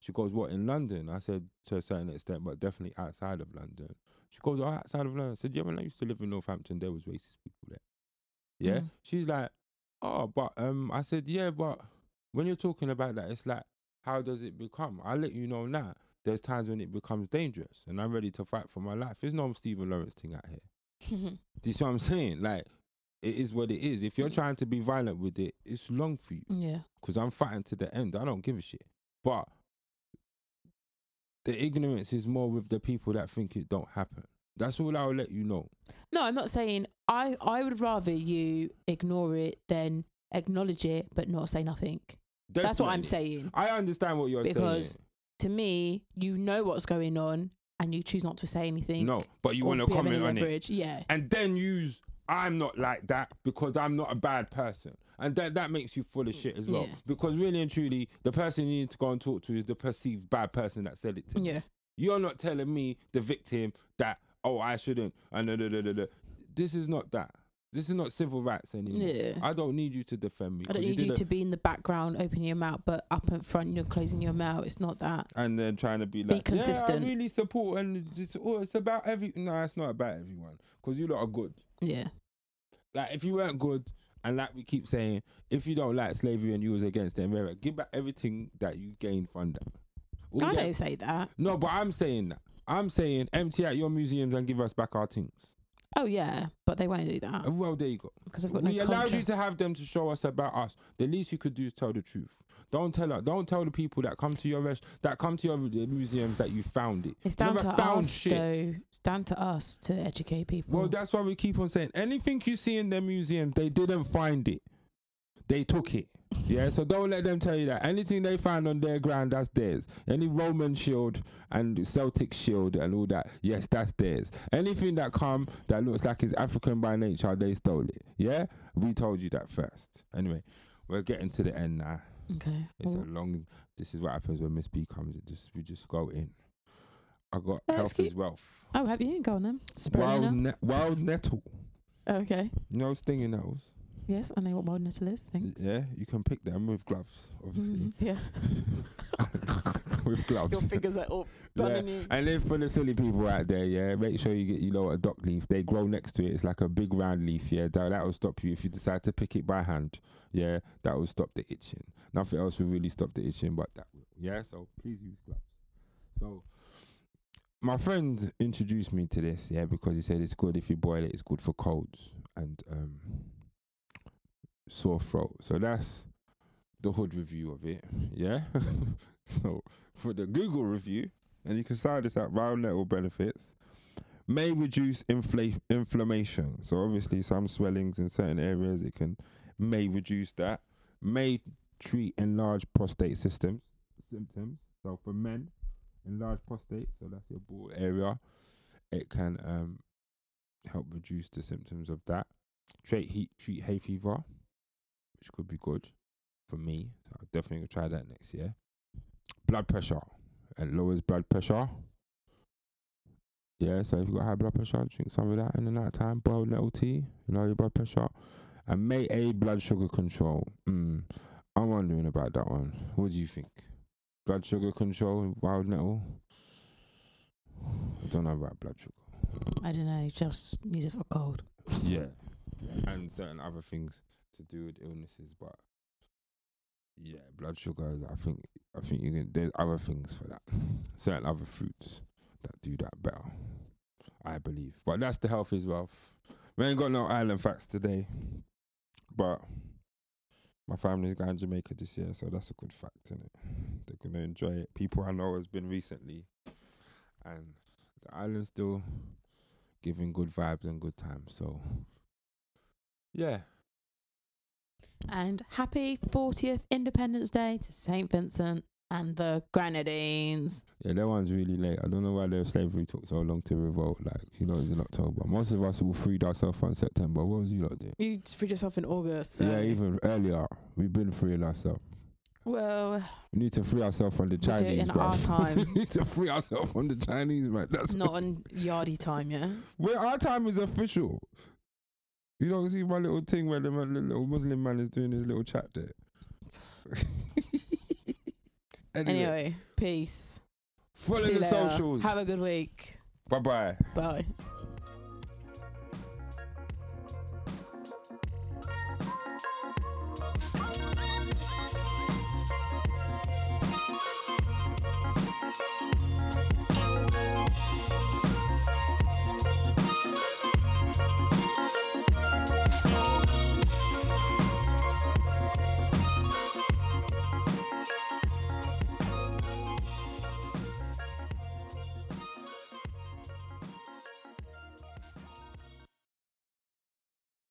She goes, "What in London?" I said, "To a certain extent, but definitely outside of London." She goes, "Oh, outside of London." I said, "Yeah, when I used to live in Northampton, there was racist people there." Yeah. Mm. She's like, "Oh, but um," I said, "Yeah, but when you're talking about that, it's like, how does it become?" I let you know now. There's times when it becomes dangerous, and I'm ready to fight for my life. There's no Stephen Lawrence thing out here. [LAUGHS] Do you see what I'm saying? Like, it is what it is. If you're trying to be violent with it, it's long for you. yeah. Because I'm fighting to the end. I don't give a shit. But the ignorance is more with the people that think it don't happen. That's all I'll let you know. No, I'm not saying I. I would rather you ignore it than acknowledge it, but not say nothing. That's what I'm saying. I understand what you're Because saying. Because to me, you know what's going on, and you choose not to say anything. No, but you want to be of any comment on it. Yeah. And then use, I'm not like that because I'm not a bad person. And that, that makes you full of shit as well. Yeah. Because really and truly, the person you need to go and talk to is the perceived bad person that said it to you. Yeah. You're not telling me, the victim, that oh I shouldn't. And da, da, da, da, da. this is not that. This is not civil rights anymore. Yeah. I don't need you to defend me. I don't need did you to be in the background, opening your mouth, but up in front, you're closing your mouth. It's not that. and then trying to be like, be consistent. Yeah, I really support, and it's just oh, it's about every. No, it's not about everyone because you lot are good. Yeah. Like if you weren't good, and like we keep saying, if you don't like slavery and you was against whatever, give back everything that you gained from that. All I that- don't say that. No, but I'm saying that. I'm saying empty out your museums and give us back our things. Oh yeah, but they won't do that Well, there you go. because I've got we no allowed you to have them to show us about us. The least you could do is tell the truth. Don't tell. Don't tell the people that come to your rest that come to your museums that you found it. it's down to found us, shit. though. It's down to us to educate people. Well, that's why we keep on saying anything you see in the museum, they didn't find it. They took it. Yeah, so don't let them tell you that. Anything they find on their ground, that's theirs. Any Roman shield and Celtic shield and all that, yes, that's theirs. Anything that come that looks like it's African by nature, they stole it. Yeah, we told you that first. Anyway, we're getting to the end now. Okay. It's Well, a long. This is what happens when Miss B comes. It just we just go in. I got Uh, health is wealth. oh, have you? Go on then. Wild, ne- wild nettle. Okay. You know stinging nettles. Yes, I know what wild nettle is. Thanks. Yeah, you can pick them with gloves, obviously. Mhm, Yeah. [LAUGHS] with gloves. Your fingers are up. [LAUGHS] Yeah. you. And then for the silly people out there, yeah, make sure you get you know a dock leaf. They grow next to it. It's like a big round leaf. Yeah, that that will stop you if you decide to pick it by hand. Yeah, that will stop the itching. Nothing else will really stop the itching, but that will. Yeah, so please use gloves. So my friend introduced me to this, yeah, because he said it's good if you boil it. It's good for colds and um sore throat. So that's the hood review of it. Yeah. [LAUGHS] so for the Google review, and you can start this at round nettle benefits, may reduce infla- inflammation. So obviously some swellings in certain areas, it can may reduce that. May treat enlarged prostate systems symptoms. So for men, enlarged prostate, so that's your ball area, it can um help reduce the symptoms of that. Treat heat, treat hay fever, which could be good for me. So I'm definitely try that next year. Blood pressure. It lowers blood pressure. Yeah, so if you've got high blood pressure, drink some of that in the night time, boiled nettle tea, you know your blood pressure. And may aid blood sugar control. Mm, I'm wondering about that one. What do you think? Blood sugar control wild nettle? I don't know about blood sugar. I don't know. Just use it for cold. yeah. And certain other things to do with illnesses, but yeah, blood sugar. I think I think you can. There's other things for that. [LAUGHS] certain other fruits that do that better. I believe, but that's the health is wealth. We ain't got no island facts today, but my family's going to Jamaica this year, so that's a good fact, isn't it? They're gonna enjoy it. People I know has been recently, and the island's still giving good vibes and good times. So, yeah, And happy 40th Independence Day to St. Vincent and the Grenadines. yeah, that one's really late. I don't know why their slavery took so long to revolt. Like, you know, it's in October. Most of us all freed ourselves on September. What was you lot doing? You freed yourself in August. so- Yeah, even earlier, we've been freeing ourselves. Well, We need to free ourselves from the do it Chinese. in our [LAUGHS] time. we need to free ourselves from the Chinese, man. That's not [LAUGHS] on Yardy time, yeah? Well, our time is official. You don't see my little thing where the little Muslim man is doing his little chat there. [LAUGHS] anyway, Anyway, peace. follow the later. socials. Have a good week. Bye bye. Bye.